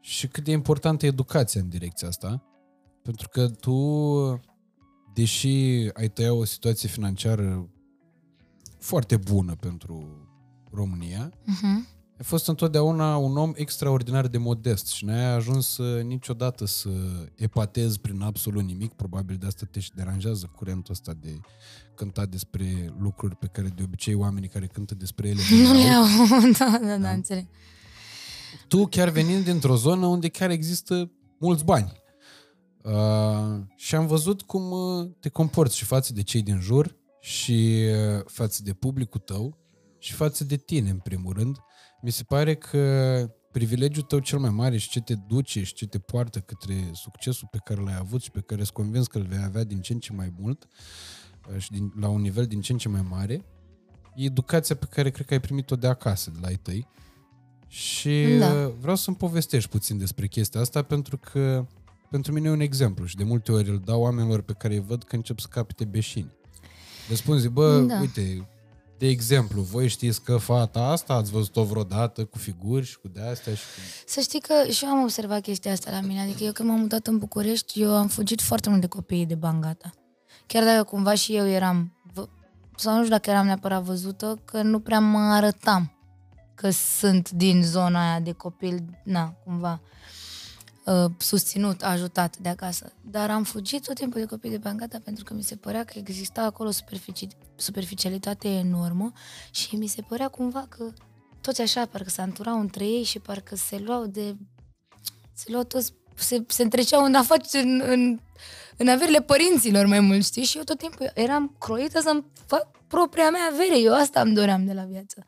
Speaker 1: și cât de importantă e educația în direcția asta. Pentru că tu, deși ai tăia o situație financiară foarte bună pentru România,
Speaker 2: Mhm.
Speaker 1: ai fost întotdeauna un om extraordinar de modest și n-ai ajuns uh, niciodată să epatezi prin absolut nimic, probabil de asta te și deranjează curentul ăsta de cânta despre lucruri pe care de obicei oamenii care cântă despre ele *laughs*
Speaker 2: Nu le
Speaker 1: au.
Speaker 2: au, *laughs* da, da, da, înțeleg.
Speaker 1: Tu chiar venind dintr-o zonă unde chiar există mulți bani. Uh, și am văzut cum uh, te comporți și față de cei din jur și uh, față de publicul tău și față de tine, în primul rând. Mi se pare că privilegiul tău cel mai mare și ce te duce și ce te poartă către succesul pe care l-ai avut și pe care sunt convins că îl vei avea din ce în ce mai mult uh, și din, la un nivel din ce în ce mai mare, e educația pe care cred că ai primit-o de acasă, de la ai tăi. Și
Speaker 2: Da.
Speaker 1: da. vreau să-mi povestești puțin despre chestia asta pentru că pentru mine e un exemplu și de multe ori îl dau oamenilor pe care îi văd că încep să capite beșini. Le spun, zic, bă,
Speaker 2: Da.
Speaker 1: da. uite, de exemplu, voi știți că fata asta ați văzut-o vreodată cu figuri și cu de-astea și cu...
Speaker 2: Să știi că și eu am observat chestia asta la mine. Adică eu când m-am mutat în București, eu am fugit foarte mult de copiii de bangata. Chiar dacă cumva și eu eram, vă- sau nu știu dacă eram neapărat văzută, că nu prea mă arătam că sunt din zona aia de copil, na, cumva, uh, susținut, ajutat de acasă. Dar am fugit tot timpul de copii de bangata pentru că mi se părea că exista acolo superfici- superficialitate enormă și mi se părea cumva că toți așa, parcă se anturau între ei și parcă se luau de... Se luau toți... Se, se întreceau în afaceri, în, în, în averile părinților mai mult, știi? Și eu tot timpul eram croită să-mi fac propria mea avere. Eu asta îmi doream de la viață.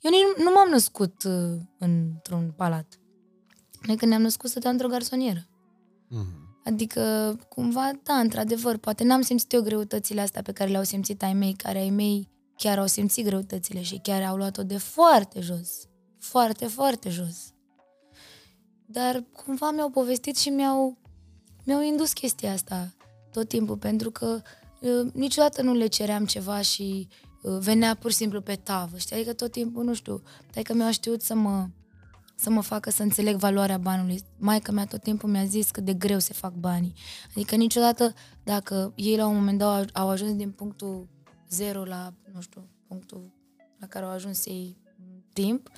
Speaker 2: Eu nici nu, nu m-am născut uh, într-un palat. Noi când ne-am născut stăteam într-o garsonieră.
Speaker 1: Mhm.
Speaker 2: Adică, cumva, da, într-adevăr, poate n-am simțit eu greutățile astea pe care le-au simțit ai mei, care ai mei chiar au simțit greutățile și chiar au luat-o de foarte jos. Foarte, foarte jos. Dar cumva mi-au povestit și mi-au, mi-au indus chestia asta tot timpul, pentru că uh, niciodată nu le ceream ceva și uh, venea pur și simplu pe tavă, știi? Adică tot timpul, nu știu, că mi-au știut să mă, să mă facă să înțeleg valoarea banului. Maica mea tot timpul mi-a zis cât de greu se fac banii. Adică niciodată, dacă ei la un moment dat au, au ajuns din punctul zero la, nu știu, punctul la care au ajuns ei în timp,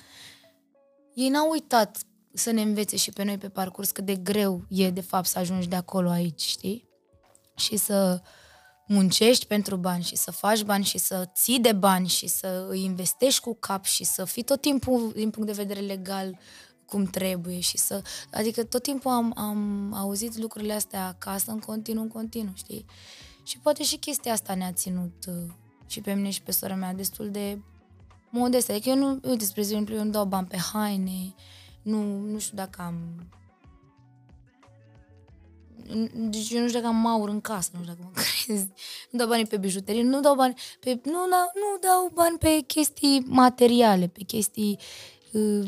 Speaker 2: ei n-au uitat să ne învețe și pe noi pe parcurs cât de greu e de fapt să ajungi de acolo aici, știi? Și să muncești pentru bani și să faci bani și să ții de bani și să îi investești cu cap și să fii tot timpul din punct de vedere legal cum trebuie și să... Adică tot timpul am, am auzit lucrurile astea acasă în continuu, în continuu, știi? Și poate și chestia asta ne-a ținut uh, și pe mine și pe sora mea destul de modeste. Adică eu nu, uite, spre exemplu, eu nu dau bani pe haine, nu, nu știu dacă am... Deci eu nu știu dacă am aur în casă, nu știu dacă mă crezi. Nu dau bani pe bijuterie, nu dau bani pe... Nu, nu, nu dau bani pe chestii materiale, pe chestii uh,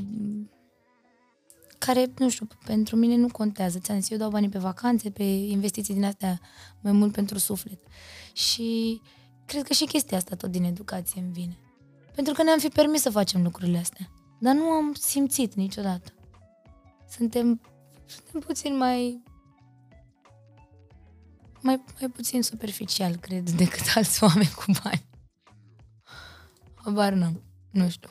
Speaker 2: care, nu știu, pentru mine nu contează. Ți-am zis, eu dau banii pe vacanțe, pe investiții din astea, mai mult pentru suflet. Și cred că și chestia asta tot din educație îmi vine. Pentru că ne-am fi permis să facem lucrurile astea. Dar nu am simțit niciodată. Suntem, suntem puțin mai mai, mai puțin superficial, cred, *laughs* decât alți oameni cu bani. Habar n-am. Nu știu.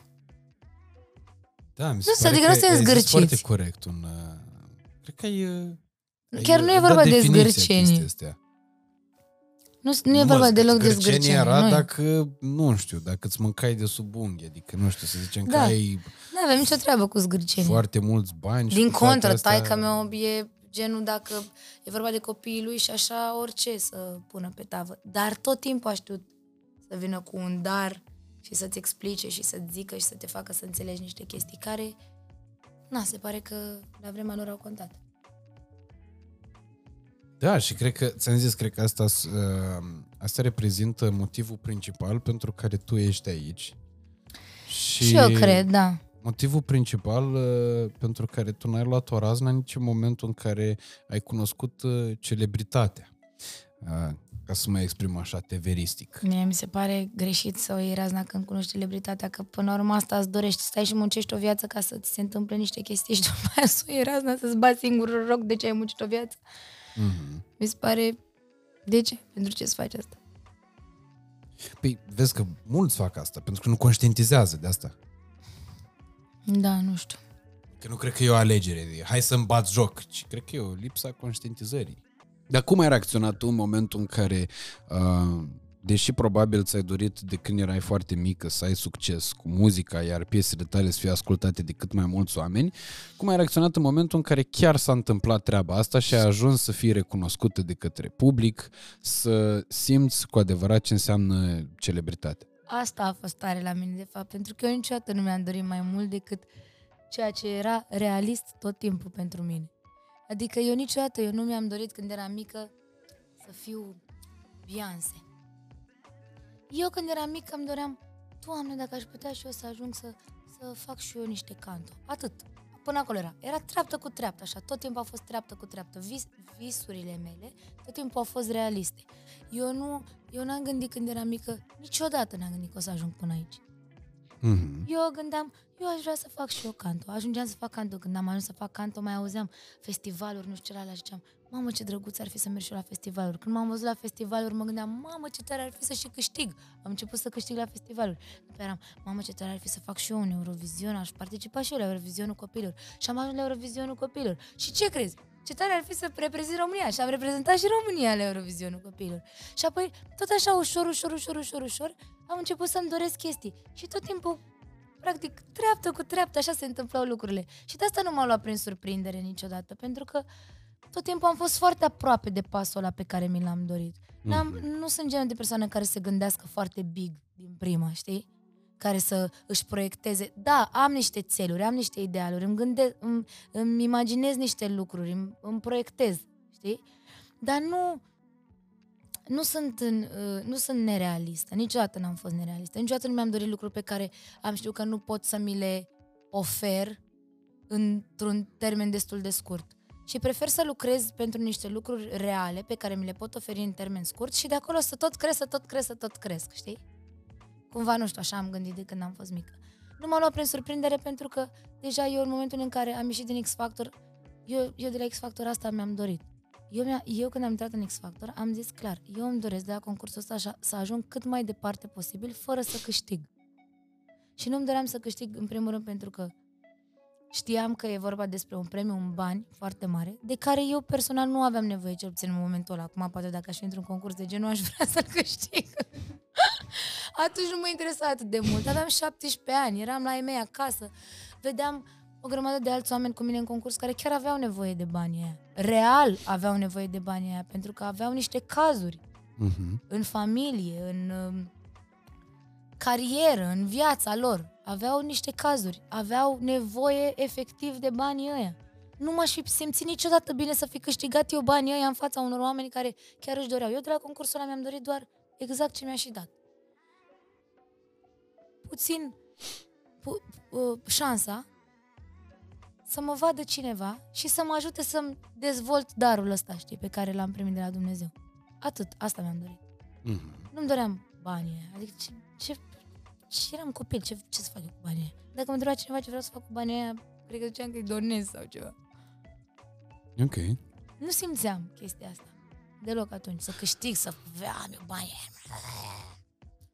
Speaker 1: Da, mi se
Speaker 2: Nu,
Speaker 1: pare
Speaker 2: adică
Speaker 1: că
Speaker 2: nu suntem
Speaker 1: ai zis
Speaker 2: zgârciți.
Speaker 1: foarte corect. Un, uh, cred că ai, uh, ai,
Speaker 2: Chiar nu e
Speaker 1: uh,
Speaker 2: vorba
Speaker 1: dat
Speaker 2: de
Speaker 1: definiția
Speaker 2: zgârcenii.
Speaker 1: chestii astea.
Speaker 2: Nu, nu e vorba
Speaker 1: mă,
Speaker 2: deloc de
Speaker 1: zgârcenie
Speaker 2: zgârcenie.
Speaker 1: era
Speaker 2: nu e.
Speaker 1: dacă, nu știu, dacă îți mâncai de sub unghi, adică, nu știu, să zicem că
Speaker 2: Da.
Speaker 1: ai
Speaker 2: Nu avem nicio treabă cu zgârcenie.
Speaker 1: foarte mulți bani și
Speaker 2: Din
Speaker 1: cu toate
Speaker 2: contră,
Speaker 1: astea-
Speaker 2: taica meu e genul dacă e vorba de copiii lui și așa orice să pună pe tavă. Dar tot timpul a știut să vină cu un dar și să-ți explice și să-ți zică și să te facă să înțelegi niște chestii care, na, se pare că la vremea lor au contat.
Speaker 1: Da, și cred că, ți-am zis, cred că asta, s- uh, asta reprezintă motivul principal pentru care tu ești aici. Și,
Speaker 2: Și eu cred, da.
Speaker 1: Motivul principal uh, pentru care tu n-ai luat o raznă nici în momentul în care ai cunoscut uh, celebritatea. Uh, ca să mă exprim așa, teveristic.
Speaker 2: Mie mi se pare greșit să o iei razna când cunoști celebritatea, că până la urmă asta îți dorești, stai și muncești o viață ca să ți se întâmple niște chestii *laughs* și după aia să o iei razna, să-ți bați singur rog de ce ai muncit o viață.
Speaker 1: Mm-hmm.
Speaker 2: Mi se pare... De ce? Pentru ce să faci asta?
Speaker 1: Păi, vezi că mulți fac asta, pentru că nu conștientizează de asta.
Speaker 2: Da, nu știu.
Speaker 1: Că nu cred că e o alegere. de Hai să-mi bat joc. Ci cred că e o lipsa conștientizării. Dar cum ai reacționat tu în momentul în care, uh, deși probabil ți-ai dorit de când erai foarte mică să ai succes cu muzica, iar piesele tale să fie ascultate de cât mai mulți oameni, cum ai reacționat în momentul în care chiar s-a întâmplat treaba asta și ai ajuns să fii recunoscută de către public, să simți cu adevărat ce înseamnă celebritate?
Speaker 2: Asta a fost tare la mine, de fapt, pentru că eu niciodată nu mi-am dorit mai mult decât ceea ce era realist tot timpul pentru mine. Adică eu niciodată, eu nu mi-am dorit când eram mică să fiu Beyoncé. Eu când eram mică îmi doream, Doamne, dacă aș putea și eu să ajung să, să fac și eu niște canto. Atât. Până acolo era. Era treaptă cu treaptă, așa. Tot timpul a fost treaptă cu treaptă. Vis, visurile mele tot timpul au fost realiste. Eu nu, eu n-am gândit când eram mică, niciodată n-am gândit că o să ajung până aici.
Speaker 1: Mm-hmm.
Speaker 2: Eu gândeam, eu aș vrea să fac și eu canto. Ajungeam să fac canto. Când am ajuns să fac canto, mai auzeam festivaluri, nu știu ce alea, și ziceam, mamă, ce drăguț ar fi să merg și eu la festivaluri. Când m-am văzut la festivaluri, mă gândeam, mamă, ce tare ar fi să și câștig. Am început să câștig la festivaluri. După eram, mamă, ce tare ar fi să fac și eu un Eurovision, aș participa și eu la Eurovizionul copilor. Și am ajuns la Eurovizionul copilor. Și ce crezi? Ce tare ar fi să reprezint România și am reprezentat și România la Eurovizionul copilor. Și apoi, tot așa, ușor, ușor, ușor, ușor, ușor, am început să-mi doresc chestii. Și tot timpul practic, treaptă cu treaptă, așa se întâmplau lucrurile. Și de asta nu m-am luat prin surprindere niciodată, pentru că tot timpul am fost foarte aproape de pasul ăla pe care mi l-am dorit. N-am, nu sunt genul de persoană care se gândească foarte big din prima, știi? Care să își proiecteze. Da, am niște țeluri, am niște idealuri, îmi, gânde, îmi, îmi imaginez niște lucruri, îmi, îmi proiectez, știi? Dar nu, nu sunt, în, uh, nu sunt nerealistă. Niciodată n-am fost nerealistă. Niciodată nu mi-am dorit lucruri pe care am știut că nu pot să mi le ofer într-un termen destul de scurt. Și prefer să lucrez pentru niște lucruri reale pe care mi le pot oferi în termen scurt și de acolo să tot cresc, să tot cresc, să tot cresc, știi? Cumva, nu știu, așa am gândit de când am fost mică. Nu m-a luat prin surprindere pentru că deja eu în momentul în care am ieșit din X Factor, eu, eu de la X Factor asta mi-am dorit. Eu, mi-a, eu când am intrat în X Factor am zis clar, eu îmi doresc de la concursul ăsta așa, să ajung cât mai departe posibil fără să câștig. Și nu-mi doream să câștig în primul rând pentru că știam că e vorba despre un premiu, un bani foarte mare, de care eu personal nu aveam nevoie, cel puțin în momentul ăla. Acum, poate dacă aș fi într-un concurs de genul, aș vrea să-l câștig. *laughs* Atunci nu mă interesa atât de mult. Aveam 17 ani, eram la ei mei acasă, vedeam o grămadă de alți oameni cu mine în concurs care chiar aveau nevoie de banii aia. Real aveau nevoie de banii aia, pentru că aveau niște cazuri
Speaker 1: Mm-hmm.
Speaker 2: în familie, în um, carieră, în viața lor. Aveau niște cazuri, aveau nevoie efectiv de banii ăia. Nu m-aș fi simțit niciodată bine să fi câștigat eu banii ăia în fața unor oameni care chiar își doreau. Eu de la concursul ăla mi-am dorit doar exact ce mi-a și dat. Puțin pu- uh, șansa să mă vadă cineva și să mă ajute să-mi dezvolt darul ăsta, știi, pe care l-am primit de la Dumnezeu. Atât, asta mi-am dorit.
Speaker 1: Mhm.
Speaker 2: Nu-mi doream banii ăia. Adică ce, ce, ce eram copil, ce, ce să fac eu cu banii ăia? Dacă mă întreba cineva ce vreau să fac cu banii ăia, cred că ziceam că-i donez sau ceva.
Speaker 1: Ok.
Speaker 2: Nu simțeam chestia asta. Deloc atunci. Să câștig, să aveam eu banii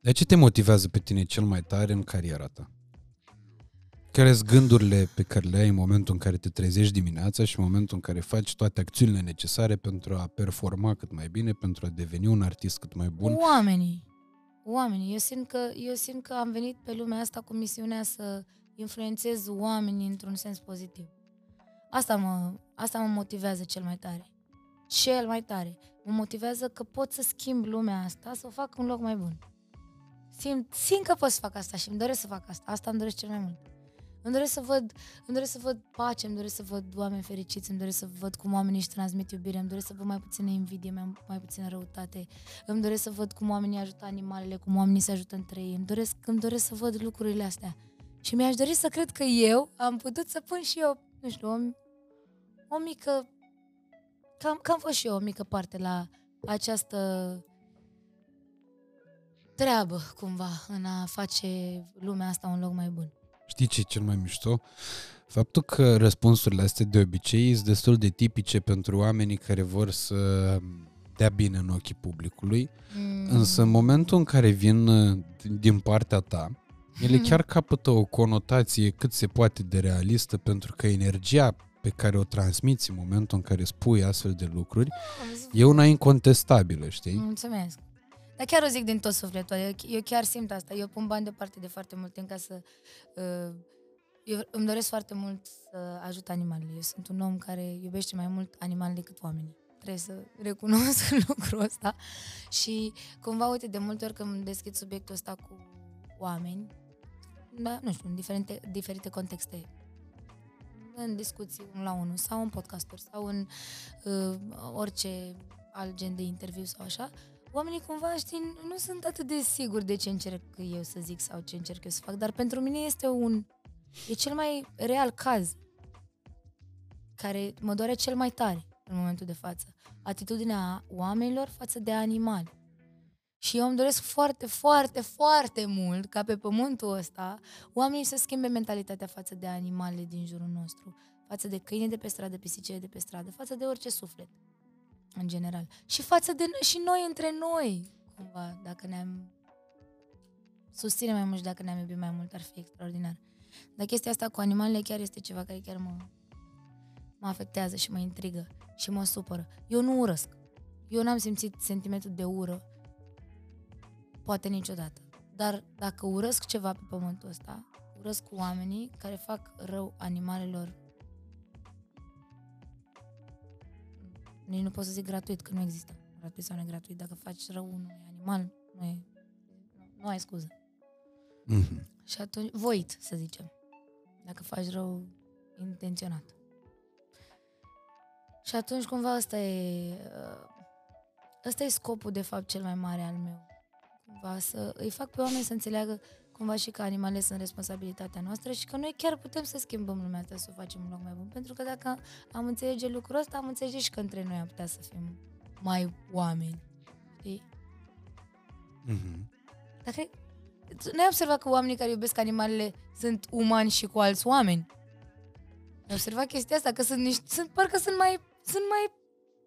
Speaker 2: ăia.
Speaker 1: De ce te motivează pe tine cel mai tare în cariera ta? Care sunt gândurile pe care le ai în momentul în care te trezești dimineața și în momentul în care faci toate acțiunile necesare pentru a performa cât mai bine, pentru a deveni un artist cât mai bun?
Speaker 2: Oamenii. Oamenii. Eu simt, că, eu simt că am venit pe lumea asta cu misiunea să influențez oamenii într-un sens pozitiv. Asta mă, asta mă motivează cel mai tare. Cel mai tare. Mă motivează că pot să schimb lumea asta, să o fac un loc mai bun. Simt, simt că pot să fac asta și îmi doresc să fac asta. Asta îmi doresc cel mai mult. Îmi doresc să văd, îmi doresc să văd pace, îmi doresc să văd oameni fericiți, îmi doresc să văd cum oamenii își transmit iubire, îmi doresc să văd mai puțină invidie, mai, mai puțină răutate, îmi doresc să văd cum oamenii ajută animalele, cum oamenii se ajută între ei, îmi doresc, îmi doresc să văd lucrurile astea. Și mi-aș dori să cred că eu am putut să pun și eu, nu știu, o, o mică, cam, cam fost și eu o mică parte la această treabă, cumva, în a face lumea asta un loc mai bun.
Speaker 1: Știi ce e cel mai mișto? Faptul că răspunsurile astea de obicei sunt destul de tipice pentru oamenii care vor să dea bine în ochii publicului,
Speaker 2: Mm.
Speaker 1: însă în momentul în care vin uh, din partea ta, ele chiar capătă o conotație cât se poate de realistă pentru că energia pe care o transmiți în momentul în care spui astfel de lucruri e una incontestabilă, știi?
Speaker 2: Mulțumesc. Dar chiar o zic din tot sufletul. Eu, eu chiar simt asta. Eu pun bani deoparte de foarte mult timp ca să... Uh, eu îmi doresc foarte mult să ajut animalele. Eu sunt un om care iubește mai mult animale decât oamenii. Trebuie să recunosc *laughs* lucrul ăsta. Și cumva, uite, de multe ori când deschid subiectul ăsta cu oameni, da, nu știu, în diferite, diferite contexte, în discuții unul la unul sau în podcasturi sau în uh, orice alt gen de interviu sau așa, oamenii cumva, știi, nu sunt atât de siguri de ce încerc eu să zic sau ce încerc eu să fac, dar pentru mine este un, e cel mai real caz care mă doare cel mai tare în momentul de față. Atitudinea oamenilor față de animali. Și eu îmi doresc foarte, foarte, foarte mult ca pe pământul ăsta oamenii să schimbe mentalitatea față de animalele din jurul nostru, față de câine de pe stradă, pisicile de pe stradă, față de orice suflet, în general. Și față de noi, și noi între noi, cumva, dacă ne-am susține mai mult și dacă ne-am iubit mai mult, ar fi extraordinar. Dar chestia asta cu animalele chiar este ceva care chiar mă, mă afectează și mă intrigă și mă supără. Eu nu urăsc. Eu n-am simțit sentimentul de ură poate niciodată. Dar dacă urăsc ceva pe pământul ăsta, urăsc cu oamenii care fac rău animalelor nici nu pot să zic gratuit, că nu există gratuit sau negratuit. Dacă faci rău unui animal, nu, e, nu ai scuză.
Speaker 1: Mhm.
Speaker 2: Și atunci, voit, să zicem. Dacă faci rău intenționat. Și atunci, cumva, ăsta e, uh, ăsta e scopul, de fapt, cel mai mare al meu. Cumva să îi fac pe oameni să înțeleagă cumva și că animalele sunt responsabilitatea noastră și că noi chiar putem să schimbăm lumea asta, să o facem un loc mai bun. Pentru că dacă am înțelege lucrul ăsta, am înțelege și că între noi am putea să fim mai oameni. Știi?
Speaker 1: Mhm.
Speaker 2: Dar cred, tu n-ai observat că oamenii care iubesc animalele sunt umani și cu alți oameni? Ai observat chestia asta? Că sunt niște, sunt, parcă sunt mai, sunt mai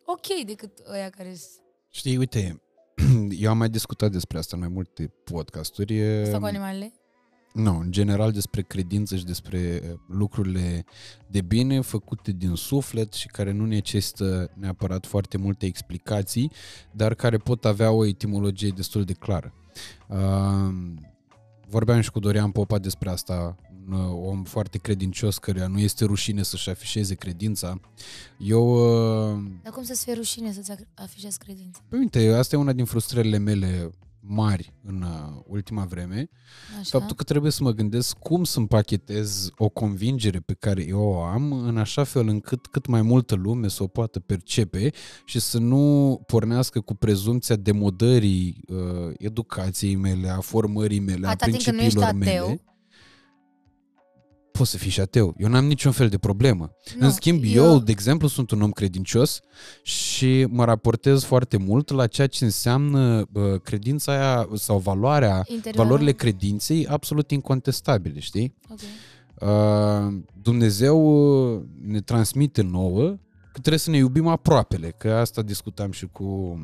Speaker 2: ok decât ăia care sunt
Speaker 1: Știi, uite, eu am mai discutat despre asta în mai multe podcasturi.
Speaker 2: asta cu
Speaker 1: e-
Speaker 2: animalele.
Speaker 1: Nu, în general despre credință și despre eh, lucrurile de bine făcute din suflet și care nu necesită neapărat foarte multe explicații, dar care pot avea o etimologie destul de clară. Uh, vorbeam și cu Dorian Popa despre asta, un uh, om foarte credincios căruia nu este rușine să-și afișeze credința. Eu uh,
Speaker 2: Dar cum să-ți fie rușine să-ți afișezi credința?
Speaker 1: Păi uite, asta e una din frustrările mele mari în uh, ultima vreme,
Speaker 2: Așa.
Speaker 1: faptul că trebuie să mă gândesc cum să împachetez o convingere pe care eu o am în așa fel încât cât mai multă lume să o poată percepe și să nu pornească cu prezumția demodării uh, educației mele, a formării mele,
Speaker 2: Atâta
Speaker 1: a
Speaker 2: timp când nu ești
Speaker 1: principiilor
Speaker 2: ateu.
Speaker 1: mele. Poți să fii și ateu. Eu n-am niciun fel de problemă.
Speaker 2: Nu,
Speaker 1: În schimb, eu... eu, de exemplu, sunt un om credincios și mă raportez foarte mult la ceea ce înseamnă uh, credința aia sau valoarea,
Speaker 2: Interioară.
Speaker 1: valorile credinței absolut incontestabile, știi?
Speaker 2: Ok.
Speaker 1: Uh, Dumnezeu uh, ne transmite nouă că trebuie să ne iubim aproapele, că asta discutam și cu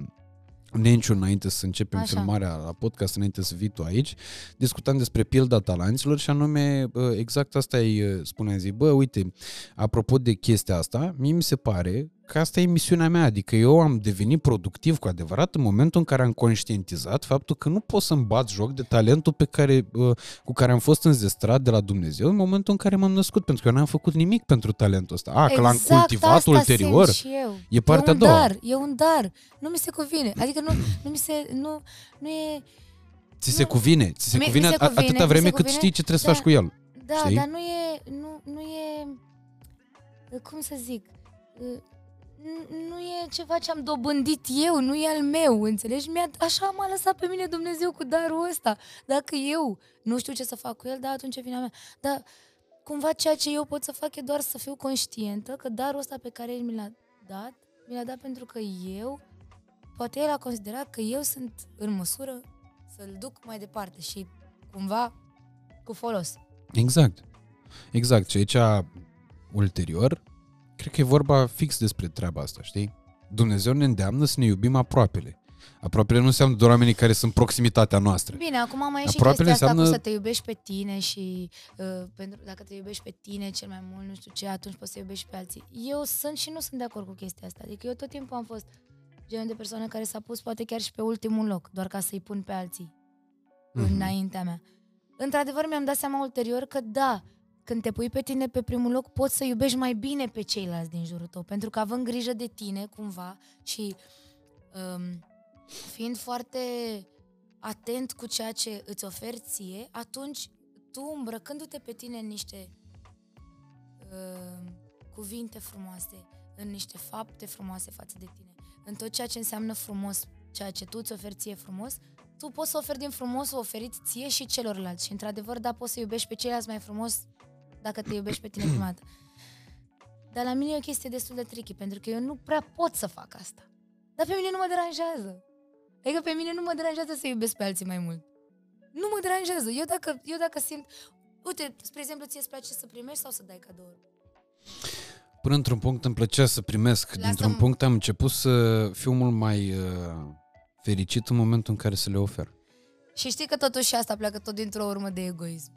Speaker 1: Nenciu înainte să începem
Speaker 2: Așa.
Speaker 1: filmarea la podcast, înainte să vii tu aici, discutam despre pilda talanților și anume bă, exact asta îi spuneam, zic, bă, uite, apropo de chestia asta, mie mi se pare că asta e misiunea mea, adică eu am devenit productiv cu adevărat în momentul în care am conștientizat faptul că nu pot să-mi bat joc de talentul pe care, bă, cu care am fost înzestrat de la Dumnezeu în momentul în care m-am născut, pentru că eu n-am făcut nimic pentru talentul ăsta. A, că l-am
Speaker 2: Exact
Speaker 1: cultivat
Speaker 2: asta
Speaker 1: ulterior,
Speaker 2: simt și eu.
Speaker 1: e partea
Speaker 2: e un
Speaker 1: a doua.
Speaker 2: dar, e un dar. Nu mi se cuvine. Adică nu, nu mi se, nu, nu e,
Speaker 1: Ți se
Speaker 2: Nu.
Speaker 1: cuvine, ți se
Speaker 2: Mi- mi
Speaker 1: cuvine,
Speaker 2: se
Speaker 1: a-
Speaker 2: cuvine,
Speaker 1: atâta
Speaker 2: mi
Speaker 1: vreme
Speaker 2: se
Speaker 1: cât
Speaker 2: cuvine,
Speaker 1: știi ce trebuie să
Speaker 2: da.
Speaker 1: faci cu el.
Speaker 2: da,
Speaker 1: Știi?
Speaker 2: dar nu e, nu, nu e, cum să zic, nu- nu e ceva ce am dobândit eu, nu e al meu, înțelegi? Mi-a, așa m-a lăsat pe mine Dumnezeu cu darul ăsta. Dacă eu nu știu ce să fac cu el, da, atunci e vina mea. Dar cumva ceea ce eu pot să fac e doar să fiu conștientă că darul ăsta pe care el mi l-a dat, mi l-a dat pentru că eu, poate el a considerat că eu sunt în măsură să-l duc mai departe și cumva cu folos.
Speaker 1: Exact. Exact. Și aici, ulterior, cred că e vorba fix despre treaba asta, știi? Dumnezeu ne îndeamnă să ne iubim aproapele. Aproapele nu înseamnă doar oamenii care sunt proximitatea noastră.
Speaker 2: Bine, acum mai e și
Speaker 1: Aproapele
Speaker 2: chestia asta
Speaker 1: înseamnă-
Speaker 2: cu să te iubești pe tine și uh, pentru, dacă te iubești pe tine cel mai mult, nu știu ce, atunci poți să iubești și pe alții. Eu sunt și nu sunt de acord cu chestia asta. Adică eu tot timpul am fost genul de persoană care s-a pus poate chiar și pe ultimul loc, doar ca să-i pun pe alții
Speaker 1: Mhm.
Speaker 2: înaintea mea. Într-adevăr, mi-am dat seama ulterior că da, când te pui pe tine pe primul loc, poți să iubești mai bine pe ceilalți din jurul tău, pentru că având grijă de tine, cumva, și um, fiind foarte atent cu ceea ce îți oferi ție, atunci tu, îmbrăcându-te pe tine în niște uh, cuvinte frumoase, în niște fapte frumoase față de tine, în tot ceea ce înseamnă frumos, ceea ce tu îți oferi ție frumos, tu poți să oferi din frumos oferit ție și celorlalți. Și într-adevăr, da, poți să iubești pe ceilalți mai frumos dacă te iubești pe tine prima dată. Dar la mine e o chestie destul de tricky, pentru că eu nu prea pot să fac asta. Dar pe mine nu mă deranjează. Adică pe mine nu mă deranjează să iubesc pe alții mai mult. Nu mă deranjează. Eu dacă, eu dacă simt... Uite, spre exemplu, ție îți place să primești sau să dai cadouri?
Speaker 1: Până într-un punct îmi plăcea să primesc.
Speaker 2: Lasă-mă.
Speaker 1: Dintr-un punct am început să fiu mult mai uh, fericit în momentul în care să le ofer.
Speaker 2: Și știi că totuși asta pleacă tot dintr-o urmă de egoism.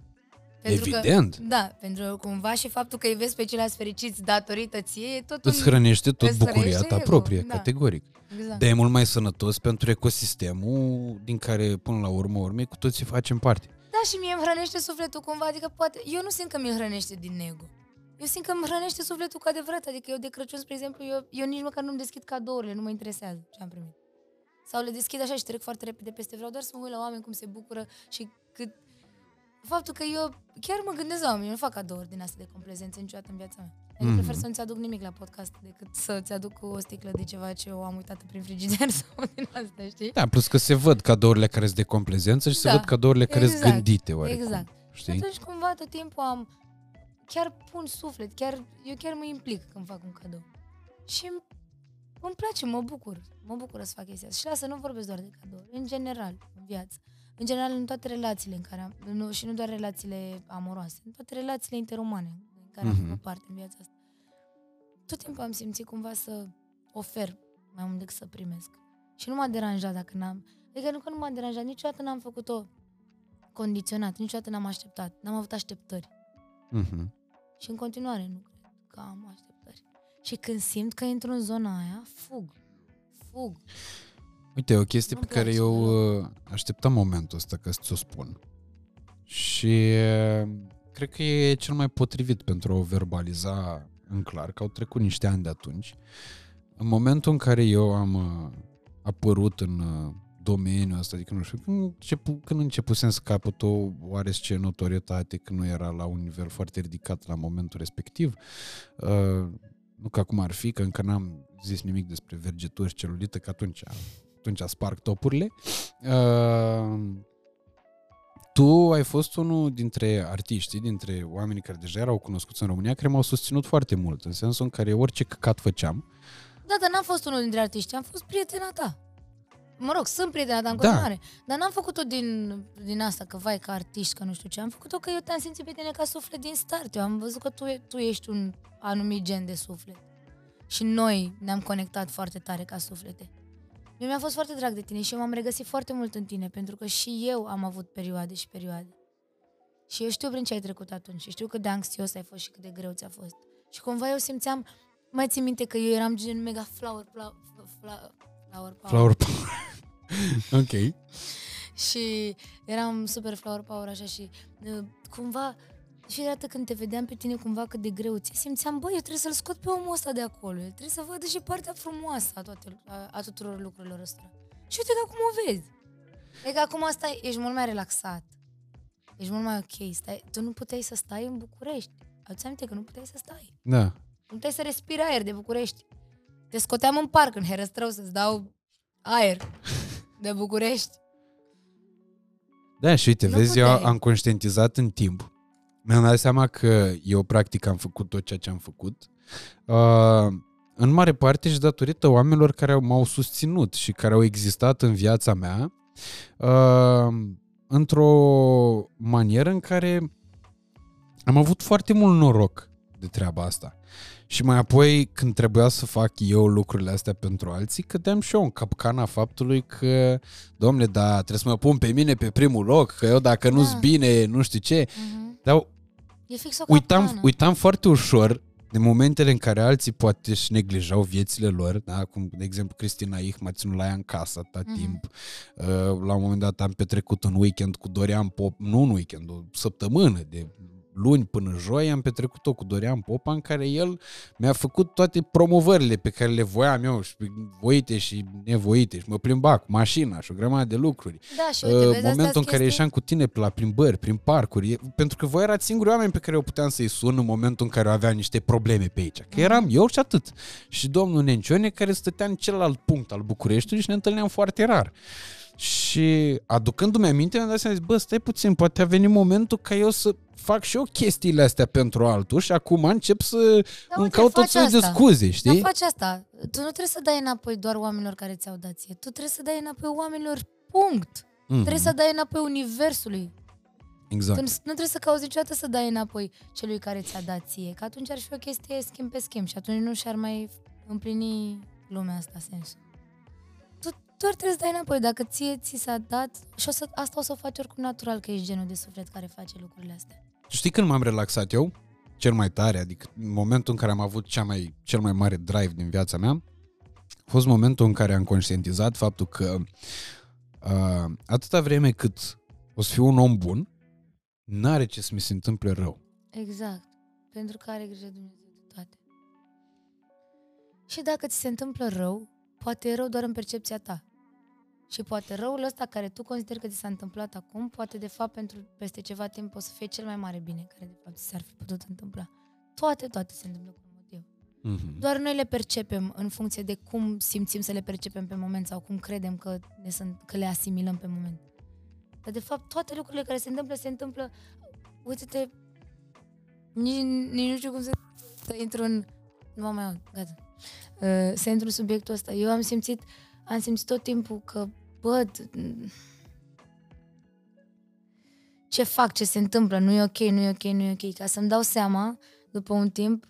Speaker 1: Evident.
Speaker 2: Că, da, pentru că cumva și faptul că îi vezi pe ceilalți fericiți datorită ție e tot un...
Speaker 1: Îți hrănește tot
Speaker 2: îți
Speaker 1: bucuria
Speaker 2: hrănește
Speaker 1: ta
Speaker 2: ego,
Speaker 1: proprie,
Speaker 2: da.
Speaker 1: categoric.
Speaker 2: Exact.
Speaker 1: Dar e mult mai sănătos pentru ecosistemul din care, până la urmă, urmei, cu toții facem parte.
Speaker 2: Da, și mie îmi hrănește sufletul cumva, adică poate... Eu nu simt că mi-l hrănește din ego. Eu simt că îmi hrănește sufletul cu adevărat, adică eu de Crăciun, spre exemplu, eu, eu nici măcar nu-mi deschid cadourile, nu mă interesează ce am primit. Sau le deschid așa și trec foarte repede peste, vreau doar să mă uit la oameni cum se bucură și cât... Faptul că eu chiar mă gândesc la oameni, eu nu fac cadouri din astea de complezență niciodată în viața mea. Adică
Speaker 1: Mhm.
Speaker 2: prefer să nu-ți aduc nimic la podcast decât să-ți aduc o sticlă de ceva ce eu am uitat prin frigider *laughs* sau din astea, știi?
Speaker 1: Da, plus că se văd cadourile care sunt de complezență și se
Speaker 2: Da,
Speaker 1: văd cadourile care sunt
Speaker 2: exact,
Speaker 1: gândite, oarecum.
Speaker 2: exact. Și
Speaker 1: Știi?
Speaker 2: atunci cumva tot timpul am chiar pun suflet, chiar, eu chiar mă implic când fac un cadou. Și îmi- îmi place, mă bucur. Mă bucur să fac chestia asta. Și lasă, nu vorbesc doar de cadou. În general, în viață. În general, în toate relațiile în care am, nu, și nu doar relațiile amoroase, în toate relațiile interumane în care am
Speaker 1: Mhm.
Speaker 2: făcut parte în viața asta. Tot timpul am simțit cumva să ofer mai mult decât să primesc. Și nu m-a deranjat dacă n-am... Adică nu că nu m-a deranjat, niciodată n-am făcut-o condiționat, niciodată n-am așteptat, n-am avut așteptări.
Speaker 1: Mhm.
Speaker 2: Și în continuare nu cred că am așteptări. Și când simt că intru în zona aia, fug. Fug.
Speaker 1: Uite, o chestie
Speaker 2: Nu-mi
Speaker 1: pe care
Speaker 2: place
Speaker 1: eu
Speaker 2: deloc.
Speaker 1: uh, așteptam momentul ăsta ca să ți-o spun. Și uh, cred că e cel mai potrivit pentru a o verbaliza în clar, că au trecut niște ani de atunci. În momentul în care eu am uh, apărut în uh, domeniul ăsta, adică nu știu, când, începu, când începusem să capăt o oarește notorietate, când nu era la un nivel foarte ridicat la momentul respectiv, uh, nu că acum ar fi, că încă n-am zis nimic despre vergeturi celulită, că atunci, atunci sparg topurile. Uh, tu ai fost unul dintre artiștii, dintre oamenii care deja erau cunoscuți în România, care m-au susținut foarte mult, în sensul în care orice căcat făceam,
Speaker 2: Da, dar n-am fost unul dintre artiști, am fost prietena ta. Mă rog, sunt prietena ta în
Speaker 1: Da.
Speaker 2: continuare. Dar n-am făcut-o din, din asta, că vai, ca artist, că nu știu ce. Am făcut-o că eu te-am simțit pe tine ca suflet din start. Eu am văzut că tu, e- tu ești un anumit gen de suflet. Și noi ne-am conectat foarte tare ca suflete. Mie mi-a fost foarte drag de tine și eu m-am regăsit foarte mult în tine, pentru că și eu am avut perioade și perioade. Și eu știu prin ce ai trecut atunci și știu cât de anxios ai fost și cât de greu ți-a fost. Și cumva eu simțeam, mai țin minte că eu eram gen mega flower, flower, flower, flower power.
Speaker 1: Flower Power. *laughs* ok.
Speaker 2: Și eram super flower power așa și uh, cumva fiecare dată când te vedeam pe tine cumva cât de greu ți simțeam, băi, eu trebuie să-l scot pe omul ăsta de acolo. El trebuie să vadă și partea frumoasă a, toate, a, a tuturor lucrurilor ăstora. Și uite că acum o vezi. E că acum stai, ești mult mai relaxat. Ești mult mai ok. Stai, tu nu puteai să stai în București. Ați aminte că nu puteai să stai.
Speaker 1: Da.
Speaker 2: Nu puteai să respiri aer de București. Te scoteam în parc în Herăstrău să-ți dau aer de București.
Speaker 1: Da, și uite,
Speaker 2: Nu
Speaker 1: vezi, eu
Speaker 2: puteai.
Speaker 1: am conștientizat în timp. Mi-am dat seama că eu practic am făcut tot ceea ce am făcut. Uh, în mare parte și datorită oamenilor care au- m-au susținut și care au existat în viața mea uh, într-o manieră în care am avut foarte mult noroc de treaba asta. Și mai apoi, când trebuia să fac eu lucrurile astea pentru alții, cădeam și eu în capcana faptului că, domne, da, trebuie să mă pun pe mine pe primul loc, că eu dacă nu-s
Speaker 2: Da.
Speaker 1: bine, nu știu ce.
Speaker 2: Mhm.
Speaker 1: Dar
Speaker 2: E fix o
Speaker 1: uitam,
Speaker 2: capcană.
Speaker 1: uitam foarte ușor de momentele în care alții poate își neglijau viețile lor, da? cum de exemplu Cristina Ich m-a ținut la ea în casă atâta
Speaker 2: Mhm.
Speaker 1: timp. Uh, La un moment dat am petrecut un weekend cu Dorian Pop, nu un weekend, o săptămână de luni până joi am petrecut-o cu Dorian Popa în care el mi-a făcut toate promovările pe care le voiam eu și voite și nevoite și mă plimba cu mașina și o grămadă de lucruri.
Speaker 2: Da, și uite,
Speaker 1: Uh,
Speaker 2: vezi, astea
Speaker 1: momentul în
Speaker 2: sunt
Speaker 1: care
Speaker 2: chestii-
Speaker 1: ieșeam cu tine pe la plimbări, prin parcuri, e- pentru că voi erați singurii oameni pe care eu puteam să-i sun în momentul în care eu aveam niște probleme pe aici. Că eram eu și atât. Și domnul Nencione care stătea în celălalt punct al Bucureștiului și ne întâlneam foarte rar. Și aducându-mi aminte, mi-am dat seama, zic, bă, stai puțin, poate a venit momentul ca eu să fac și eu chestiile astea pentru altul și acum încep să
Speaker 2: Da,
Speaker 1: îmi
Speaker 2: uite,
Speaker 1: caut tot
Speaker 2: faci
Speaker 1: felul de
Speaker 2: asta.
Speaker 1: scuze, știi?
Speaker 2: Dar faci asta. Tu nu trebuie să dai înapoi doar oamenilor care ți-au dat ție. Tu trebuie să dai înapoi oamenilor, punct.
Speaker 1: Mhm,
Speaker 2: Trebuie să dai înapoi universului.
Speaker 1: Exact.
Speaker 2: Tu nu nu trebuie să cauți niciodată să dai înapoi celui care ți-a dat ție. Că atunci ar fi o chestie schimb pe schimb și atunci nu și-ar mai împlini lumea asta sensul. Tu doar trebuie să dai înapoi. Dacă ție ți s-a dat, și o să, asta o să o faci oricum natural, că ești genul de suflet care face lucrurile astea.
Speaker 1: Știi când m-am relaxat eu? Cel mai tare, adică în momentul în care am avut cea mai, cel mai mare drive din viața mea, a fost momentul în care am conștientizat faptul că uh, atâta vreme cât o să fiu un om bun, n-are ce să mi se întâmple rău.
Speaker 2: Exact. Pentru că are grijă Dumnezeu de toate. Și dacă ți se întâmplă rău, poate e rău doar în percepția ta. Și poate răul ăsta care tu consideri că ți s-a întâmplat acum, poate de fapt pentru peste ceva timp o să fie cel mai mare bine care de fapt ți s-ar fi putut întâmpla. Toate, toate se întâmplă cu un motiv.
Speaker 1: Mm-hmm.
Speaker 2: Doar noi le percepem în funcție de cum simțim să le percepem pe moment sau cum credem că, ne sunt, că le asimilăm pe moment. Dar de fapt toate lucrurile care se întâmplă, se întâmplă, uite-te, nici, nici nu știu cum să, să intru în, nu mă mai aud, gata, uh, să intru în subiectul ăsta. Eu am simțit, am simțit tot timpul că, bă, d- ce fac, ce se întâmplă, nu e ok, nu e ok, nu e ok, ca să-mi dau seama, după un timp,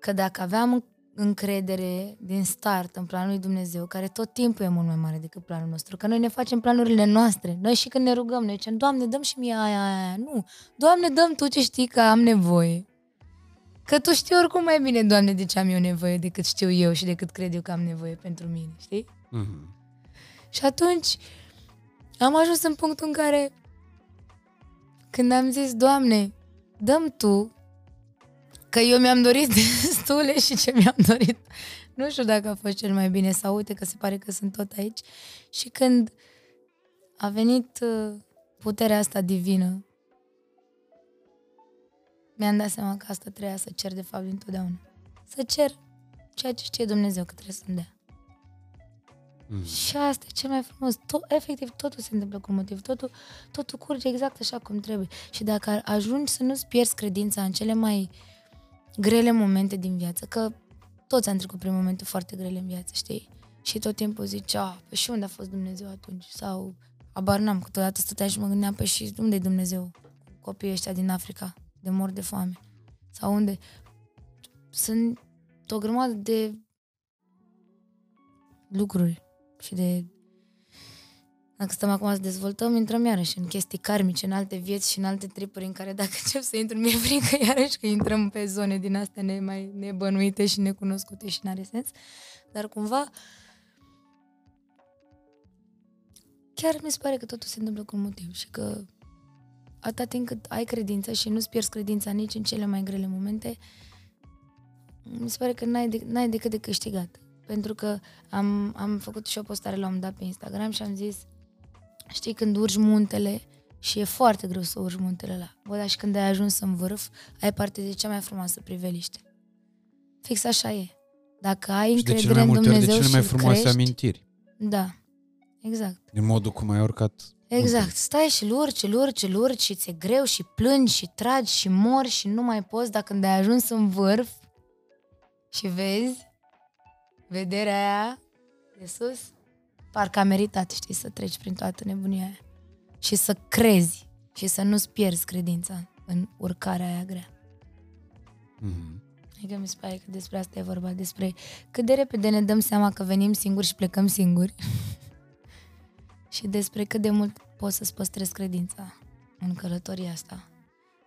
Speaker 2: că dacă aveam încredere din start în planul lui Dumnezeu, care tot timpul e mult mai mare decât planul nostru, că noi ne facem planurile noastre. Noi și când ne rugăm, ne zicem, Doamne, dăm și mie aia, aia, aia. Nu, Doamne, dăm Tu ce știi că am nevoie. Că Tu știi oricum mai bine, Doamne, de ce am eu nevoie decât știu eu și decât cred eu că am nevoie pentru mine, știi?
Speaker 1: Mm-hmm.
Speaker 2: Și atunci am ajuns în punctul în care când am zis, Doamne, dăm Tu că eu mi-am dorit *laughs* destule și ce mi-am dorit nu știu dacă a fost cel mai bine sau uite că se pare că sunt tot aici. Și când a venit uh, puterea asta divină, mi-am dat seama că asta trebuia să cer de fapt întotdeauna. Să cer ceea ce știe Dumnezeu că trebuie să-mi dea.
Speaker 1: Mm.
Speaker 2: Și asta e cel mai frumos. Tot, efectiv, totul se întâmplă cu motiv. Totul, totul curge exact așa cum trebuie. Și dacă ajungi să nu-ți pierzi credința în cele mai grele momente din viață, că toți am trecut prin momente foarte grele în viață, știi? Și tot timpul zici, a, păi și unde a fost Dumnezeu atunci? Sau, abar n-am, câteodată stăteam și mă gândeam, păi și unde e Dumnezeu? Copiii ăștia din Africa, de mor de foame. Sau unde? Sunt o grămadă de lucruri și de... Dacă stăm acum să dezvoltăm, intrăm iarăși în chestii karmice, în alte vieți și în alte tripuri în care dacă *laughs* încep să intru, mi-e frică iarăși că intrăm pe zone din astea ne mai nebănuite și necunoscute și n-are sens. Dar cumva chiar mi se pare că totul se întâmplă cu un motiv și că atâta timp cât ai credință și nu-ți pierzi credința nici în cele mai grele momente, mi se pare că n-ai, de, n-ai decât de câștigat. Pentru că am, am făcut și o postare la un moment dat pe Instagram și am zis, știi, când urci muntele și e foarte greu să urci muntele ăla, bă, dar și când ai ajuns în vârf, ai parte de cea mai frumoasă priveliște. Fix așa e. Dacă ai
Speaker 1: Și de
Speaker 2: încredere
Speaker 1: cele mai
Speaker 2: în
Speaker 1: multe ori de
Speaker 2: Dumnezeu
Speaker 1: cele mai
Speaker 2: și
Speaker 1: frumoase
Speaker 2: crești,
Speaker 1: amintiri.
Speaker 2: Da, exact.
Speaker 1: Din modul cum ai urcat.
Speaker 2: Exact. Stai și îl urci, îl urci, îl urci și ți-e greu și plângi și tragi și mori și nu mai poți, dar când ai ajuns în vârf și vezi vederea aia de sus, parcă a meritat, știi, să treci prin toată nebunia aia. Și să crezi și să nu-ți pierzi credința în urcarea aia grea.
Speaker 1: Mhm.
Speaker 2: Adică mi se pare că despre asta e vorba, despre cât de repede ne dăm seama că venim singuri și plecăm singuri *laughs* și despre cât de mult poți să-ți păstrezi credința în călătoria asta.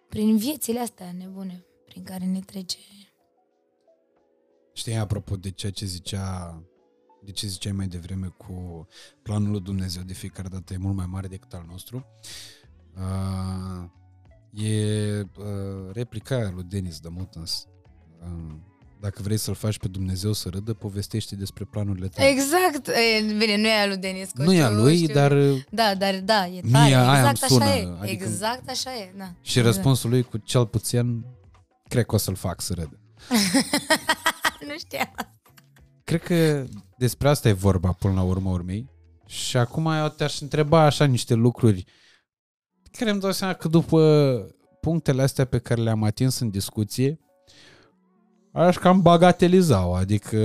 Speaker 2: Prin viețile astea nebune prin care ne trece.
Speaker 1: Știi, apropo de ceea ce zicea de ce ziceai mai devreme cu planul lui Dumnezeu de fiecare dată e mult mai mare decât al nostru. Uh, e uh, replica aia lui Dennis de Mutens. Uh, dacă vrei să-l faci pe Dumnezeu să râdă, povestește despre planurile tale.
Speaker 2: Exact! E, bine, nu e a lui Denis Coșu,
Speaker 1: nu e a lui,
Speaker 2: știu.
Speaker 1: dar
Speaker 2: Da, dar da, e
Speaker 1: Mie
Speaker 2: tare.
Speaker 1: aia îmi
Speaker 2: exact
Speaker 1: sună,
Speaker 2: așa e.
Speaker 1: adică-
Speaker 2: Exact așa e, da.
Speaker 1: și răspunsul lui cu cel puțin cred că o să-l fac să râdă. *laughs* *laughs*
Speaker 2: nu știam.
Speaker 1: Cred că despre asta e vorba până la urmă urmei. Și acum eu te-aș întreba așa niște lucruri care îmi dau seama că după punctele astea pe care le-am atins în discuție, aș cam bagateliza-o, adică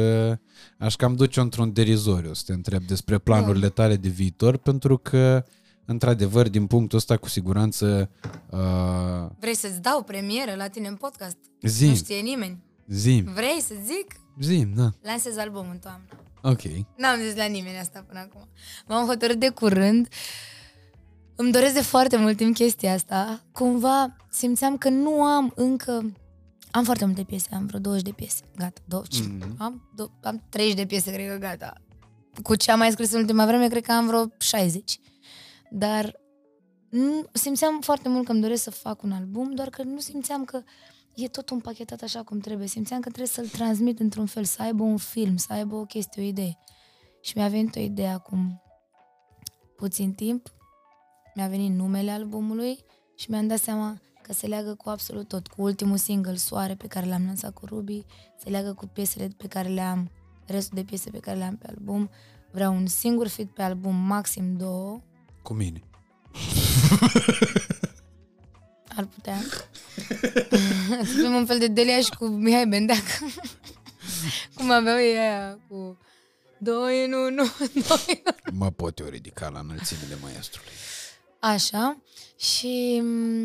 Speaker 1: aș cam duce într-un derizoriu să te întreb despre planurile tale de viitor, pentru că, într-adevăr, din punctul ăsta, cu siguranță, uh,
Speaker 2: Vrei să-ți dau premieră la tine în podcast?
Speaker 1: zim,
Speaker 2: Nu știe nimeni.
Speaker 1: Zim,
Speaker 2: Vrei să zic?
Speaker 1: zim, da,
Speaker 2: Lansez album în toamnă.
Speaker 1: ok.
Speaker 2: N-am zis la nimeni asta până acum. M-am hotărât de curând. Îmi doresc de foarte mult timp chestia asta. Cumva simțeam că nu am încă... Am foarte multe piese, am vreo 20 de piese. Gata, 20.
Speaker 1: Mhm.
Speaker 2: Am, do- am 30 de piese, cred că gata. Cu ce am mai scris în ultima vreme, cred că am vreo 60. Dar nu, simțeam foarte mult că îmi doresc să fac un album, doar că nu simțeam că e tot împachetat așa cum trebuie. Simțeam că trebuie să-l transmit într-un fel, să aibă un film, să aibă o chestie, o idee. Și mi-a venit o idee acum puțin timp, mi-a venit numele albumului și mi-am dat seama că se leagă cu absolut tot, cu ultimul single, Soare, pe care l-am lansat cu Ruby, se leagă cu piesele pe care le am, restul de piese pe care le am pe album. Vreau un singur fit pe album, maxim două,
Speaker 1: Cu mine.
Speaker 2: ar putea. *laughs* să fim un fel de Delia și cu Mihai Bendeac. *laughs* Cum aveau ei aia cu doi în unu, *laughs* doi în
Speaker 1: Mă pot eu ridica la înălțimile maestrului.
Speaker 2: Așa. Și m,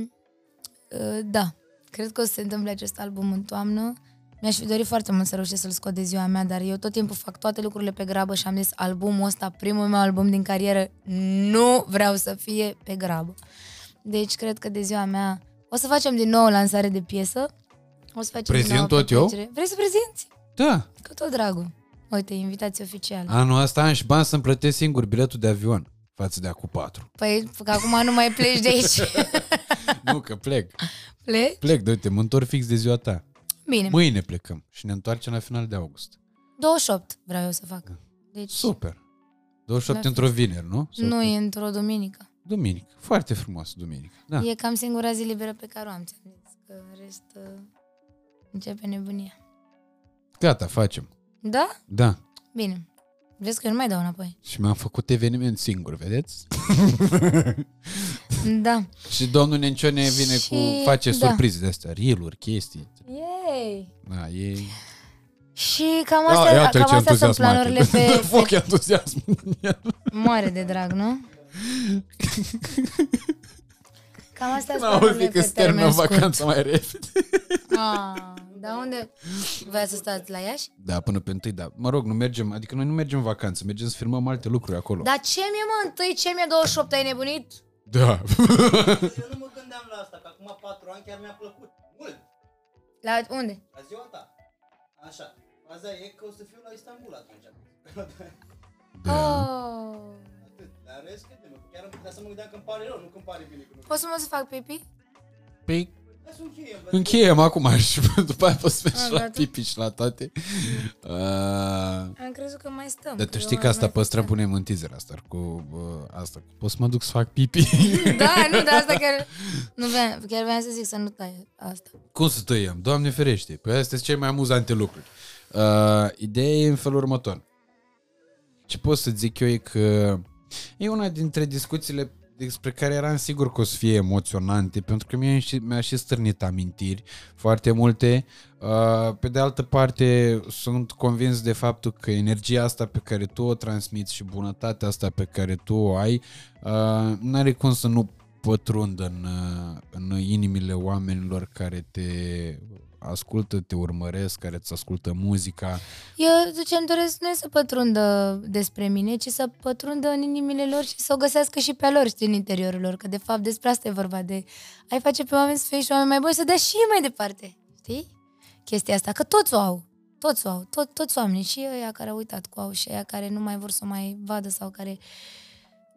Speaker 2: uh, da, cred că o să se întâmple acest album în toamnă. Mi-aș fi dorit foarte mult să reușesc să-l scot de ziua mea, dar eu tot timpul fac toate lucrurile pe grabă și am zis albumul ăsta, primul meu album din carieră, nu vreau să fie pe grabă. Deci cred că de ziua mea o să facem din nou o lansare de piesă. O să facem din
Speaker 1: Prezint
Speaker 2: nou o
Speaker 1: tot eu?
Speaker 2: petrecere. Vrei să prezinți?
Speaker 1: Da,
Speaker 2: Cu tot dragul. Uite, invitație oficială.
Speaker 1: anul ăsta am și bani să-mi plătesc singur biletul de avion față de acum patru.
Speaker 2: Păi, că acum nu mai pleci de aici. *laughs*
Speaker 1: nu, că plec.
Speaker 2: pleci?
Speaker 1: Plec, de uite, mă întorc fix de ziua ta.
Speaker 2: Bine.
Speaker 1: Mâine plecăm și ne întoarcem la final de august.
Speaker 2: 28 vreau eu să fac. Deci
Speaker 1: Super. 28
Speaker 2: Da.
Speaker 1: într-o vineri, nu? Sau
Speaker 2: nu
Speaker 1: pe-
Speaker 2: e într-o duminică.
Speaker 1: Duminică. Foarte frumos, duminică. Da.
Speaker 2: E cam singura zi liberă pe care o am, ți-am zis. Că în rest uh, începe nebunia.
Speaker 1: Gata, facem.
Speaker 2: Da?
Speaker 1: Da.
Speaker 2: Bine. Vezi că eu nu mai dau înapoi.
Speaker 1: Și mi-am făcut eveniment singur, vedeți? *laughs*
Speaker 2: Da.
Speaker 1: Și domnul Nencione vine
Speaker 2: Și-
Speaker 1: cu, face
Speaker 2: da.
Speaker 1: surprize de astea, reel-uri, chestii.
Speaker 2: Yay!
Speaker 1: Da, e...
Speaker 2: Și cam astea,
Speaker 1: iată
Speaker 2: cam
Speaker 1: ce
Speaker 2: astea sunt
Speaker 1: entuziasmat e.
Speaker 2: planurile pe, *laughs*
Speaker 1: Foc
Speaker 2: pe
Speaker 1: entuziasm în el.
Speaker 2: mare de drag, nu? Cam astea sunt
Speaker 1: N-am
Speaker 2: planurile
Speaker 1: auzit că
Speaker 2: pe
Speaker 1: se termină
Speaker 2: termen scurt.
Speaker 1: vacanța mai repede.
Speaker 2: Ah, dar unde? Voi să stați la Iași?
Speaker 1: Da, până pe întâi, da. Mă rog, nu mergem, adică noi nu mergem în vacanță, mergem să filmăm alte lucruri acolo.
Speaker 2: Dar ce mi-e mă întâi, ce mi-e 28, ai nebunit?
Speaker 1: Da.
Speaker 5: Eu nu mă gândeam la asta, că acum 4 ani chiar mi-a plăcut. Mult.
Speaker 2: La unde?
Speaker 5: La ziua ta. Așa. Faza e că o să fiu la Istanbul atunci.
Speaker 1: da.
Speaker 2: Oh.
Speaker 5: Atât. Dar în rest, crede-mă, chiar îmi putea să mă gândeam că îmi pare rău, nu că îmi pare bine. Că nu...
Speaker 2: Poți să mă să fac pipi?
Speaker 1: Păi,
Speaker 5: Hai să încheiem. vă-
Speaker 1: încheiem acum *laughs* și după aia poți să mergi
Speaker 2: Ah,
Speaker 1: la
Speaker 2: gata.
Speaker 1: pipi și la toate. Uh,
Speaker 2: Am crezut că mai stăm.
Speaker 1: dar tu
Speaker 2: eu
Speaker 1: știi că
Speaker 2: mai
Speaker 1: asta
Speaker 2: mai
Speaker 1: păstrăm,
Speaker 2: stăm.
Speaker 1: punem în teaser asta cu uh, asta. Poți să mă duc să fac pipi? *laughs*
Speaker 2: Da, nu, dar asta chiar... Nu vreau, chiar vreau să zic să nu tai asta.
Speaker 1: Cum să tăiem? Doamne ferește. Păi astea sunt cele mai amuzante lucruri. Uh, ideea e în felul următor. Ce pot să zic eu e că e una dintre discuțiile despre care eram sigur că o să fie emoționante, pentru că mi-a și, mi-a și stârnit amintiri foarte multe. Uh, pe de altă parte, sunt convins de faptul că energia asta pe care tu o transmiți și bunătatea asta pe care tu o ai, uh, n-are cum să nu pătrundă în, uh, în inimile oamenilor care te ascultă, te urmăresc, care îți ascultă muzica.
Speaker 2: Eu ce îmi doresc nu e să pătrundă despre mine, ci să pătrundă în inimile lor și să o găsească și pe a lor, știi, în interiorul lor. Că de fapt despre asta e vorba de ai face pe oameni să fie și oameni mai buni, să dea și mai departe. Știi? Chestia asta, că toți o au. Toți o au. Tot, toți oamenii. Și ăia care au uitat cu au și ăia care nu mai vor să o mai vadă sau care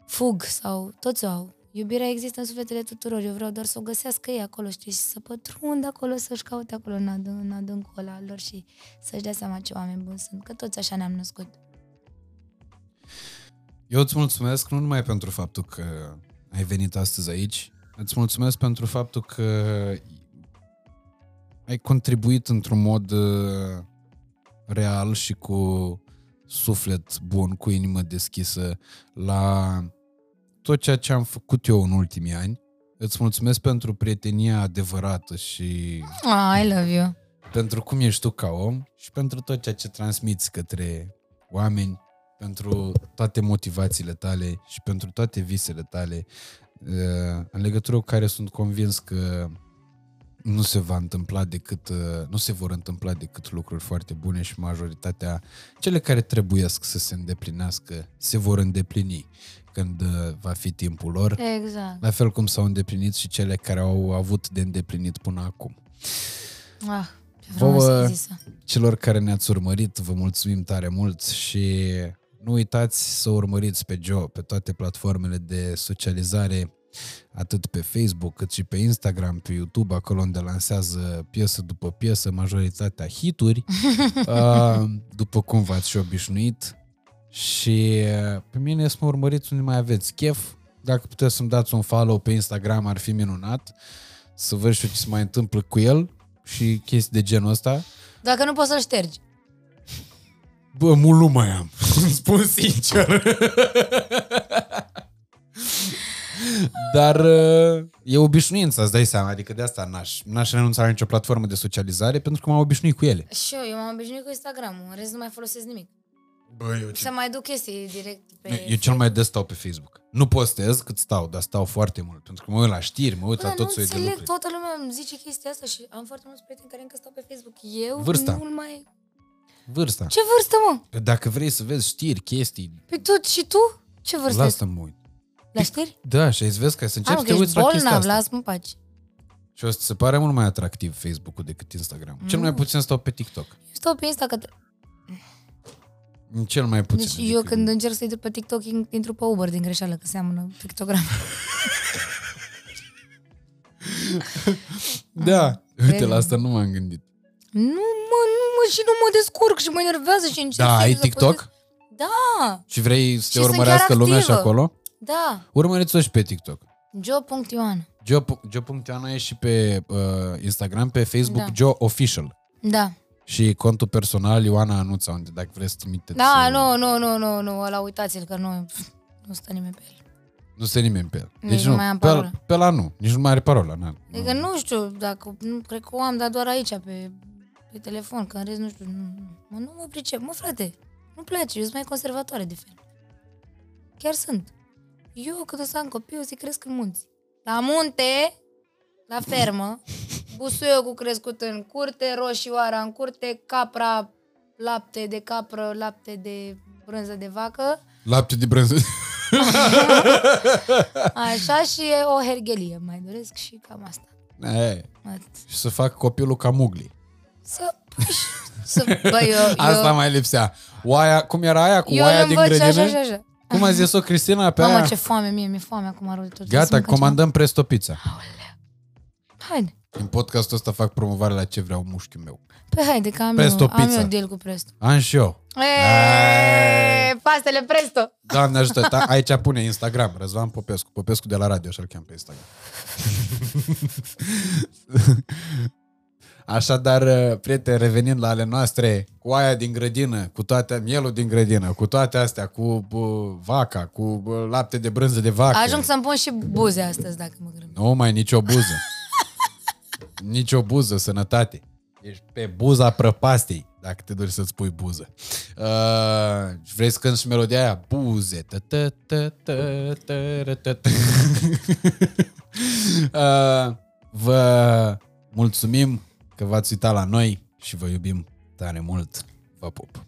Speaker 2: fug sau toți o au. Iubirea există în sufletele tuturor. Eu vreau doar să o găsească ei acolo, știi, și să pătrundă acolo, să-și caute acolo în, adânc, în adâncul ăla al lor și să-și dea seama ce oameni buni sunt. Că toți așa ne-am născut.
Speaker 1: Eu îți mulțumesc nu numai pentru faptul că ai venit astăzi aici, îți mulțumesc pentru faptul că ai contribuit într-un mod uh, real și cu suflet bun, cu inimă deschisă la tot ceea ce am făcut eu în ultimii ani. Îți mulțumesc pentru prietenia adevărată și
Speaker 2: Ah, I love you.
Speaker 1: pentru cum ești tu ca om și pentru tot ceea ce transmiți către oameni, pentru toate motivațiile tale și pentru toate visele tale, uh, în legătură cu care sunt convins că nu se va întâmpla decât, uh, nu se vor întâmpla decât lucruri foarte bune și majoritatea, cele care trebuiesc să se îndeplinească, se vor îndeplini când uh, va fi timpul lor,
Speaker 2: Exact.
Speaker 1: la fel cum s-au îndeplinit și cele care au avut de îndeplinit până acum.
Speaker 2: Ah, ce frumos
Speaker 1: Vouă-
Speaker 2: ai zis
Speaker 1: Celor care ne-ați urmărit, vă mulțumim tare mult și nu uitați să urmăriți pe Joe pe toate platformele de socializare, atât pe Facebook cât și pe Instagram, pe YouTube, acolo unde lansează piesă după piesă, majoritatea hituri, *laughs* uh, după cum v-ați și obișnuit. Și uh, pe mine să mă urmăriți unde mai aveți chef. Dacă puteți să-mi dați un follow pe Instagram, ar fi minunat. Să văd și eu ce se mai întâmplă cu el și chestii de genul ăsta.
Speaker 2: Dacă nu poți să-l ștergi.
Speaker 1: Bă, mult nu mai am. Îmi *laughs* spun sincer. *laughs* Dar uh, e obișnuință, îți dai seama. Adică de asta n-aș, n-aș renunța la nicio platformă de socializare pentru că m-am obișnuit cu ele.
Speaker 2: Și eu, eu m-am obișnuit cu Instagram-ul, în rest nu mai folosesc nimic.
Speaker 1: Bă, eu,
Speaker 2: Să mai duc chestii direct pe...
Speaker 1: eu cel mai des stau pe Facebook. Nu postez cât stau, dar stau foarte mult. Pentru că mă uit la știri, mă uit la
Speaker 2: Bă,
Speaker 1: tot
Speaker 2: nu
Speaker 1: soiul de
Speaker 2: înțeleg,
Speaker 1: lucruri.
Speaker 2: toată lumea îmi zice chestia asta și am foarte mulți prieteni care încă stau pe Facebook. Eu
Speaker 1: Vârsta.
Speaker 2: nu mai...
Speaker 1: Vârsta.
Speaker 2: Ce vârstă, mă?
Speaker 1: Dacă vrei să vezi știri, chestii,
Speaker 2: Păi tu și tu? Ce vârstă ești?
Speaker 1: lasă-mă uit.
Speaker 2: La știri?
Speaker 1: Da, și îți vezi că să
Speaker 2: Am
Speaker 1: începi
Speaker 2: că
Speaker 1: să te
Speaker 2: ești
Speaker 1: uiți la chestia
Speaker 2: bolnav,
Speaker 1: asta.
Speaker 2: lasă-mă în pace.
Speaker 1: Și o să ți se pare mult mai atractiv Facebook-ul decât Instagram. Cel mai puțin stau pe TikTok.
Speaker 2: Eu stau pe Insta că...
Speaker 1: Cel mai puțin.
Speaker 2: Deci eu
Speaker 1: adică-
Speaker 2: când încerc să intru pe TikTok, intru pe Uber din greșeală, că seamănă pictogram.
Speaker 1: Da, uite,
Speaker 2: Vezi?
Speaker 1: la asta nu m-am gândit.
Speaker 2: nu mă, nu mă și nu mă descurc și mă enervează și încerc
Speaker 1: Da,
Speaker 2: să
Speaker 1: ai
Speaker 2: să
Speaker 1: TikTok?
Speaker 2: postez. Da,
Speaker 1: Și vrei să te
Speaker 2: Și sunt
Speaker 1: urmărească
Speaker 2: chiar
Speaker 1: lumea și
Speaker 2: activă.
Speaker 1: acolo?
Speaker 2: Da.
Speaker 1: Urmăriți-o și pe TikTok.
Speaker 2: Joe.ioan.
Speaker 1: Joe, Joe.ioana e și pe uh, Instagram, pe Facebook,
Speaker 2: Da.
Speaker 1: Joe Official.
Speaker 2: Da.
Speaker 1: Și contul personal Ioana Anuța, unde dacă vreți să trimiteți...
Speaker 2: Da,
Speaker 1: uh,
Speaker 2: nu, nu, nu, nu, nu, ăla uitați-l că nu, nu stă nimeni pe el.
Speaker 1: Nu se nimeni pe el.
Speaker 2: Nici
Speaker 1: Deci
Speaker 2: nu
Speaker 1: nu,
Speaker 2: mai am
Speaker 1: pe,
Speaker 2: parolă.
Speaker 1: pe la nu. Nici nu mai are parola. Na.
Speaker 2: Adică nu știu dacă, nu, cred că o am, dar doar aici, pe, pe telefon, că în rest nu știu, nu, nu, mă, nu mă pricep. Mă, frate, nu place, eu sunt mai conservatoare de fel. Chiar sunt. Eu, când o să am copii, o să cresc în munți. La munte, la fermă, *laughs* busuiocul crescut în curte, roșioara în curte, capra, lapte de capră, lapte de brânză de vacă,
Speaker 1: Lapte de brânză. *laughs*
Speaker 2: așa și o herghelie mai doresc și cam asta.
Speaker 1: E,
Speaker 2: Atât.
Speaker 1: și să fac copilul ca Mugli.
Speaker 2: Să, să, bă, eu,
Speaker 1: Asta
Speaker 2: eu,
Speaker 1: mai lipsea. Oaia, cum era aia cu
Speaker 2: eu
Speaker 1: oaia
Speaker 2: îl
Speaker 1: din
Speaker 2: învăț și
Speaker 1: grădină?
Speaker 2: așa, și așa.
Speaker 1: Cum a zis-o Cristina pe
Speaker 2: Mamă,
Speaker 1: aia?
Speaker 2: ce foame mie, mi-e foame acum rău de tot.
Speaker 1: Gata,
Speaker 2: Să mâncăm
Speaker 1: comandăm Presto Pizza.
Speaker 2: ceva. Haide.
Speaker 1: În podcastul ăsta fac promovare la ce vreau mușchiul meu.
Speaker 2: Păi haide, că am,
Speaker 1: Presto
Speaker 2: eu, am
Speaker 1: Pizza.
Speaker 2: eu deal cu Presto.
Speaker 1: Am și eu.
Speaker 2: Eee, pastele Presto.
Speaker 1: Doamne ajută, ta, aici pune Instagram, Răzvan Popescu, Popescu de la radio, așa-l cheam pe Instagram. *laughs* Așadar, prieteni, revenind la ale noastre, cu aia din grădină, cu toate, mielul din grădină, cu toate astea, cu bă, vaca, cu bă, lapte de brânză de vacă.
Speaker 2: Ajung să-mi pun și buze astăzi, dacă mă grăbesc.
Speaker 1: Nu mai nicio buză. *laughs* nicio buză, sănătate. Ești pe buza prăpastei, dacă te duci să-ți pui buză. Uh, și vrei să cânti și melodia aia? Buze. Tă, tă, tă, tă, tă, tă, tă. *laughs* uh, vă mulțumim că v-ați uitat la noi și vă iubim tare mult. Vă pup!